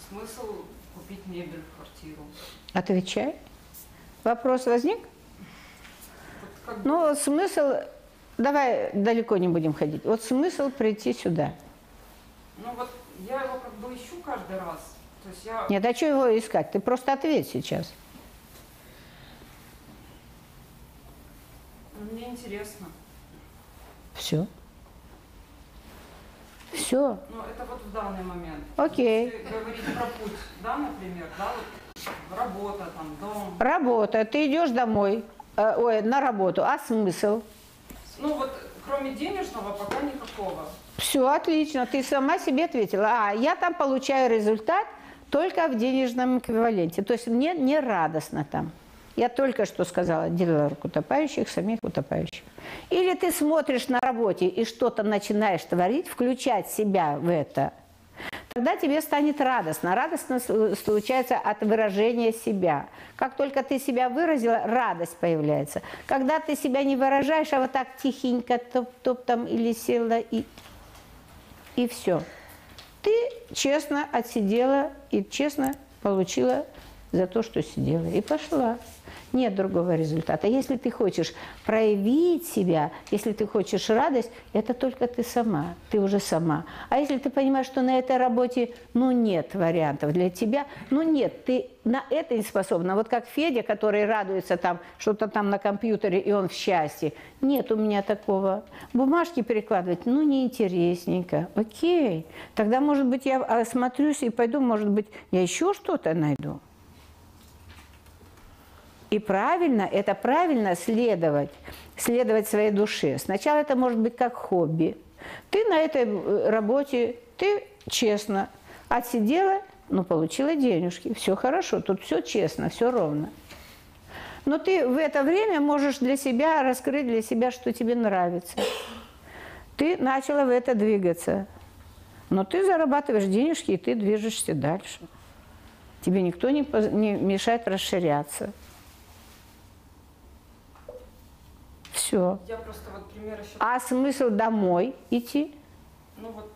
смысл купить мебель в квартиру. Отвечай. Вопрос возник? Ну, смысл, давай далеко не будем ходить. Вот смысл прийти сюда. Ну вот я его как бы ищу каждый раз. То есть я... Нет, а что его искать? Ты просто ответь сейчас. Ну, Мне интересно. Все. Все. Ну, это вот в данный момент. Окей. Если говорить про путь, да, например, да, вот работа, там, дом. Работа. Ты идешь домой, э, ой, на работу. А смысл? Ну вот, кроме денежного, пока никакого. Все отлично, ты сама себе ответила. А, я там получаю результат только в денежном эквиваленте. То есть мне не радостно там. Я только что сказала, рук утопающих, самих утопающих. Или ты смотришь на работе и что-то начинаешь творить, включать себя в это, тогда тебе станет радостно. Радостно с- случается от выражения себя. Как только ты себя выразила, радость появляется. Когда ты себя не выражаешь, а вот так тихенько топ-топ там или села и, и все. Ты честно отсидела и честно получила за то, что сидела. И пошла. Нет другого результата. Если ты хочешь проявить себя, если ты хочешь радость, это только ты сама, ты уже сама. А если ты понимаешь, что на этой работе, ну, нет вариантов для тебя, ну, нет, ты на это не способна. Вот как Федя, который радуется там, что-то там на компьютере, и он в счастье. Нет у меня такого. Бумажки перекладывать, ну, неинтересненько. Окей. Тогда, может быть, я осмотрюсь и пойду, может быть, я еще что-то найду. И правильно, это правильно следовать, следовать своей душе. Сначала это может быть как хобби. Ты на этой э, работе, ты честно отсидела, ну, получила денежки. Все хорошо, тут все честно, все ровно. Но ты в это время можешь для себя раскрыть для себя, что тебе нравится. Ты начала в это двигаться. Но ты зарабатываешь денежки, и ты движешься дальше. Тебе никто не, не мешает расширяться. Все. Я просто вот пример еще. А смысл домой идти? Ну вот,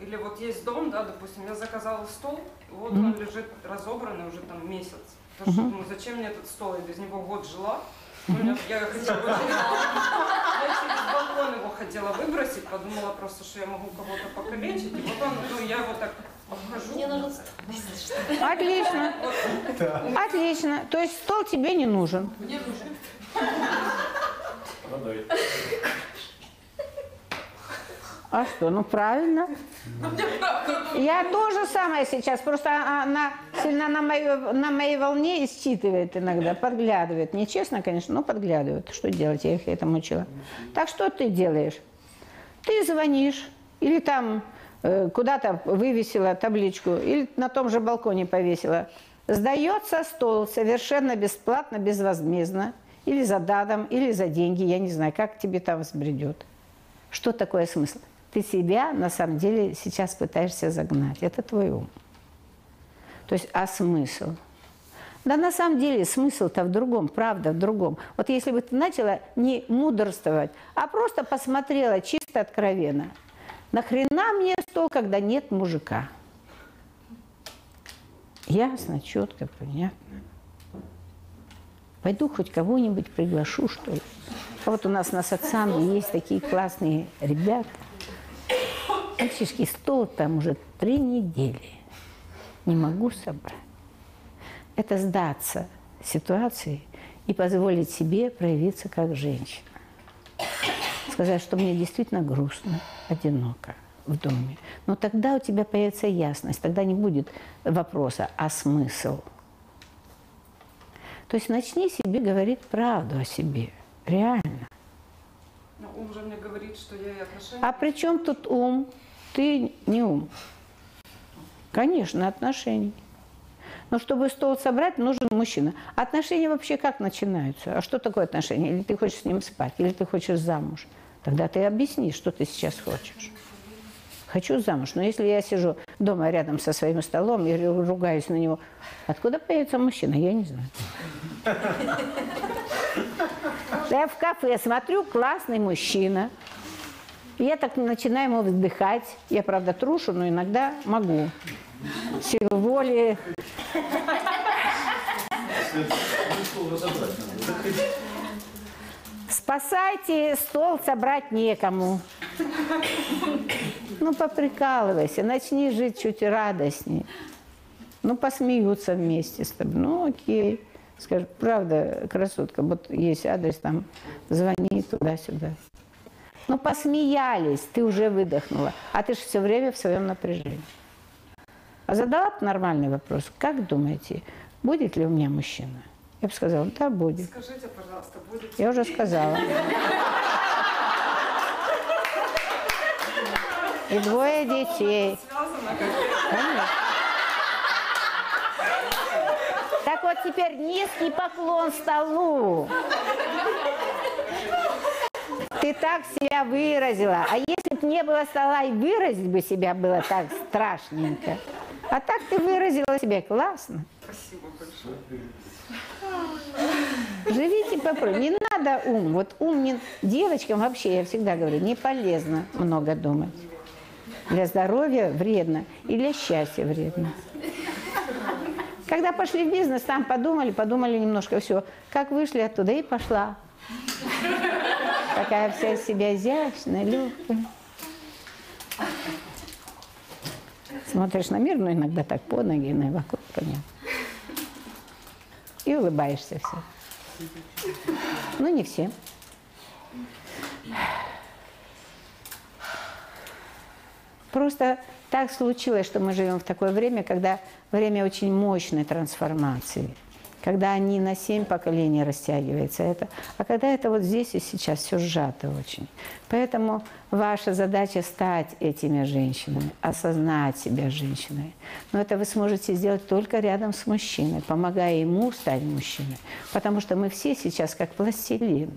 или вот есть дом, да, допустим, я заказала стол, вот Мгм. он лежит разобранный уже там месяц. Потому что Мгм. думаю, зачем мне этот стол, я без него год жила. Ну, я, я хотела я через балкон его хотела выбросить, подумала просто, что я могу кого-то покалечить. И вот он, ну, я его так обхожу. Мне нужен Отлично. Отлично. То есть стол тебе не нужен. Мне нужен. Продай. А что, ну правильно. Я тоже самое сейчас, просто она сильно на, мою, на моей волне и считывает иногда, подглядывает. Нечестно, конечно, но подглядывает. Что делать, я их этому учила. Так что ты делаешь? Ты звонишь или там э, куда-то вывесила табличку, или на том же балконе повесила. Сдается стол совершенно бесплатно, безвозмездно, или за дадом, или за деньги, я не знаю, как тебе там взбредет. Что такое смысл? Ты себя на самом деле сейчас пытаешься загнать. Это твой ум. То есть, а смысл? Да на самом деле смысл-то в другом, правда в другом. Вот если бы ты начала не мудрствовать, а просто посмотрела чисто откровенно, нахрена мне стол, когда нет мужика? Ясно, четко, понятно. Пойду хоть кого-нибудь приглашу, что ли. А вот у нас на соцсамбе есть такие классные ребята. Мальчишки, стол там уже три недели. Не могу собрать. Это сдаться ситуации и позволить себе проявиться как женщина. Сказать, что мне действительно грустно, одиноко в доме. Но тогда у тебя появится ясность, тогда не будет вопроса, а смысл. То есть начни себе говорить правду о себе. Реально. Ну, ум же мне говорит, что я и отношения. А при чем тут ум? Ты не ум. Конечно, отношения. Но чтобы стол собрать, нужен мужчина. Отношения вообще как начинаются? А что такое отношения? Или ты хочешь с ним спать, или ты хочешь замуж? Тогда ты объясни, что ты сейчас хочешь. Хочу замуж. Но если я сижу дома рядом со своим столом и ру- ругаюсь на него, откуда появится мужчина? Я не знаю. Я в кафе смотрю, классный мужчина. Я так начинаю ему вздыхать. Я, правда, трушу, но иногда могу. Силу воли. Спасайте, стол собрать некому. Ну, поприкалывайся, начни жить чуть радостнее. Ну, посмеются вместе с тобой. Ну, окей. Скажи, правда, красотка, вот есть адрес там, звони туда-сюда. Ну, посмеялись, ты уже выдохнула. А ты же все время в своем напряжении. А задала нормальный вопрос. Как думаете, будет ли у меня мужчина? Я бы сказала, да, будет. Скажите, пожалуйста, будет... Я уже сказала. и двое детей. Конечно. Так вот теперь низкий поклон столу. Ты так себя выразила. А если бы не было стола, и выразить бы себя было так страшненько. А так ты выразила себя классно. Спасибо большое. Живите попробуйте. Не надо ум. Вот ум не... девочкам вообще, я всегда говорю, не полезно много думать. Для здоровья вредно и для счастья вредно. Когда пошли в бизнес, там подумали, подумали немножко, все. Как вышли оттуда и пошла. Такая вся из себя изящная, легкая. Смотришь на мир, ну иногда так по ноги, иногда вокруг, понятно. И улыбаешься все. Ну, не все. Просто так случилось, что мы живем в такое время, когда время очень мощной трансформации, когда они на семь поколений растягиваются. Это, а когда это вот здесь и сейчас все сжато очень. Поэтому ваша задача стать этими женщинами, осознать себя женщиной. Но это вы сможете сделать только рядом с мужчиной, помогая ему стать мужчиной. Потому что мы все сейчас как пластилин.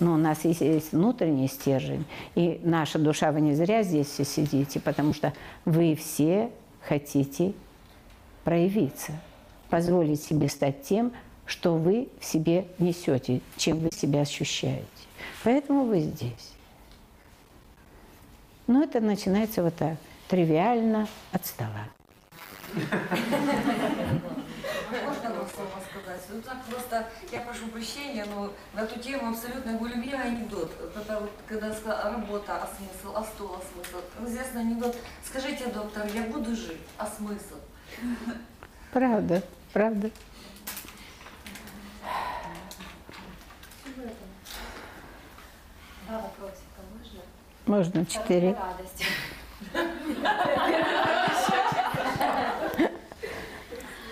Но у нас есть, есть внутренний стержень, и наша душа, вы не зря здесь все сидите, потому что вы все хотите проявиться, позволить себе стать тем, что вы в себе несете, чем вы себя ощущаете. Поэтому вы здесь. Но это начинается вот так, тривиально от стола. Можно два слова сказать? Ну так просто, я прошу прощения, но на эту тему абсолютно его любимый анекдот. Вот, когда сказала работа, а смысл, а стол, а смысл. Известный анекдот. Скажите, доктор, я буду жить, а смысл? Правда, правда. Два вопросика можно? Можно четыре. Радость.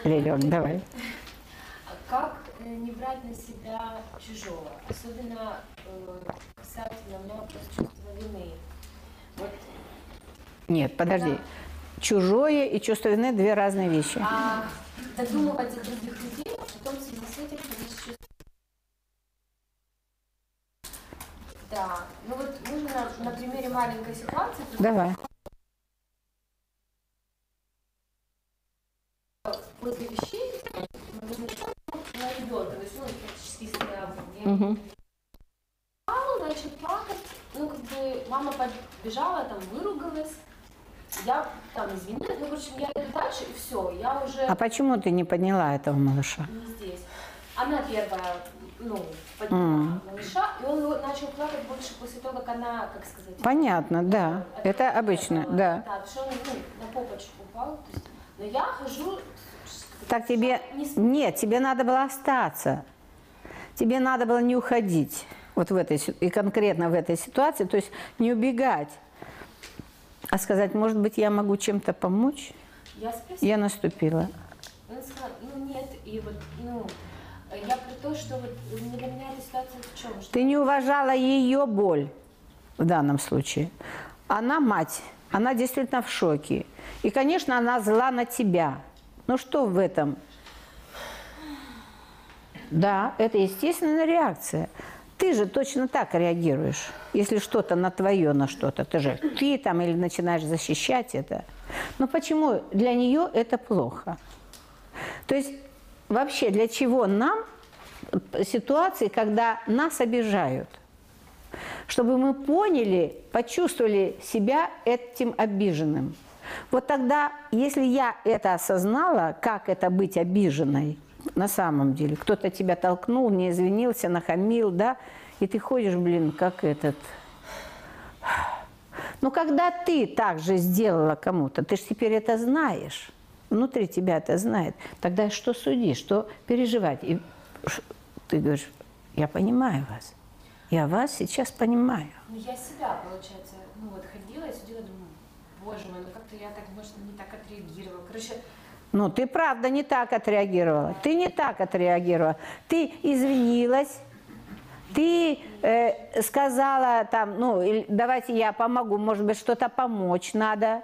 Лилек, давай. Как э, не брать на себя чужого? Особенно э, касательно у меня вопрос чувства вины. Вот Нет, подожди. Чужое и чувство вины – две разные вещи. а, додумывать о других людей, а потом в связи с этим ходить с чувством. Да, ну вот можно на, на примере маленькой ситуации. Давай. После вещей на ребенка, то есть он практически стоял. Упал, начал плакать, ну как бы мама подбежала, там выругалась, я там извинилась, ну в общем я иду дальше и все, я уже А почему ты не подняла этого малыша? не здесь. Она первая, ну, подняла М. малыша, и он начал плакать больше после того, как она, как сказать, Понятно, да. Это обычно, да. да, потому что он ну, на попочку упал, то есть, но я хожу, Так тебе... Нет, тебе надо было остаться. Тебе надо было не уходить вот в этой, и конкретно в этой ситуации, то есть не убегать, а сказать, может быть, я могу чем-то помочь? я спросила, Я наступила. он сказал, ну нет, и вот, ну, я про то, что вот для меня эта ситуация в чем, что Ты не уважала ее боль в данном случае. Она мать, она действительно в шоке. И, конечно, она зла на тебя. Ну что в этом? Да, это естественная реакция. Ты же точно так реагируешь, если что-то на твое, на что-то. Ты же ты там или начинаешь защищать это. Но почему для нее это плохо? То есть вообще для чего нам ситуации, когда нас обижают? Чтобы мы поняли, почувствовали себя этим обиженным. Вот тогда, если я это осознала, как это быть обиженной на самом деле, кто-то тебя толкнул, не извинился, нахамил, да, и ты ходишь, блин, как этот. Но когда ты так же сделала кому-то, ты же теперь это знаешь, внутри тебя это знает, тогда что судить, что переживать? И ты говоришь, я понимаю вас, я вас сейчас понимаю. Ну, я себя, получается, ну вот ходила и судила, думаю, боже мой, ну как-то я так, может, не так отреагировала. Короче, Ну, ты правда не так отреагировала. Ты не так отреагировала. Ты извинилась, Ты э, сказала там, ну, давайте я помогу, может быть, что-то помочь надо.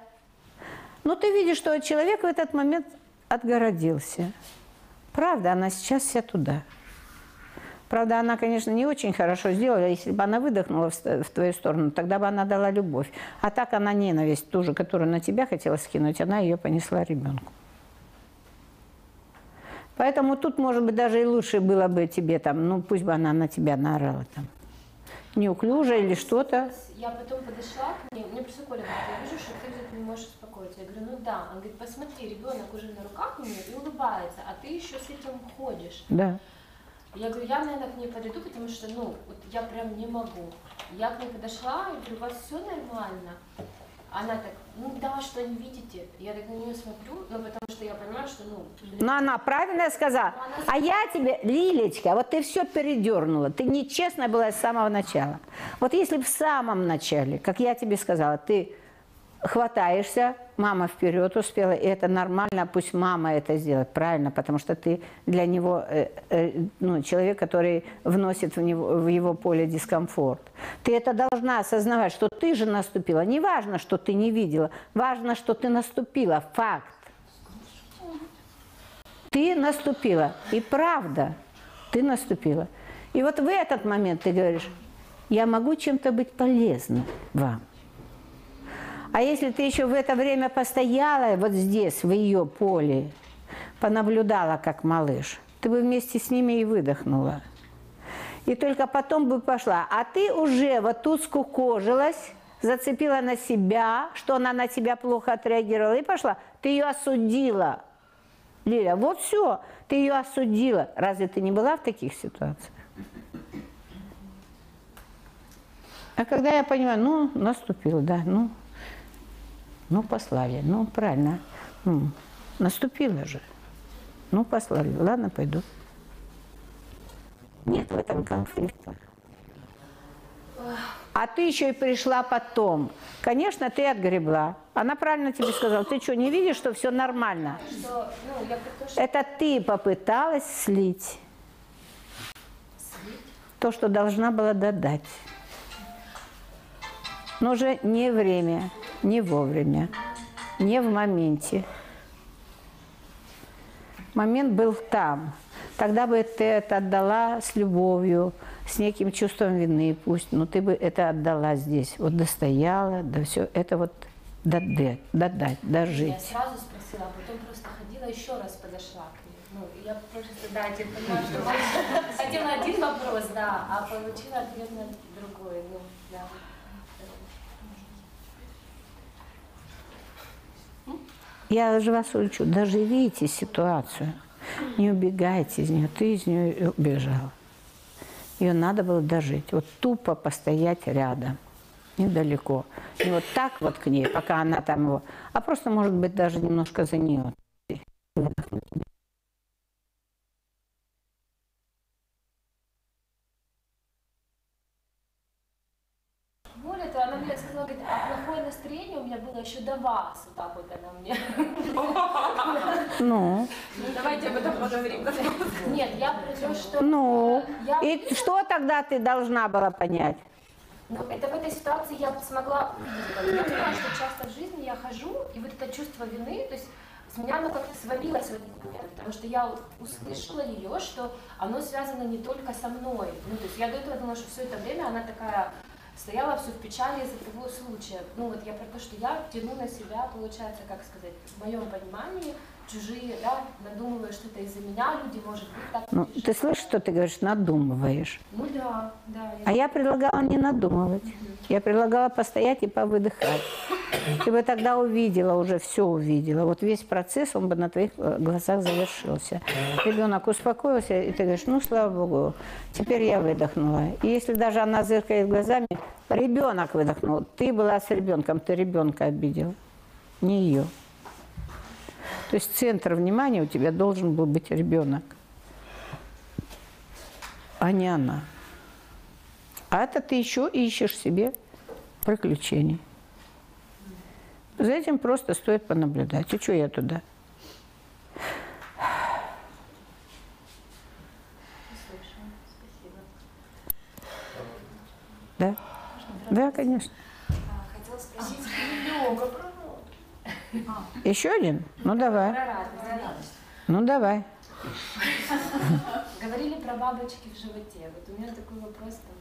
Но ты видишь, что человек в этот момент отгородился. Правда, она сейчас вся туда. Правда, она, конечно, не очень хорошо сделала. Если бы она выдохнула в твою сторону, тогда бы она дала любовь. А так она ненависть, ту же, которую на тебя хотела скинуть, она ее понесла ребенку. Поэтому тут, может быть, даже и лучше было бы тебе там, ну пусть бы она на тебя наорала там. Неуклюже или что-то. Я потом подошла к ней, мне просто Коля говорит, я вижу, что ты где-то не можешь успокоиться. Я говорю, ну да. Он говорит, посмотри, ребенок уже на руках у нее и улыбается, а ты еще с этим ходишь. Да. Я говорю, я, наверное, к ней подойду, потому что, ну, вот я прям не могу. Я к ней подошла, и говорю, у вас все нормально? Она так, ну да, что не видите? Я так на нее смотрю, ну, потому что я понимаю, что, ну, блин, Но она правильно сказала. А я тебе, Лилечка, вот ты все передернула. Ты нечестная была с самого начала. Вот если в самом начале, как я тебе сказала, ты хватаешься, мама вперед успела, и это нормально, пусть мама это сделает, правильно, потому что ты для него э, э, ну, человек, который вносит в, него, в его поле дискомфорт. Ты это должна осознавать, что ты же наступила. Не важно, что ты не видела, важно, что ты наступила, факт. Ты наступила, и правда, ты наступила. И вот в этот момент ты говоришь, я могу чем-то быть полезна вам. А если ты еще в это время постояла вот здесь, в ее поле, понаблюдала, как малыш, ты бы вместе с ними и выдохнула. И только потом бы пошла. А ты уже вот тут скукожилась, зацепила на себя, что она на тебя плохо отреагировала, и пошла. Ты ее осудила. Лиля, вот все, ты ее осудила. Разве ты не была в таких ситуациях? А когда я понимаю, ну, наступил, да, ну, ну, послали, ну, правильно, ну, наступило же. Ну, послали, ладно, пойду. Нет в этом конфликта. А ты еще и пришла потом. Конечно, ты отгребла. Она правильно тебе сказала. Ты что, не видишь, что все нормально? что, ну, я что... Это ты попыталась слить то, что должна была додать. Но уже не время, не вовремя, не в моменте. Момент был там. Тогда бы ты это отдала с любовью, с неким чувством вины пусть, но ты бы это отдала здесь. Вот достояла, да все, это вот додать, додать, Я дожить. сразу спросила, а потом просто ходила, еще раз подошла к ней. Ну, я просто, да, теперь понимаю, что я хотела один вопрос, да, а получила ответ на другой. Ну, да. Я же вас учу, доживите ситуацию. Не убегайте из нее. Ты из нее убежала. Ее надо было дожить. Вот тупо постоять рядом. Недалеко. Не вот так вот к ней, пока она там его. А просто, может быть, даже немножко за нее. Еще до вас. Вот так вот она мне. Ну, Давайте об этом поговорим. Нет, я про то, что... ну. Я- И что тогда ты должна была понять? Ну, это в этой ситуации я смогла увидеть. Я понимаю, что часто в жизни я хожу, и вот это чувство вины, то есть с меня оно как-то свалилось в этот момент, потому что я услышала ее, что оно связано не только со мной. Ну, то есть я до этого думала, что все это время она такая стояла все в печали из-за того случая. Ну вот я про то, что я тяну на себя, получается, как сказать, в моем понимании, чужие, да, надумывая что-то из-за меня, люди, может быть, так Ну, ты слышишь, что ты говоришь, надумываешь. Ну да, да. А я предлагала не надумывать. Я предлагала постоять и повыдыхать. Ты бы тогда увидела, уже все увидела. Вот весь процесс, он бы на твоих э, глазах завершился. Ребенок успокоился, и ты говоришь, ну, слава Богу, теперь я выдохнула. И если даже она зыркает глазами, ребенок выдохнул. Ты была с ребенком, ты ребенка обидел, не ее. То есть центр внимания у тебя должен был быть ребенок, а не она. А это ты еще ищешь себе приключений. За этим просто стоит понаблюдать. И что я туда? Да? Да, конечно. Хотела спросить про Еще один? Ну давай. Ну давай. Говорили про бабочки в животе. Вот у меня такой вопрос там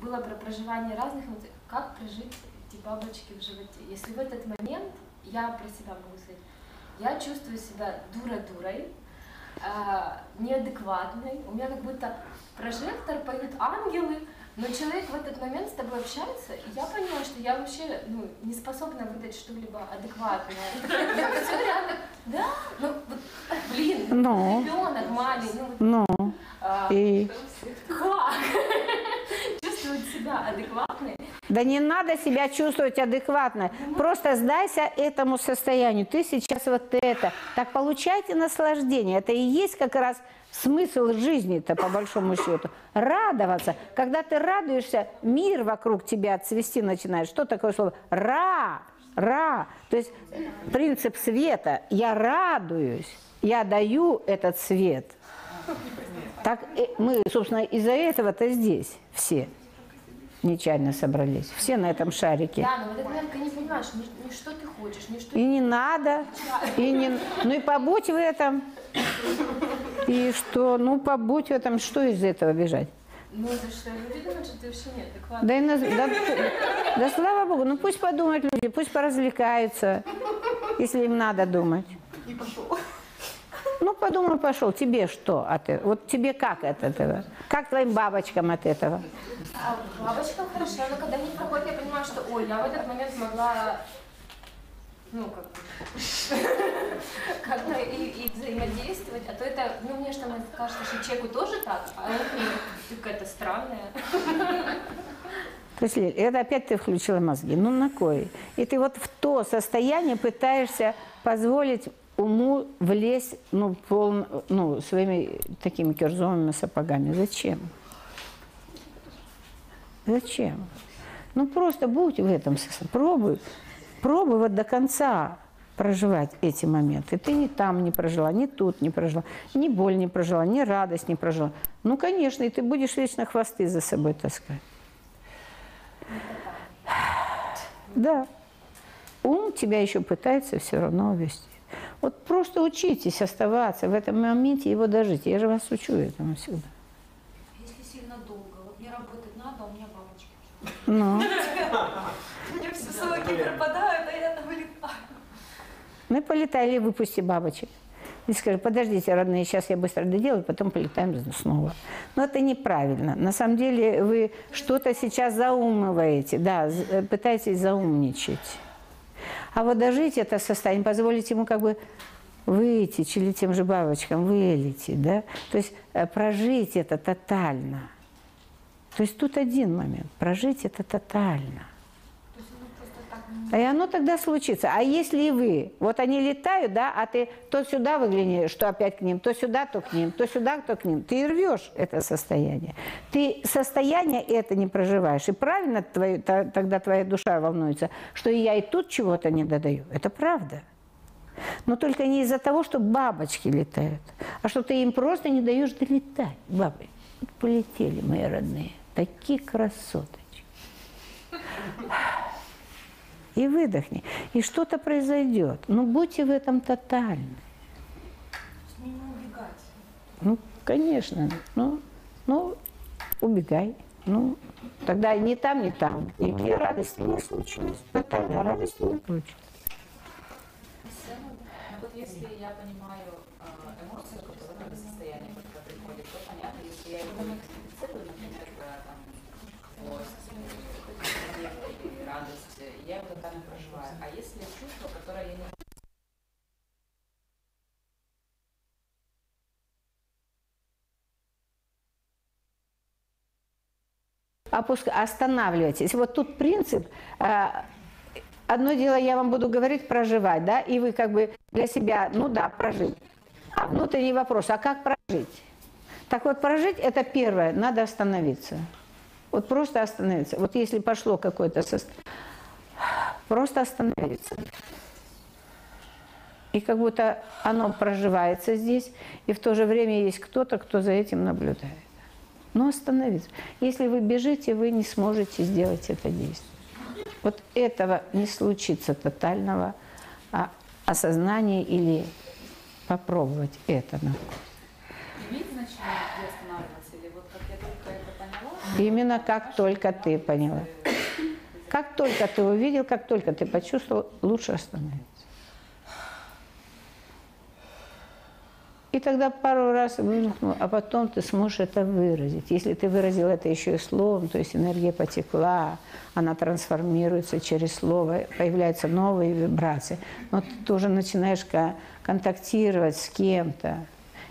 было про проживание разных эмоций. Как прожить эти бабочки в животе? Если в этот момент, я про себя могу сказать, я чувствую себя дура-дурой, а, неадекватной, у меня как будто прожектор поют ангелы, но человек в этот момент с тобой общается, и я поняла, что я вообще ну, не способна выдать что-либо адекватное. Все реально, да, ну вот, блин, Ну. ребенок маленький, ну, Ну. а, И... как чувствовать себя адекватной. Да не надо себя чувствовать адекватно. Просто сдайся этому состоянию. Ты сейчас вот это. Так получайте наслаждение. Это и есть как раз смысл жизни-то, по большому счету. Радоваться. Когда ты радуешься, мир вокруг тебя цвести начинает. Что такое слово? Ра. Ра. То есть принцип света. Я радуюсь. Я даю этот свет. Так э, мы, собственно, из-за этого-то здесь все нечаянно собрались. Все на этом шарике. Да, но в этот момент ты не понимаешь, ни, ни что ты хочешь, ни что И не надо, и не... ну и побудь в этом. И что, ну побудь в этом, что из этого бежать? Ну, за что люди думают, что ты вообще нет, адекватна. Да, и на- да, да слава богу, ну пусть подумают люди, пусть поразвлекаются, если им надо думать. И пошел. Ну, подумай, пошел, тебе что от этого? Вот тебе как от этого? Как твоим бабочкам от этого? А бабочкам хорошо, но когда они проходят, я понимаю, что, ой, я в этот момент могла, ну, как как-то и, и взаимодействовать, а то это, ну, мне что кажется, что человеку тоже так, а ты какая-то странная. То есть, это опять ты включила мозги. Ну, на кой? И ты вот в то состояние пытаешься позволить уму влезть ну, пол, ну, своими такими кирзовыми сапогами. Зачем? Зачем? Ну, просто будь в этом. Пробуй. Пробуй вот до конца проживать эти моменты. Ты ни там не прожила, ни тут не прожила, ни боль не прожила, ни радость не прожила. Ну, конечно, и ты будешь вечно хвосты за собой таскать. Да. Ум тебя еще пытается все равно увести. Вот просто учитесь оставаться в этом моменте и его дожить. Я же вас учу этому всегда. Если сильно долго, вот мне работать надо, а у меня бабочки. Ну, У меня все соки пропадают, а я вылетаю. ну полетай или выпусти бабочек. И скажи, подождите, родные, сейчас я быстро доделаю, потом полетаем снова. Но это неправильно. На самом деле вы что-то сейчас заумываете, да, э, пытаетесь заумничать. А вот дожить это состояние, позволить ему как бы выйти, или тем же бабочкам вылететь, да? То есть э, прожить это тотально. То есть тут один момент. Прожить это тотально. И оно тогда случится. А если и вы, вот они летают, да, а ты то сюда выгляни, что опять к ним, то сюда, то к ним, то сюда, то к ним. Ты рвешь это состояние. Ты состояние это не проживаешь. И правильно твою- та- тогда твоя душа волнуется, что и я и тут чего-то не додаю. Это правда. Но только не из-за того, что бабочки летают, а что ты им просто не даешь долетать. Бабы, полетели мои родные, такие красоточки. И выдохни. И что-то произойдет. Ну, будьте в этом тотальны. Не убегать. Ну, конечно. Ну, ну, убегай. Ну, тогда ни там, ни там. Никакие радости не случилось. Тотальная радость не случилась. Ну вот если я понимаю э, эмоции, которые состояние, когда приходит, то понятно, если я его идентифицирую, например, э, там, злость, э, гнев или радость, э, я его тотально проживаю. А если чувство, которое я не Опуска- Останавливайтесь. Вот тут принцип. э, Одно дело, я вам буду говорить проживать, да, и вы как бы для себя, ну да, прожить. А внутренний вопрос, а как прожить? Так вот, прожить – это первое, надо остановиться. Вот просто остановиться. Вот если пошло какое-то состояние, просто остановиться. И как будто оно проживается здесь, и в то же время есть кто-то, кто за этим наблюдает. Но остановиться. Если вы бежите, вы не сможете сделать это действие. Вот этого не случится тотального а, осознания или попробовать это на вкус. Имеет значение, где останавливаться? Или вот как я только это поняла? Именно как только ты поняла. Как только ты увидел, как только ты почувствовал, лучше остановиться. И тогда пару раз выдохнул, а потом ты сможешь это выразить. Если ты выразил это еще и словом, то есть энергия потекла, она трансформируется через слово, появляются новые вибрации. Но ты уже начинаешь контактировать с кем-то.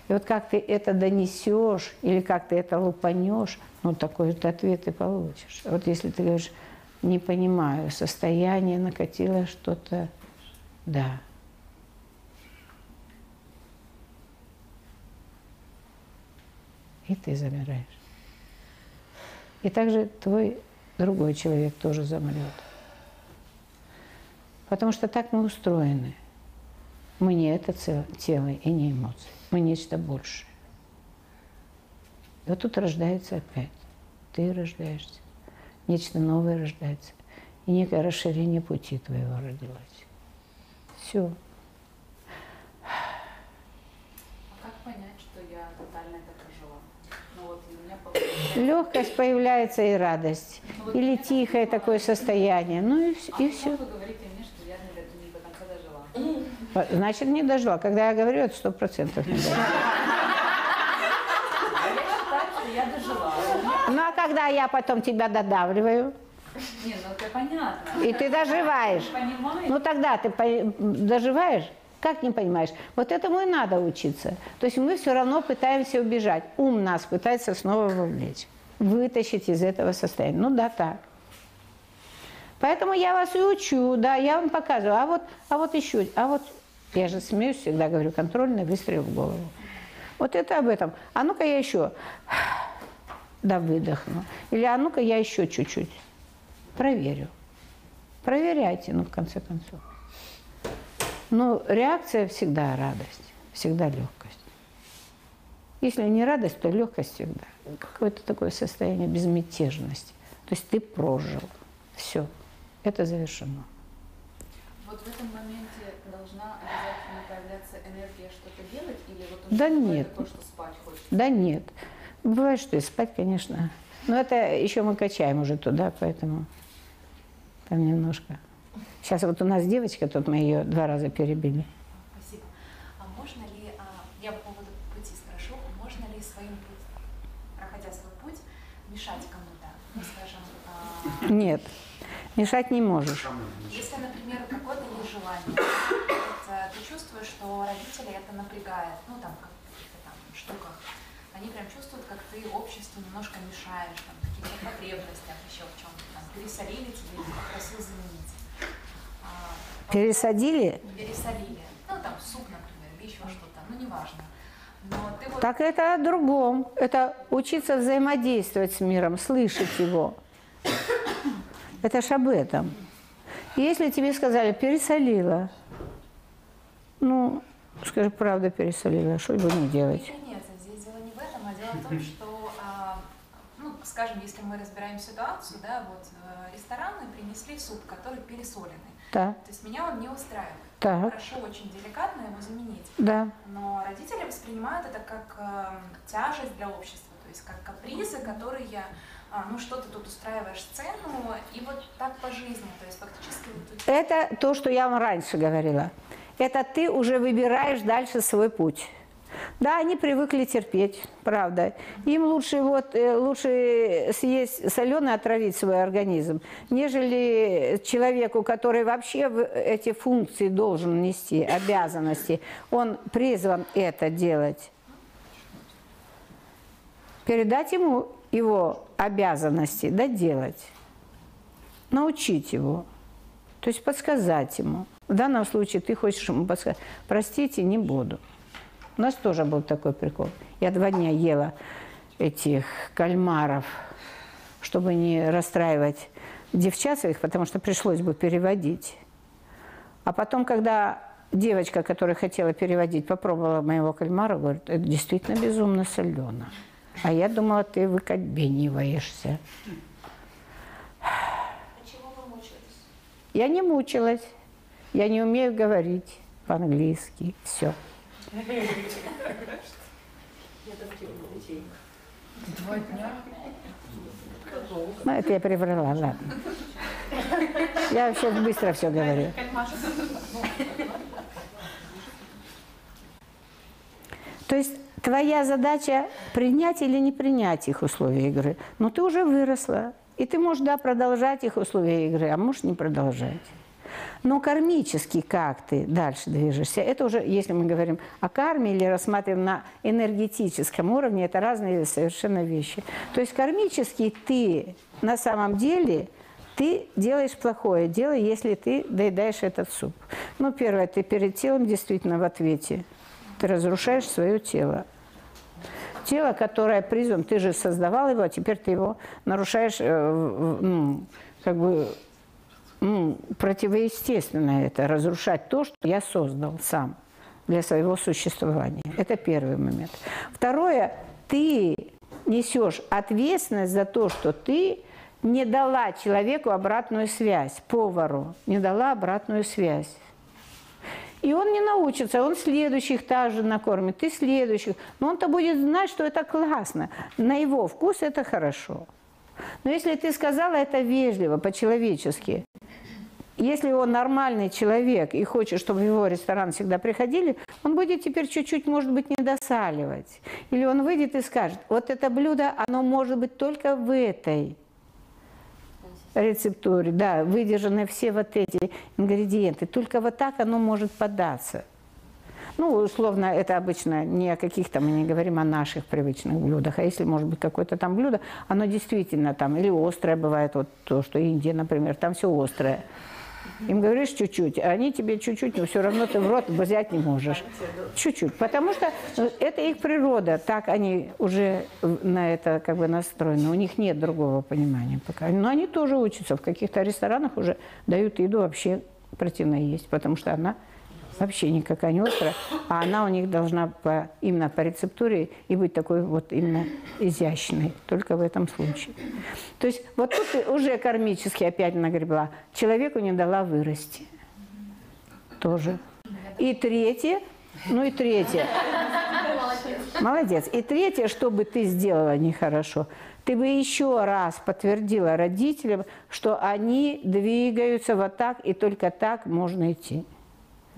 И вот как ты это донесешь или как ты это лупанешь, ну такой же ответ ты получишь. Вот если ты говоришь, не понимаю, состояние накатило что-то, да. И ты замираешь. И также твой другой человек тоже замрет. Потому что так мы устроены. Мы не это тело и не эмоции. Мы нечто большее. И вот тут рождается опять. Ты рождаешься. Нечто новое рождается. И некое расширение пути твоего родилось. Все. А как понять, что я тотально это прожила? Ну вот у меня получилось... Легкость появляется и радость. Или тихое такое состояние. Ну и, вс- и А все. не, дожила. Значит, не дожила. Когда я говорю, это сто процентов не дожила. Ну а когда я потом тебя додавливаю, Не, ну это понятно. и ты доживаешь, ну тогда ты доживаешь, как не понимаешь? Вот этому и надо учиться. То есть мы все равно пытаемся убежать. Ум нас пытается снова вовлечь, вытащить из этого состояния. Ну да, так. Поэтому я вас и учу, да, я вам показываю. А вот, а вот еще, а вот, я же смеюсь, всегда говорю, контрольный выстрел в голову. Вот это об этом. А ну-ка я еще, да, выдохну. Или а ну-ка я еще чуть-чуть. Проверю. Проверяйте, ну, в конце концов. Ну, реакция всегда радость, всегда легкость. Если не радость, то легкость всегда. Какое-то такое состояние безмятежности. То есть ты прожил. Все. Это завершено. Вот в этом моменте должна обязательно появляться энергия что-то делать? Или вот уже Да нет. то, что спать хочется? Да нет. Бывает, что и спать, конечно. Но это еще мы качаем уже туда, поэтому там немножко. Сейчас вот у нас девочка, тут мы ее два раза перебили. Спасибо. А можно ли, а, я по поводу пути спрошу, можно ли своим путь, проходя свой путь, мешать кому-то? Ну, скажем, а, Нет, мешать не можешь. если, например, какое-то есть желание, вот, а, ты чувствуешь, что родители это напрягает, ну, там, как- в каких-то там штуках, они прям чувствуют, как ты обществу немножко мешаешь, там, в каких-то потребностях, еще в чем-то, там, пересолили тебе, попросил заменить. Пересадили? Пересолили. Ну, там, суп, например, или еще что-то, ну, неважно. Но ты вот... Так это о другом. Это учиться взаимодействовать с миром, слышать его. Это ж об этом. Если тебе сказали, пересолила, ну, скажи, правда пересолила, что будем делать? Нет, нет, здесь дело не в этом, а дело в том, что, а, ну, скажем, если мы разбираем ситуацию, да, вот э, рестораны принесли суп, который пересоленный. Да. То есть меня он не устраивает. Так. Прошу очень деликатно его заменить. Да. Но родители воспринимают это как э, тяжесть для общества, то есть как капризы, которые, а, ну, что ты тут устраиваешь сцену, и вот так по жизни, то есть фактически вот тут Это то, что я вам раньше говорила. Это ты уже выбираешь дальше свой путь. Да, они привыкли терпеть, правда. Им лучше, вот, э, лучше съесть соленое, отравить свой организм, нежели человеку, который вообще эти функции должен нести, обязанности. Он призван это делать. Передать ему его обязанности, да делать. Научить его. То есть подсказать ему. В данном случае ты хочешь ему подсказать. Простите, не буду. У нас тоже был такой прикол. Я два дня ела этих кальмаров, чтобы не расстраивать девчат своих, потому что пришлось бы переводить. А потом, когда девочка, которая хотела переводить, попробовала моего кальмара, говорит, это действительно безумно солено. А я думала, ты выкобениваешься. Чего вы мучаетесь? Я не мучилась. Я не умею говорить по-английски. Все. Два дня. Ну, это я приврала, ладно. Я вообще быстро все говорю. То есть твоя задача принять или не принять их условия игры. Но ты уже выросла, и ты можешь, да, продолжать их условия игры, а можешь не продолжать. Но кармически как ты дальше движешься, это уже, если мы говорим о карме или рассматриваем на энергетическом уровне, это разные совершенно вещи. То есть кармически ты на самом деле, ты делаешь плохое дело, если ты доедаешь этот суп. Ну, первое, ты перед телом действительно в ответе. Ты разрушаешь свое тело. Тело, которое призван, ты же создавал его, а теперь ты его нарушаешь, э, ну, как бы ну, противоестественно это, разрушать то, что я создал сам для своего существования. Это первый момент. Второе, ты несешь ответственность за то, что ты не дала человеку обратную связь, повару, не дала обратную связь. И он не научится, он следующих также накормит, ты следующих. Но он-то будет знать, что это классно. На его вкус это хорошо. Но если ты сказала это вежливо, по-человечески, если он нормальный человек и хочет, чтобы в его ресторан всегда приходили, он будет теперь чуть-чуть, может быть, недосаливать. Или он выйдет и скажет, вот это блюдо, оно может быть только в этой рецептуре, да, выдержаны все вот эти ингредиенты. Только вот так оно может податься. Ну, условно, это обычно не о каких-то, мы не говорим о наших привычных блюдах, а если, может быть, какое-то там блюдо, оно действительно там, или острое бывает, вот то, что Индия, например, там все острое. Им говоришь чуть-чуть, а они тебе чуть-чуть, но все равно ты в рот взять не можешь. Чуть-чуть. Потому что ну, это их природа. Так они уже на это как бы настроены. У них нет другого понимания пока. Но они тоже учатся. В каких-то ресторанах уже дают еду вообще противно есть, потому что она вообще никакая не острая, а она у них должна по, именно по рецептуре и быть такой вот именно изящной, только в этом случае. То есть вот тут уже кармически опять нагребла, человеку не дала вырасти. Тоже. И третье, ну и третье. Молодец. И третье, что бы ты сделала нехорошо, ты бы еще раз подтвердила родителям, что они двигаются вот так, и только так можно идти.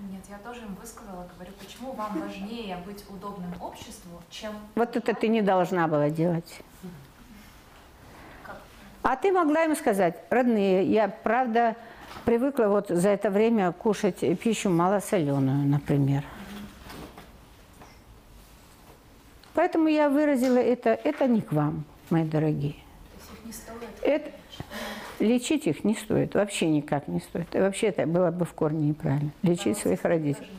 Нет, я тоже им высказала, говорю, почему вам важнее быть удобным обществу, чем... Вот это ты не должна была делать. А ты могла им сказать, родные, я правда привыкла вот за это время кушать пищу малосоленую, например. Поэтому я выразила это, это не к вам, мои дорогие. Это, лечить их не стоит, вообще никак не стоит. И вообще это было бы в корне неправильно. Лечить своих родителей.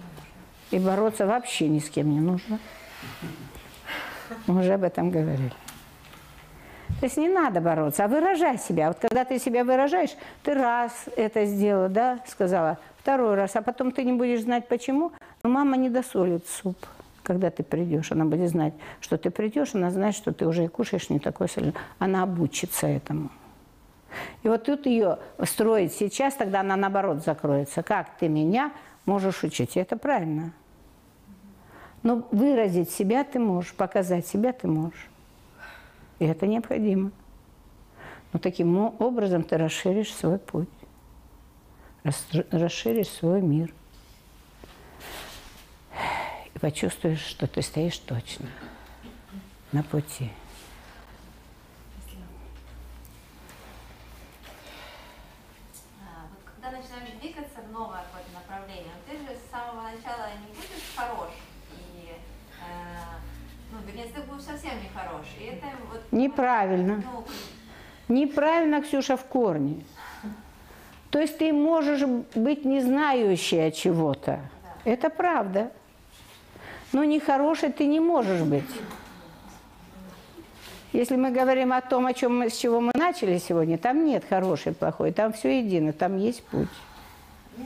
И бороться вообще ни с кем не нужно. Мы уже об этом говорили. То есть не надо бороться, а выражай себя. Вот когда ты себя выражаешь, ты раз это сделала, да, сказала, второй раз, а потом ты не будешь знать почему, но мама не досолит суп когда ты придешь, она будет знать, что ты придешь, она знает, что ты уже и кушаешь не такой соленый. Она обучится этому. И вот тут ее строить сейчас, тогда она наоборот закроется. Как ты меня можешь учить? И это правильно. Но выразить себя ты можешь, показать себя ты можешь. И это необходимо. Но таким образом ты расширишь свой путь, расширишь свой мир почувствуешь, что ты стоишь точно на пути. А, вот когда начинаешь двигаться в новое какое-то направление, ты же с самого начала не будешь хорош, и, э, ну, вернее, ты будешь совсем не хорош. И это вот... Неправильно. Неправильно, Ксюша, в корне. То есть ты можешь быть не знающая чего-то. Это правда. Но нехорошей ты не можешь быть. Если мы говорим о том, о чем мы, с чего мы начали сегодня, там нет хороший, плохой, там все едино, там есть путь. Ну,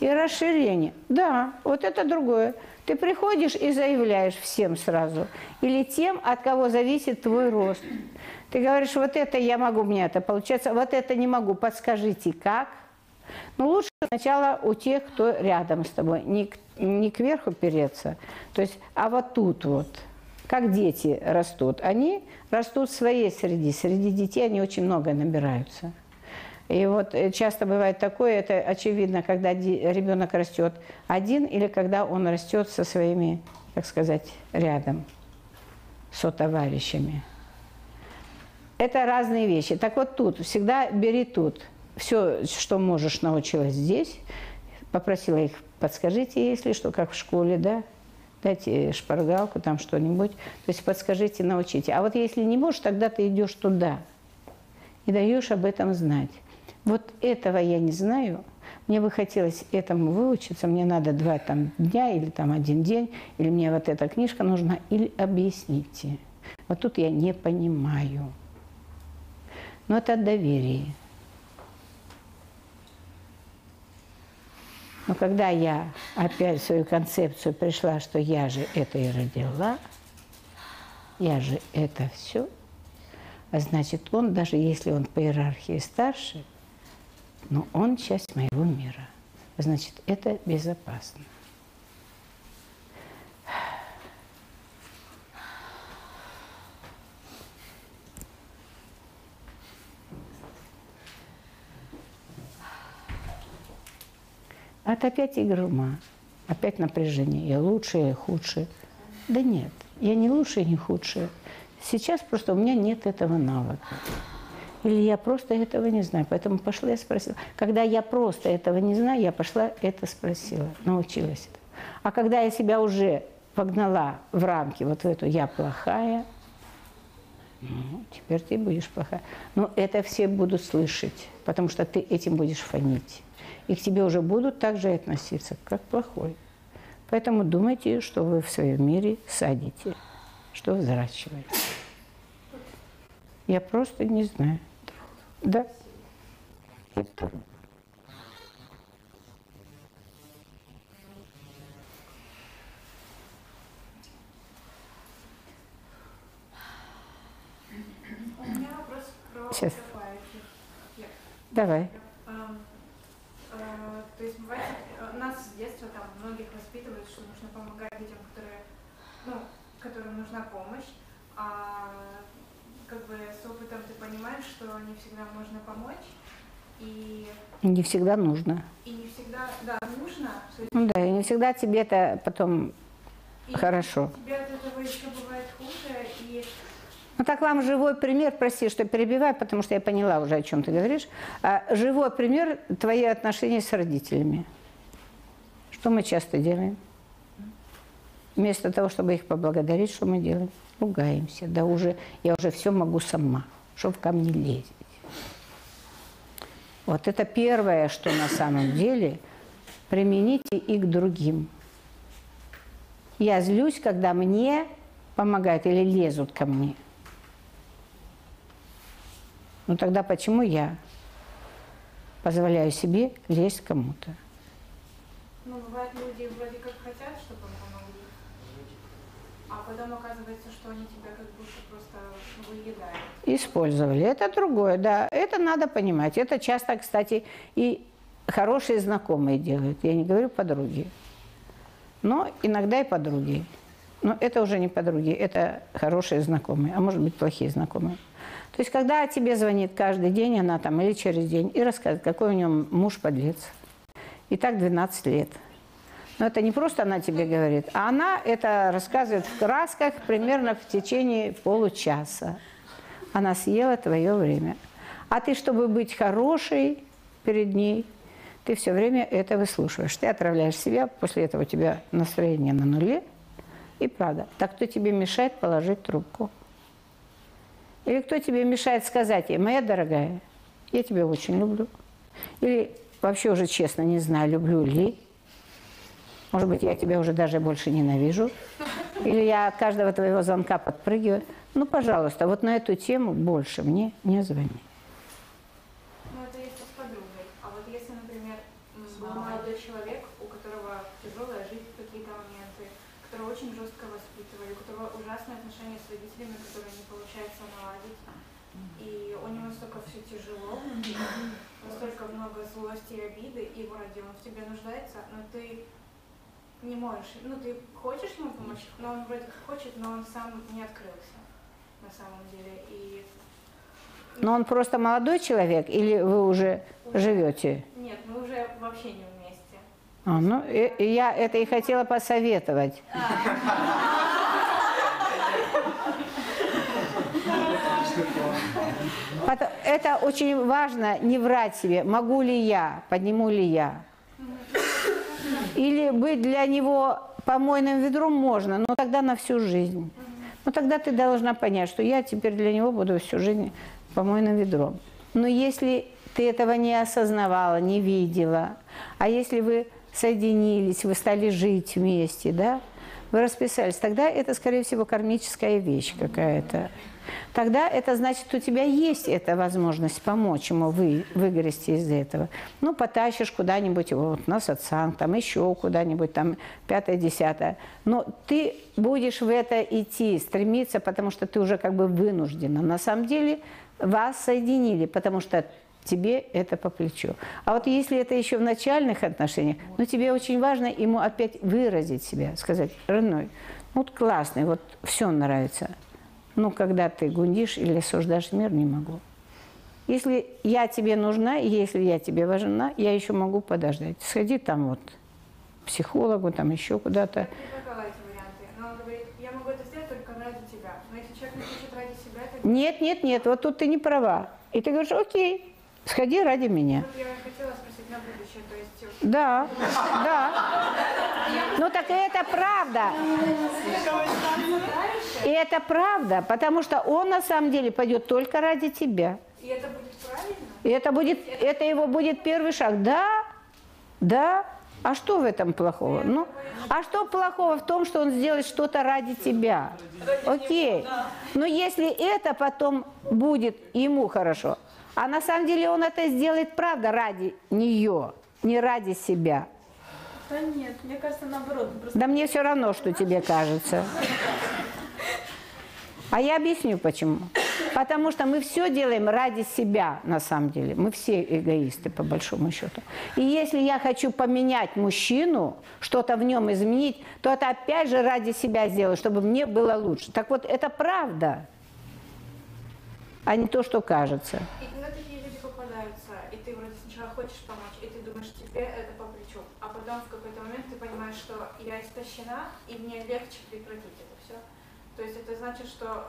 и расширение. Да, вот это другое. Ты приходишь и заявляешь всем сразу. Или тем, от кого зависит твой рост. Ты говоришь, вот это я могу, мне это получается, вот это не могу, подскажите, как? Но лучше сначала у тех, кто рядом с тобой, не, не кверху переться, то есть, а вот тут вот. Как дети растут. Они растут в своей среде. Среди детей они очень много набираются. И вот э, часто бывает такое, это очевидно, когда ребенок растет один или когда он растет со своими, так сказать, рядом, сотоварищами. Это разные вещи. Так вот тут, всегда бери тут. Все, что можешь, научилась здесь. Попросила их, подскажите, если что, как в школе, да, дайте шпаргалку, там что-нибудь. То есть подскажите, научите. А вот если не можешь, тогда ты идешь туда и даешь об этом знать. Вот этого я не знаю. Мне бы хотелось этому выучиться. Мне надо два там, дня или там один день, или мне вот эта книжка нужна, или объясните. Вот тут я не понимаю. Но это доверие. Но когда я опять свою концепцию пришла, что я же это и родила, я же это все, а значит, он, даже если он по иерархии старше, но он часть моего мира. Значит, это безопасно. Это опять игра ума, опять напряжение. Я лучшая, я худшая. Да нет, я не лучшая, не худшая. Сейчас просто у меня нет этого навыка. Или я просто этого не знаю. Поэтому пошла и спросила. Когда я просто этого не знаю, я пошла это спросила, научилась. это. А когда я себя уже погнала в рамки вот в эту «я плохая», ну, теперь ты будешь плохая. Но это все будут слышать, потому что ты этим будешь фонить. И к тебе уже будут так же относиться, как плохой. Поэтому думайте, что вы в своем мире садите, что взращиваете. Я просто не знаю. Да. Про Сейчас. Давай. Эм, э, То есть бывает, э, нас с детства там многих воспитывают, что нужно помогать детям, которые, ну, которым нужна помощь, а как бы с опытом ты понимаешь, что не всегда можно помочь, и, Не всегда нужно. и не всегда, да, нужно, Ну да, и не всегда тебе это потом и хорошо. тебе от этого еще бывает хуже, и Ну так вам живой пример, прости, что перебиваю, потому что я поняла уже, о чем ты говоришь. А, живой пример твои отношения с родителями. Что мы часто делаем? Вместо того, чтобы их поблагодарить, что мы делаем? Ругаемся. Да уже, я уже все могу сама, чтобы ко мне лезть. Вот это первое, что на самом деле примените и к другим. Я злюсь, когда мне помогают или лезут ко мне. Ну тогда почему я позволяю себе лезть кому-то? Ну, бывает, люди вроде как хотят, чтобы им помогли, а потом оказывается, что они тебя как будто просто выедают. Использовали. Это другое, да. Это надо понимать. Это часто, кстати, и хорошие знакомые делают. Я не говорю подруги. Но иногда и подруги. Но это уже не подруги, это хорошие знакомые, а может быть плохие знакомые. То есть, когда тебе звонит каждый день, она там или через день, и рассказывает, какой у нее муж подлец. И так 12 лет. Но это не просто она тебе говорит, а она это рассказывает в красках примерно в течение получаса. Она съела твое время. А ты, чтобы быть хорошей перед ней, ты все время это выслушиваешь. Ты отравляешь себя, после этого у тебя настроение на нуле. И правда. Так кто тебе мешает положить трубку? Или кто тебе мешает сказать ей, моя дорогая, я тебя очень люблю. Или вообще уже честно не знаю, люблю ли. Может быть, я тебя уже даже больше ненавижу. Или я от каждого твоего звонка подпрыгиваю. Ну, пожалуйста, вот на эту тему больше мне не звони. Ну, это если с подругой. А вот если, например, ну, молодой человек, у которого тяжелая жизнь какие-то моменты, которого очень жестко воспитывали, у которого ужасные отношения с родителями, которые не получается наладить, и у него столько все тяжело, настолько много злости и обиды, и вроде он в тебе нуждается, но ты не можешь, ну ты хочешь ему помочь, но он вроде как хочет, но он сам не открылся на самом деле. И Но он просто молодой человек или вы уже живете? нет, мы уже вообще не вместе. А, ну, и- и я это и хотела посоветовать. Пото- Это очень важно не врать себе, могу ли я, подниму ли я. Или быть для него помойным ведром можно, но тогда на всю жизнь. Ну тогда ты должна понять, что я теперь для него буду всю жизнь помойным ведром. Но если ты этого не осознавала, не видела, а если вы соединились, вы стали жить вместе, да, вы расписались, тогда это, скорее всего, кармическая вещь какая-то. Тогда это значит, у тебя есть эта возможность помочь ему вы, выгрести из этого. Ну, потащишь куда-нибудь вот, на сатсанг, там еще куда-нибудь, там пятое, десятое. Но ты будешь в это идти, стремиться, потому что ты уже как бы вынуждена. На самом деле вас соединили, потому что тебе это по плечу. А вот если это еще в начальных отношениях, ну тебе очень важно ему опять выразить себя, сказать, родной, вот классный, вот все нравится. Ну, когда ты гундишь или осуждаешь мир, не могу. Если я тебе нужна, и если я тебе важна, я еще могу подождать. Сходи там вот к психологу, там еще куда-то. Но. Но Нет, нет, нет, вот тут ты не права. И ты говоришь, окей, сходи ради меня. Вот я хотела спросить на будущее, то есть... Да, да. Ну так и это правда. И это правда, потому что он на самом деле пойдет только ради тебя. И это будет правильно? И это будет, это его будет первый шаг. Да, да. А что в этом плохого? Ну, а что плохого в том, что он сделает что-то ради тебя? Окей. Но если это потом будет ему хорошо, а на самом деле он это сделает, правда, ради нее, не ради себя. Да нет, мне кажется, наоборот. Просто... Да мне все равно, что тебе кажется. А я объясню почему. Потому что мы все делаем ради себя, на самом деле. Мы все эгоисты, по большому счету. И если я хочу поменять мужчину, что-то в нем изменить, то это опять же ради себя сделаю, чтобы мне было лучше. Так вот, это правда, а не то, что кажется. И когда такие люди попадаются, и ты вроде сначала хочешь помочь, и ты думаешь, тебе это по плечу, а потом в какой-то момент ты понимаешь, что я истощена, и мне легче прекратить это все. То есть это значит, что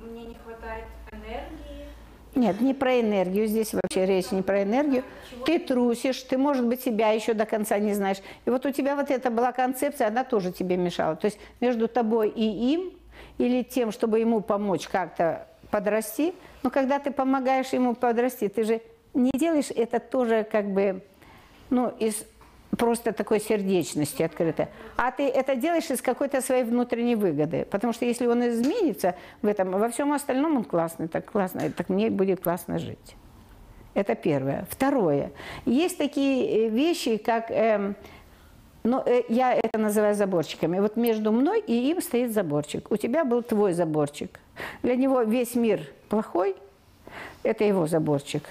мне не хватает энергии. Нет, не про энергию. Здесь вообще речь не про энергию. Ты трусишь, ты, может быть, себя еще до конца не знаешь. И вот у тебя вот эта была концепция, она тоже тебе мешала. То есть между тобой и им, или тем, чтобы ему помочь как-то подрасти, но когда ты помогаешь ему подрасти, ты же не делаешь это тоже как бы, ну, из просто такой сердечности открытой. А ты это делаешь из какой-то своей внутренней выгоды. Потому что если он изменится в этом, во всем остальном он классный, так классно, так мне будет классно жить. Это первое. Второе. Есть такие э, вещи, как, эм, ну, э, я это называю заборчиками. Вот между мной и им стоит заборчик. У тебя был твой заборчик. Для него весь мир плохой, это его заборчик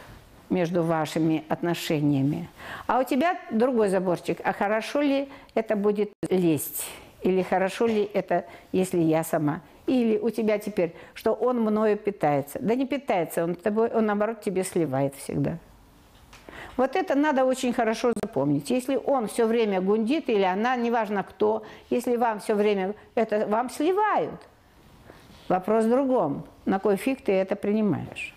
между вашими отношениями. А у тебя другой заборчик. А хорошо ли это будет лезть? Или хорошо ли это, если я сама? Или у тебя теперь, что он мною питается? Да не питается, он, тобой, он наоборот тебе сливает всегда. Вот это надо очень хорошо запомнить. Если он все время гундит, или она, неважно кто, если вам все время это вам сливают. Вопрос в другом. На кой фиг ты это принимаешь?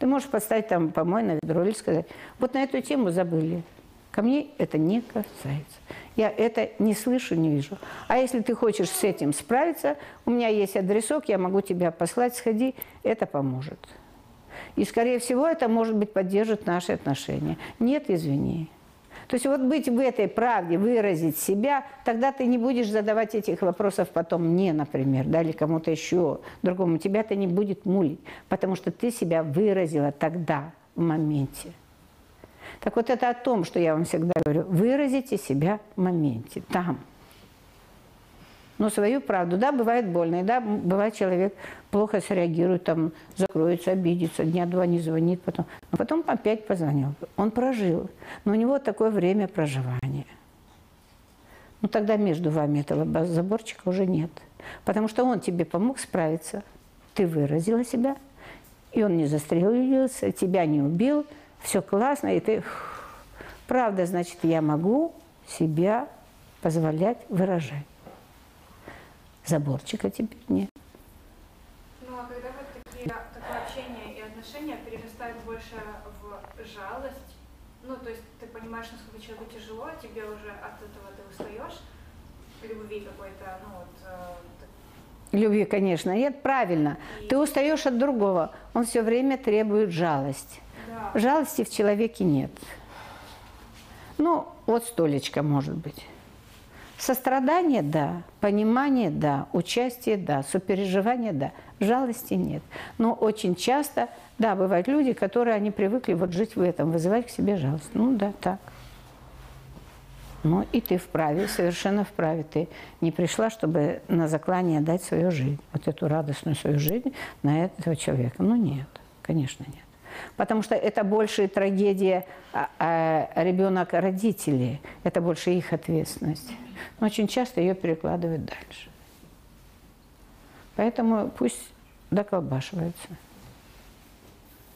Ты можешь поставить там помойное ведро или сказать, вот на эту тему забыли. Ко мне это не касается. Я это не слышу, не вижу. А если ты хочешь с этим справиться, у меня есть адресок, я могу тебя послать, сходи, это поможет. И, скорее всего, это, может быть, поддержит наши отношения. Нет, извини. То есть вот быть в этой правде, выразить себя, тогда ты не будешь задавать этих вопросов потом мне, например, да, или кому-то еще, другому. Тебя это не будет мулить, потому что ты себя выразила тогда, в моменте. Так вот это о том, что я вам всегда говорю. Выразите себя в моменте, там. Но свою правду. Да, бывает больно, и да, бывает человек плохо среагирует, там, закроется, обидится, дня два не звонит, потом, но потом опять позвонил. Он прожил, но у него такое время проживания. Ну тогда между вами этого заборчика уже нет. Потому что он тебе помог справиться. Ты выразила себя, и он не застрелился, тебя не убил, все классно, и ты... Правда, значит, я могу себя позволять выражать. Заборчика теперь нет. Ну а когда вот такие, такое общение и отношения перерастают больше в жалость, ну то есть ты понимаешь, насколько человеку тяжело, а тебе уже от этого ты устаешь, любви какой-то, ну вот, э, Любви, конечно, нет, правильно. Ты устаешь от другого. Он все время требует жалость. Да. Жалости в человеке нет. Ну, вот столечко может быть. Сострадание – да, понимание – да, участие – да, сопереживание – да, жалости нет. Но очень часто, да, бывают люди, которые, они привыкли вот жить в этом, вызывать к себе жалость. Ну да, так. Ну и ты вправе, совершенно вправе. Ты не пришла, чтобы на заклание дать свою жизнь, вот эту радостную свою жизнь на этого человека. Ну нет, конечно нет. Потому что это больше трагедия а, а, ребенок-родители, это больше их ответственность. Но очень часто ее перекладывают дальше. Поэтому пусть доколбашивается.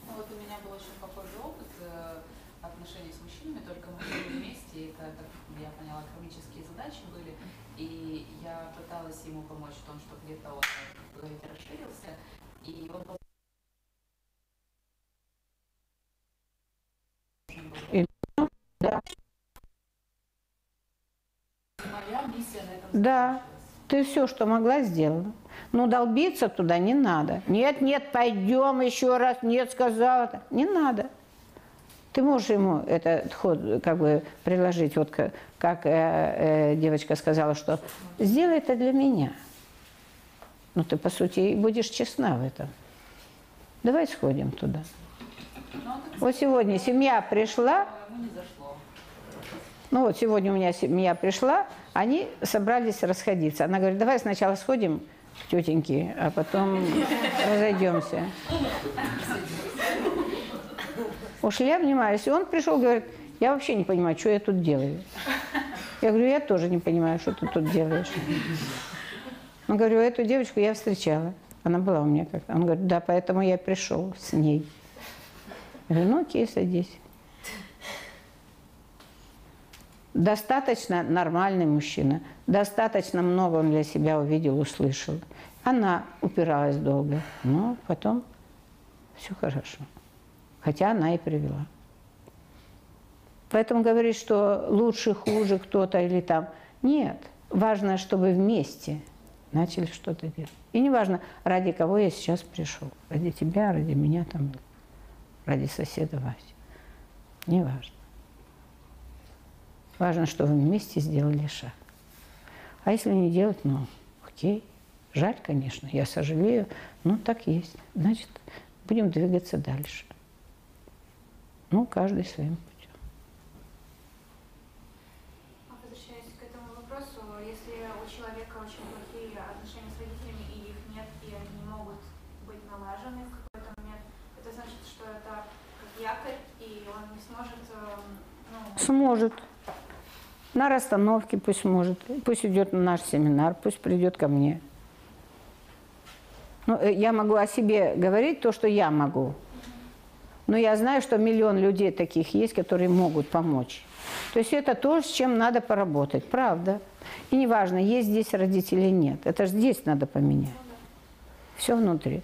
Ну вот у меня был очень похожий опыт э, отношений с мужчинами, только мы жили вместе, и это, как я поняла, кармические задачи были, и я пыталась ему помочь в том, что где-то он, говорите, расширился, и он был И, ну, да. моя миссия на этом Да, ты все, что могла, сделала. Но долбиться туда не надо. Нет, нет, пойдем еще раз, нет, сказала. Не надо. Ты можешь ему этот ход как бы приложить, вот как, как э, э, девочка сказала, что сделай это для меня. Ну, ты, по сути, и будешь честна в этом. Давай сходим туда. Вот сегодня семья пришла, зашло. ну вот сегодня у меня семья пришла, они собрались расходиться. Она говорит, давай сначала сходим к тетеньке, а потом разойдемся. Ушли, обнимались. И он пришел, говорит, я вообще не понимаю, что я тут делаю. Я говорю, я тоже не понимаю, что ты тут делаешь. Он говорю, эту девочку я встречала. Она была у меня как-то. Он говорит, да, поэтому я пришел с ней. Я говорю, ну окей, садись. Достаточно нормальный мужчина, достаточно много он для себя увидел, услышал. Она упиралась долго, но потом все хорошо. Хотя она и привела. Поэтому говорить, что лучше, хуже кто-то или там. Нет. Важно, чтобы вместе начали что-то делать. И не важно, ради кого я сейчас пришел. Ради тебя, ради меня, там, ради соседа Васи. Не важно. Что вы вместе сделали шаг. А если не делать, ну, окей. Жаль, конечно, я сожалею, но так есть. Значит, будем двигаться дальше. Ну, каждый своим путем. А возвращаясь к этому вопросу, если у человека очень плохие отношения с родителями и их нет, и они не могут быть налажены в какой-то момент, это значит, что это как якорь, и он не сможет, эм, ну, Сможет. На расстановке пусть может. Пусть идет на наш семинар, пусть придет ко мне. Ну, э, я могу о себе говорить то, что я могу. Но я знаю, что миллион людей таких есть, которые могут помочь. То есть это то, с чем надо поработать, правда. И неважно, есть здесь родители или нет. Это же здесь надо поменять. Все внутри.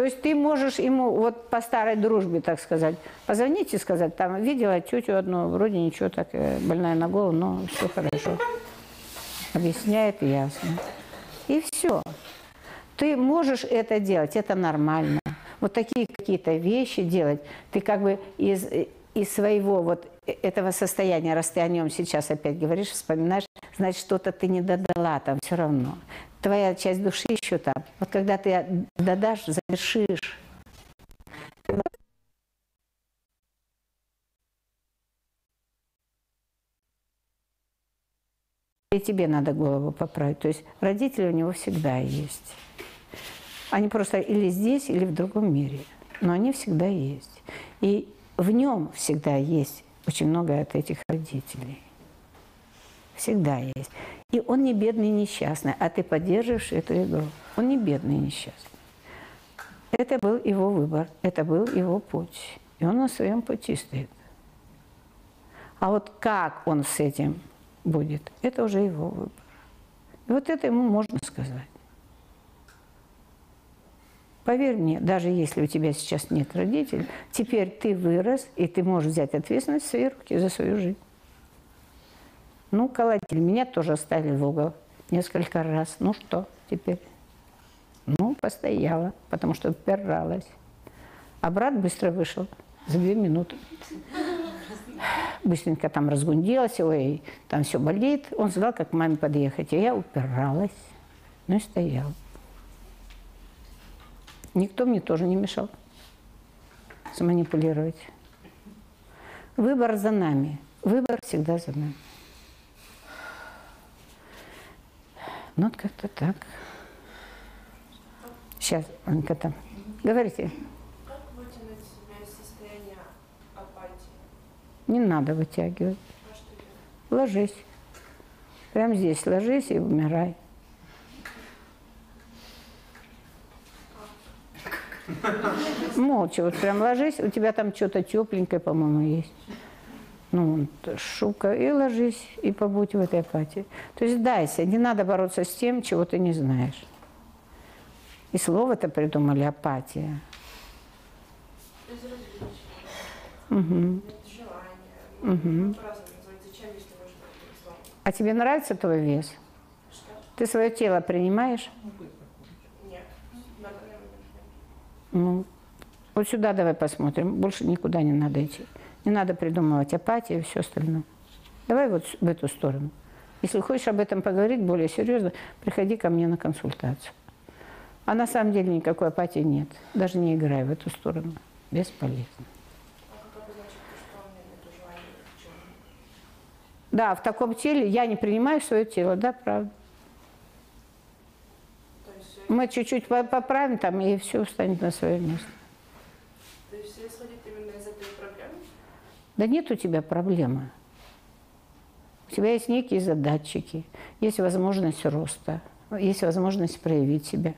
То есть ты можешь ему вот по старой дружбе, так сказать, позвонить и сказать, там, видела тетю одну, вроде ничего, так, э, больная на голову, но все хорошо. Объясняет ясно. И все. Ты можешь это делать, это нормально. Вот такие какие-то вещи делать. Ты как бы из, из своего вот этого состояния, раз ты о нем сейчас опять говоришь, вспоминаешь, значит, что-то ты не додала там все равно. Твоя часть души еще там. Вот когда ты додашь, завершишь, И тебе надо голову поправить. То есть родители у него всегда есть. Они просто или здесь, или в другом мире. Но они всегда есть. И в нем всегда есть очень много от этих родителей. Всегда есть. И он не бедный и несчастный, а ты поддерживаешь эту игру. Он не бедный и несчастный. Это был его выбор, это был его путь. И он на своем пути стоит. А вот как он с этим будет, это уже его выбор. И вот это ему можно сказать. Поверь мне, даже если у тебя сейчас нет родителей, теперь ты вырос, и ты можешь взять ответственность в свои руки за свою жизнь. Ну, колотили. Меня тоже ставили в угол несколько раз. Ну что теперь? Ну, постояла, потому что упиралась. А брат быстро вышел за две минуты. Быстренько там разгунделась, ой, там все болит. Он сказал, как маме подъехать. А я упиралась, ну и стояла. Никто мне тоже не мешал заманипулировать. Выбор за нами. Выбор всегда за нами. Ну, вот как-то так. Сейчас, Анка там. Говорите. Как вытянуть себя из состояния апатии? Не надо вытягивать. А? Ложись. Прямо здесь ложись и умирай. Молча, вот прям ложись, у тебя там что-то тепленькое, по-моему, есть. Ну, вот шубка, и ложись, и побудь в этой апатии. То есть дайся, не надо бороться с тем, чего ты не знаешь. И слово-то придумали апатия. Угу. словом? А тебе нравится твой вес? Что? Ты свое тело принимаешь? Нет. Ну, вот сюда давай посмотрим. Больше никуда не надо идти. Не надо придумывать апатию и все остальное. Давай вот в эту сторону. Если хочешь об этом поговорить более серьезно, приходи ко мне на консультацию. А на самом деле никакой апатии нет. Даже не играй в эту сторону. Бесполезно. Да, в таком теле я не принимаю свое тело, да, правда. Мы чуть-чуть по- поправим там, и все встанет на свое место. то есть все исходит именно из этой проблемы? Да нет у тебя проблемы. У тебя есть некие задатчики, есть возможность роста, есть возможность проявить себя.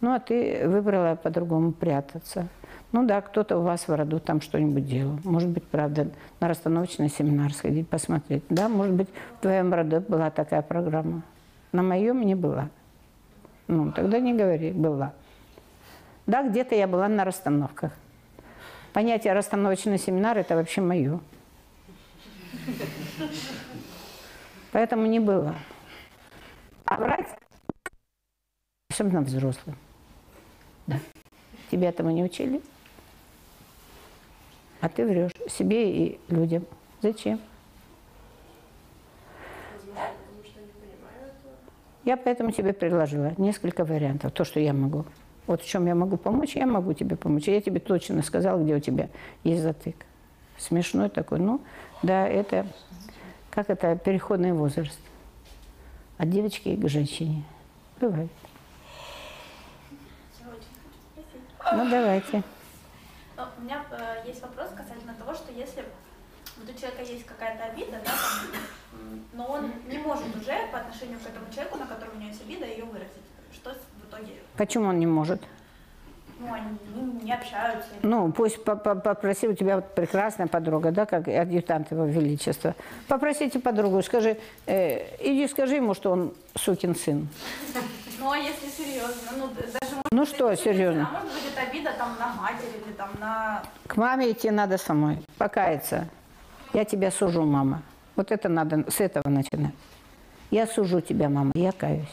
Ну, а ты выбрала по-другому прятаться. Ну да, кто-то у вас в роду там что-нибудь делал. Может быть, правда, на расстановочный семинар сходить, посмотреть. Да, может быть, в твоем роду была такая программа. На моем не была. Ну, тогда не говори, была. Да, где-то я была на расстановках. Понятие расстановочный семинар – это вообще мое. Поэтому не было. А врать, особенно взрослым. Да. Тебя этому не учили? А ты врешь себе и людям. Зачем? Я поэтому тебе предложила несколько вариантов, то, что я могу. Вот в чем я могу помочь, я могу тебе помочь. Я тебе точно сказала, где у тебя есть затык. Смешной такой. Ну, да, это, как это, переходный возраст. От девочки к женщине. Бывает. Ну, давайте. Ну, у меня э, есть вопрос касательно того, что если вот у человека есть какая-то обида, да, там, но он не может уже по отношению к этому человеку, на которого у него есть обида, ее выразить. Что в итоге? Почему он не может? Ну, они не, общаются. Ну, пусть по- по- попроси, у тебя вот прекрасная подруга, да, как адъютант его величества. Попросите подругу, скажи, э, иди скажи ему, что он сукин сын. Ну, а если серьезно? Ну, даже Ну быть, что серьезно? А может быть, обида там на матери или там на... К маме идти надо самой, покаяться. Я тебя сужу, мама. Вот это надо с этого начинать. Я сужу тебя, мама, я каюсь.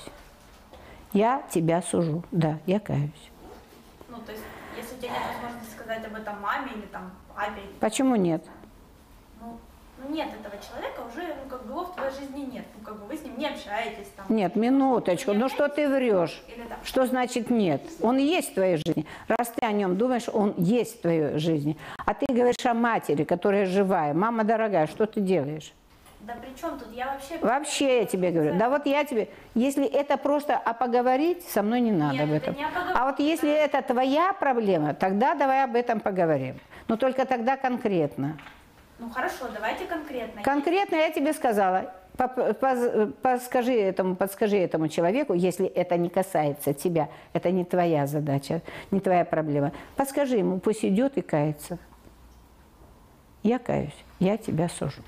Я тебя сужу, да, я каюсь. Ну, то есть, если у тебя нет возможности сказать об этом маме или там папе, Почему нет? ну, ну, нет этого человека, уже, ну, как бы его в твоей жизни нет. Ну, как бы вы с ним не общаетесь там. Нет, минуточку. Ну что ты врешь? Или. Что значит нет? Он есть в твоей жизни. Раз ты о нем думаешь, он есть в твоей жизни. А ты говоришь о матери, которая живая. Мама дорогая, что ты делаешь? Да при чем тут? Я вообще... Вообще я тебе говорю. Да вот я тебе, если это просто а поговорить, со мной не надо Нет, об это этом. не о поговорить. А вот если это твоя проблема, тогда давай об этом поговорим. Но только тогда конкретно. Ну хорошо, давайте конкретно. Конкретно я тебе сказала, подскажи этому, подскажи этому человеку, если это не касается тебя, это не твоя задача, не твоя проблема. Подскажи ему, пусть идет и кается. Я каюсь, я тебя сужу.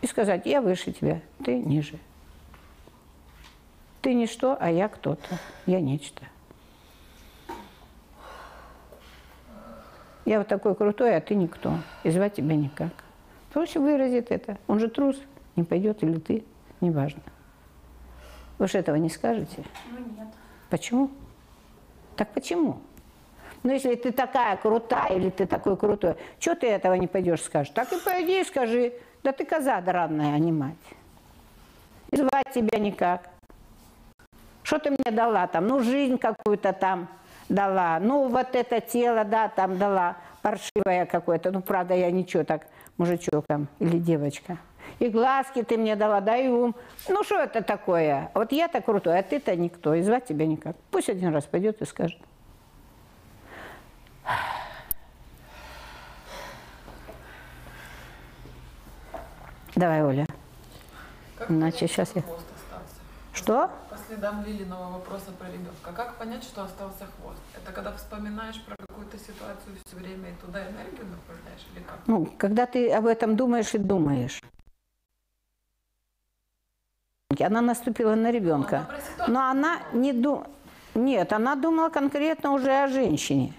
И сказать, я выше тебя, ты ниже. Ты ничто, а я кто-то, я нечто. Я вот такой крутой, а ты никто. И звать тебя никак. Проще выразит это. Он же трус, не пойдет или ты, неважно. Вы же этого не скажете? Ну нет. Почему? Так почему? Ну, если ты такая крутая или ты такой крутой, что ты этого не пойдешь скажешь? Так и пойди и скажи. Да ты коза дранная, а не мать. И звать тебя никак. Что ты мне дала там? Ну, жизнь какую-то там дала. Ну, вот это тело, да, там дала. Паршивое какое-то. Ну, правда, я ничего так, мужичок там или девочка. И глазки ты мне дала, да и ум. Ну, что это такое? Вот я-то крутой, а ты-то никто. И звать тебя никак. Пусть один раз пойдет и скажет. Давай, Оля. Как понять, сейчас я... хвост остался? Что? По следам Лилиного вопроса про ребенка. Как понять, что остался хвост? Это когда вспоминаешь про какую-то ситуацию все время и туда энергию направляешь или как? Ну, когда ты об этом думаешь и думаешь. Она наступила на ребенка. Но она не ду... Нет, она думала конкретно уже о женщине.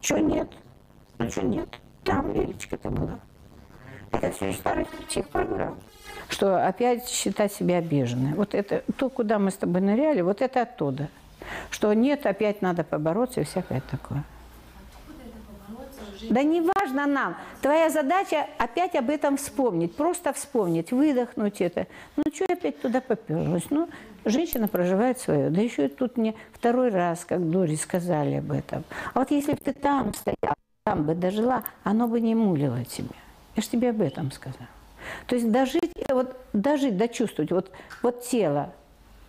Чего нет? Ну, что нет? Там Лилечка-то была. Это все из старых психпрограмм. Что опять считать себя обиженной. Вот это, то, куда мы с тобой ныряли, вот это оттуда. Что нет, опять надо побороться и всякое такое. Да не важно нам. Твоя задача опять об этом вспомнить. Просто вспомнить, выдохнуть это. Ну, что я опять туда поперлась? Ну, женщина проживает свое. Да еще и тут мне второй раз, как Дори сказали об этом. А вот если бы ты там стояла, там бы дожила, оно бы не мулило тебя. Я же тебе об этом сказала. То есть дожить, это вот дожить, дочувствовать, вот, вот тело.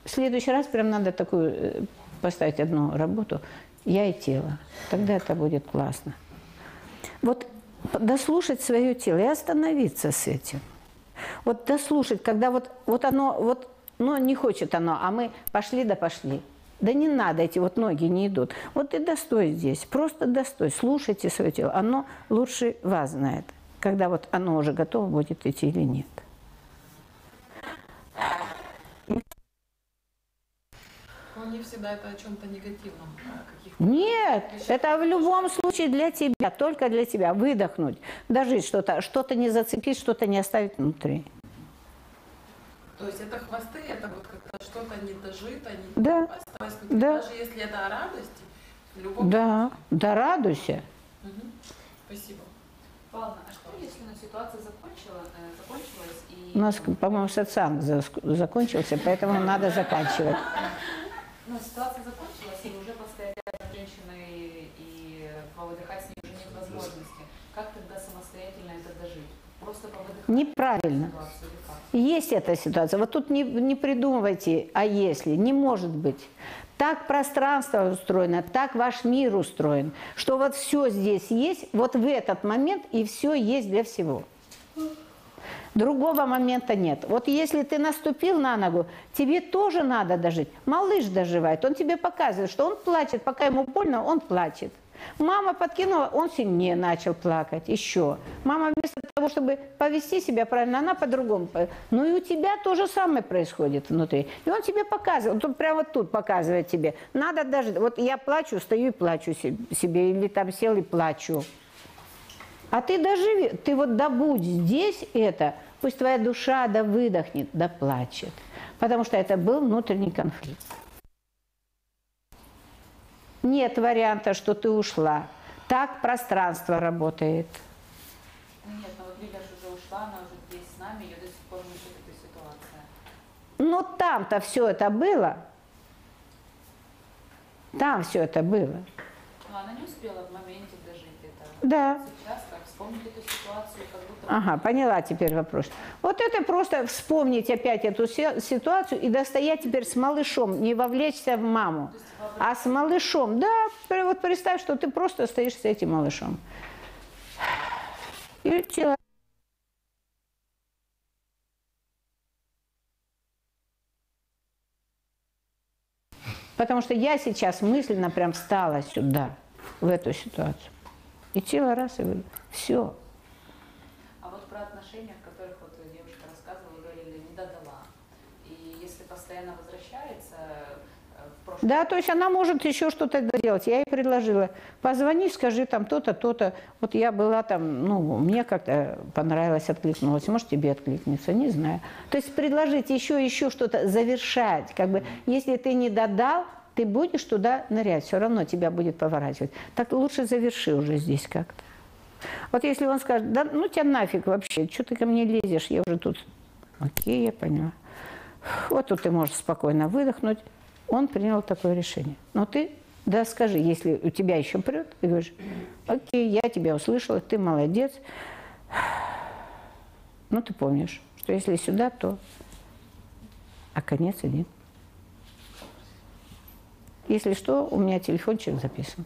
В следующий раз прям надо такую э, поставить одну работу, я и тело. Тогда это будет классно. Вот дослушать свое тело и остановиться с этим. Вот дослушать, когда вот, вот оно, вот, ну, не хочет оно, а мы пошли да пошли. Да не надо, эти вот ноги не идут. Вот ты достой здесь, просто достой, слушайте свое тело. Оно лучше вас знает, когда вот оно уже готово будет идти или нет. Не всегда это о чем-то негативном, а о Нет, это в любом случае для тебя, только для тебя. Выдохнуть, дожить что-то, что-то не зацепить, что-то не оставить внутри. То есть это хвосты, это вот как-то что-то не дожито, не Да, осталось внутри. да. Даже если это о радости, в любом Да, да радуйся. Мгм. Спасибо. Павловна, а что если ну, ситуация закончила, э, закончилась и... У нас, по-моему, зас- закончился, поэтому надо заканчивать. Ну, ситуация закончилась, и уже постоять женщиной и повыдыхать с ней уже нет возможности. Как тогда самостоятельно это дожить? Просто повыдыхать Неправильно. Есть эта ситуация. Вот тут не, не придумывайте, а если. Не может быть. Так пространство устроено, так ваш мир устроен, что вот все здесь есть, вот в этот момент, и все есть для всего. Другого момента нет. Вот если ты наступил на ногу, тебе тоже надо дожить. Малыш доживает, он тебе показывает, что он плачет, пока ему больно, он плачет. Мама подкинула, он сильнее начал плакать, еще. Мама вместо того, чтобы повести себя правильно, она по-другому. по- Ну и у тебя то же самое происходит внутри. И он тебе показывает, он прямо тут показывает тебе. Надо даже, вот я плачу, стою и плачу се- себе, или там сел и плачу. А ты доживи, ты вот добудь здесь это, пусть твоя душа да выдохнет, да плачет. Потому что это был внутренний конфликт. Нет варианта, что ты ушла. Так пространство работает. Ну нет, ну вот Лиля же уже ушла, она уже здесь с нами, ее до сих пор мучает эта ситуация. Но там-то все это было. Там все это было. Но она не успела в моменте дожить это. Да. Сейчас, вспомнить эту ситуацию, как будто... Ага, поняла теперь вопрос. Вот это просто вспомнить опять эту си- ситуацию и достоять теперь с малышом, не вовлечься в маму, а с малышом. Да, вот представь, что ты просто стоишь с этим малышом. И человек Потому что я сейчас мысленно прям встала сюда, в эту ситуацию. И тело раз и все. А вот про отношения, в которых вот девушка рассказывала, говорили, не додала. И если постоянно возвращается э, в прошлое... Да, то есть она может еще что-то делать. Я ей предложила, позвони, скажи там то-то, то-то. Вот я была там, ну, мне как-то понравилось, откликнулась. Может, тебе откликнется, не знаю. То есть предложить еще, еще что-то, завершать. Как бы, если ты не додал, ты будешь туда нырять, все равно тебя будет поворачивать. Так лучше заверши уже здесь как-то. Вот если он скажет, да ну тебя нафиг вообще, что ты ко мне лезешь, я уже тут. Окей, я поняла. Вот тут ты можешь спокойно выдохнуть. Он принял такое решение. Но ты, да, скажи, если у тебя еще прет, ты говоришь, окей, я тебя услышала, ты молодец. Ну, ты помнишь, что если сюда, то... А конец один. Если что, у меня телефончик записан.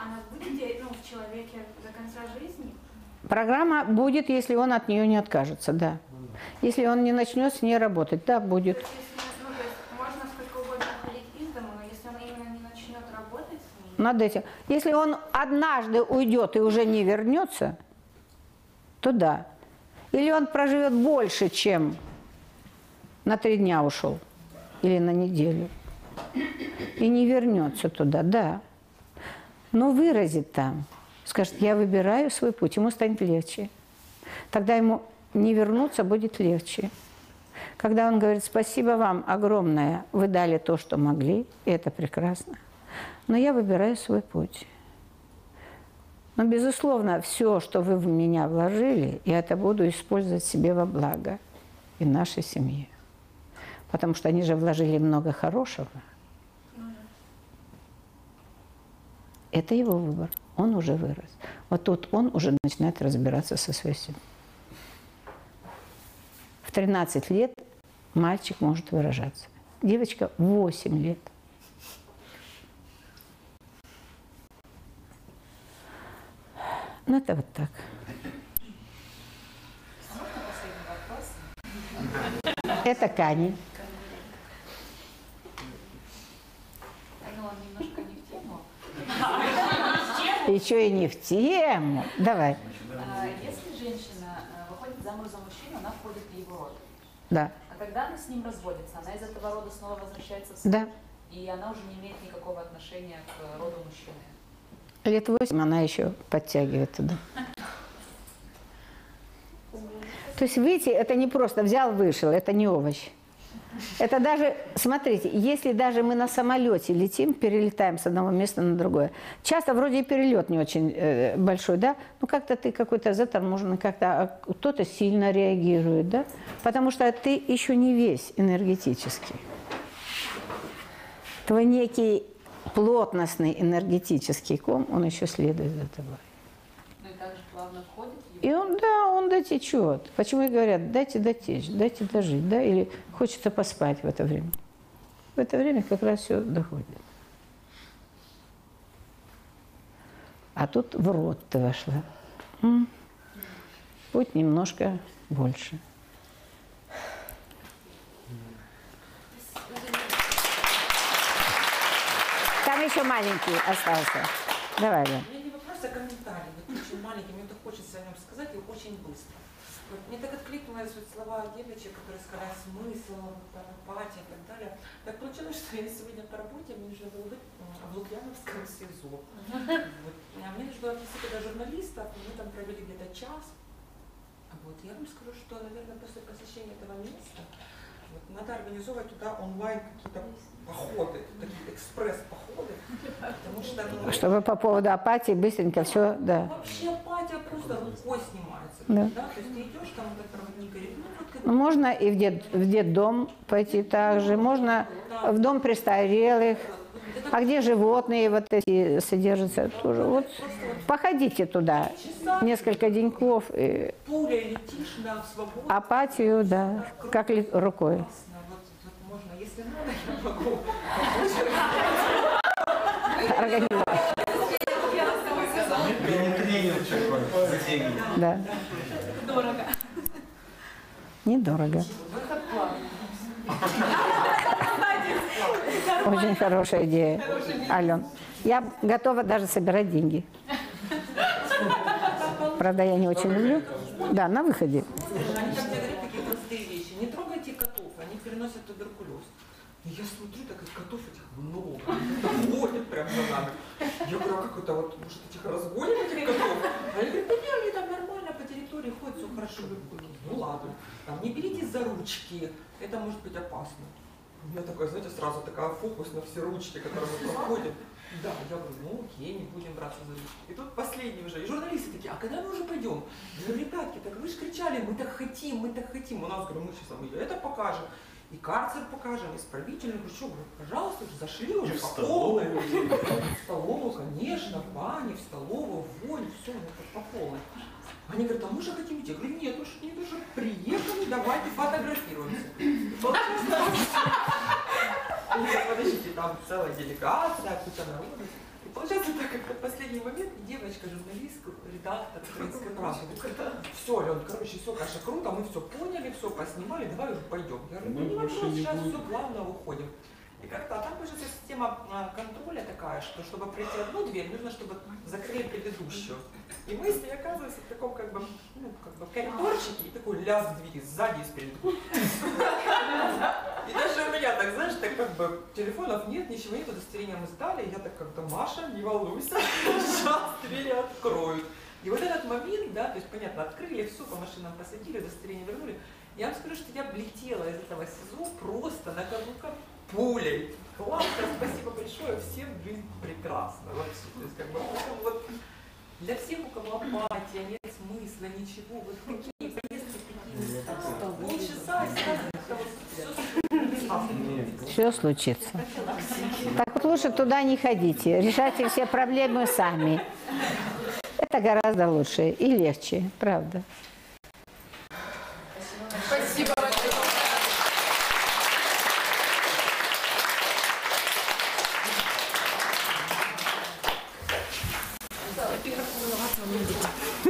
Она будет де- ну, в человеке до конца жизни? Программа будет, если он от нее не откажется, да. Если он не начнет с ней работать, да, будет. Над этим. Если он однажды уйдет и уже не вернется, то да. Или он проживет больше, чем на три дня ушел. Или на неделю. И не вернется туда, да. Но выразит там. Скажет, я выбираю свой путь, ему станет легче. Тогда ему не вернуться будет легче. Когда он говорит, спасибо вам огромное, вы дали то, что могли, и это прекрасно. Но я выбираю свой путь. Но, безусловно, все, что вы в меня вложили, я это буду использовать себе во благо и нашей семье. Потому что они же вложили много хорошего. Это его выбор. Он уже вырос. Вот тут он уже начинает разбираться со своей семьей. В 13 лет мальчик может выражаться. Девочка 8 лет. Ну, это вот так. Это Кани. Ну, он немножко не в тему. Еще и не в тему. Давай. А, Если женщина э, выходит замуж за мужчину, она входит в его род. Да. А когда она с ним разводится, она из этого рода снова возвращается в свой Да. И она уже не имеет никакого отношения к роду мужчины. Лет восемь она еще подтягивает туда. То есть выйти, это не просто взял, вышел, это не овощ. Это даже, смотрите, если даже мы на самолете летим, перелетаем с одного места на другое, часто вроде перелет не очень э, большой, да, ну как-то ты какой-то заторможенный, как-то а кто-то сильно реагирует, да, потому что ты еще не весь энергетический. Твой некий плотностный энергетический ком, он еще следует за тобой. Ну и также плавно входит в И он, да, он дотечет. Почему и говорят, дайте дотечь, дайте дожить, да, или хочется поспать в это время. В это время как раз все доходит. А тут в рот ты вошла. Путь немножко больше. Там еще маленький остался. Давай, Лен. У меня не вопрос, а комментарий. Вот очень маленький, мне так хочется о нем сказать и очень быстро. Вот мне так откликнулись вот слова девочек, которые сказали смысл, вот, там, эмпатия и так далее. Так получилось, что я сегодня по работе, мне нужно было быть в Лукьяновском СИЗО. Вот. А мне нужно было отвезти туда журналистов, мы там провели где-то час. Вот. Я вам скажу, что, наверное, после посещения этого места вот, надо организовывать туда онлайн какие-то походы, такие экспресс-походы, потому что... ну, Чтобы по поводу апатии быстренько все, да. Вообще апатия просто рукой снимается. Да. Да. То есть ты идешь там, как проводник говорит, ну вот как Ну, Можно и в, дет, в детдом пойти также, можно в дом престарелых, а где животные вот эти содержатся тоже. Вот походите туда несколько деньков, и пулей летишь, да, в свободу. апатию, да, как ли- рукой. Вот, вот если надо, я могу. Организовать. Да, Дорого. недорого. Очень хорошая идея, Ален. Я готова даже собирать деньги. Правда, я не очень люблю. Да, на выходе. Они как мне говорят такие простые вещи. Не трогайте котов, они переносят туберкулез. И я смотрю, так как котов этих много. Ходят прям за нами. Я говорю, а как это вот, может этих разгоним, этих котов? А они говорят, да не, они там нормально по территории ходят, все хорошо. Говорю, Ну ладно, там не беритесь за ручки, это может быть опасно. У меня такое, знаете, сразу такая фокус на все ручки, которые мы проходим. Да, я говорю, ну окей, не будем браться за ручки. И тут последний уже, и журналисты такие, а когда мы уже пойдем? Я говорю, ребятки, так вы же кричали, мы так хотим, мы так хотим. У нас, говорю, мы сейчас это покажем, и карцер покажем, исправительный. Говорю, пожалуйста, уже зашли уже в столовую. В столовую, конечно, в бане, в столовую, в вонь, все, ну, по полной. Они говорят, а мы же хотим идти. Я говорю, нет, уж нет, уже приехали, давайте фотографируемся. Подождите, там целая делегация, куча народу. И получается так, как в последний момент девочка, редактор «Украинской правды», все, Лен, короче, все, конечно, круто, мы все поняли, все поснимали, давай уже пойдем. Я говорю, ну Мы не вопрос, сейчас все, главное, уходим. И как-то, а там уже система а, контроля такая, что чтобы пройти одну дверь, нужно, чтобы закрыли предыдущую. И мы с ней оказываемся в таком как бы, ну, как бы коридорчике, и такой лязг двери сзади и спереди. И даже у меня так, знаешь, так как бы телефонов нет, ничего нет, удостоверения мы сдали, и я так как-то, Маша, не волнуйся, сейчас двери откроют. И вот этот момент, да, то есть, понятно, открыли, все, по машинам посадили, удостоверение вернули. Я вам скажу, что я влетела из этого СИЗО просто на каблуках пулей. Классно, спасибо большое, всем жизнь прекрасна вообще. То есть, как бы, вот для всех, у кого апатия, нет смысла, ничего, вот такие поездки, такие места, полчаса и Все случится. Так вот лучше туда не ходите. Решайте все проблемы сами. Это гораздо лучше и легче, правда. Спасибо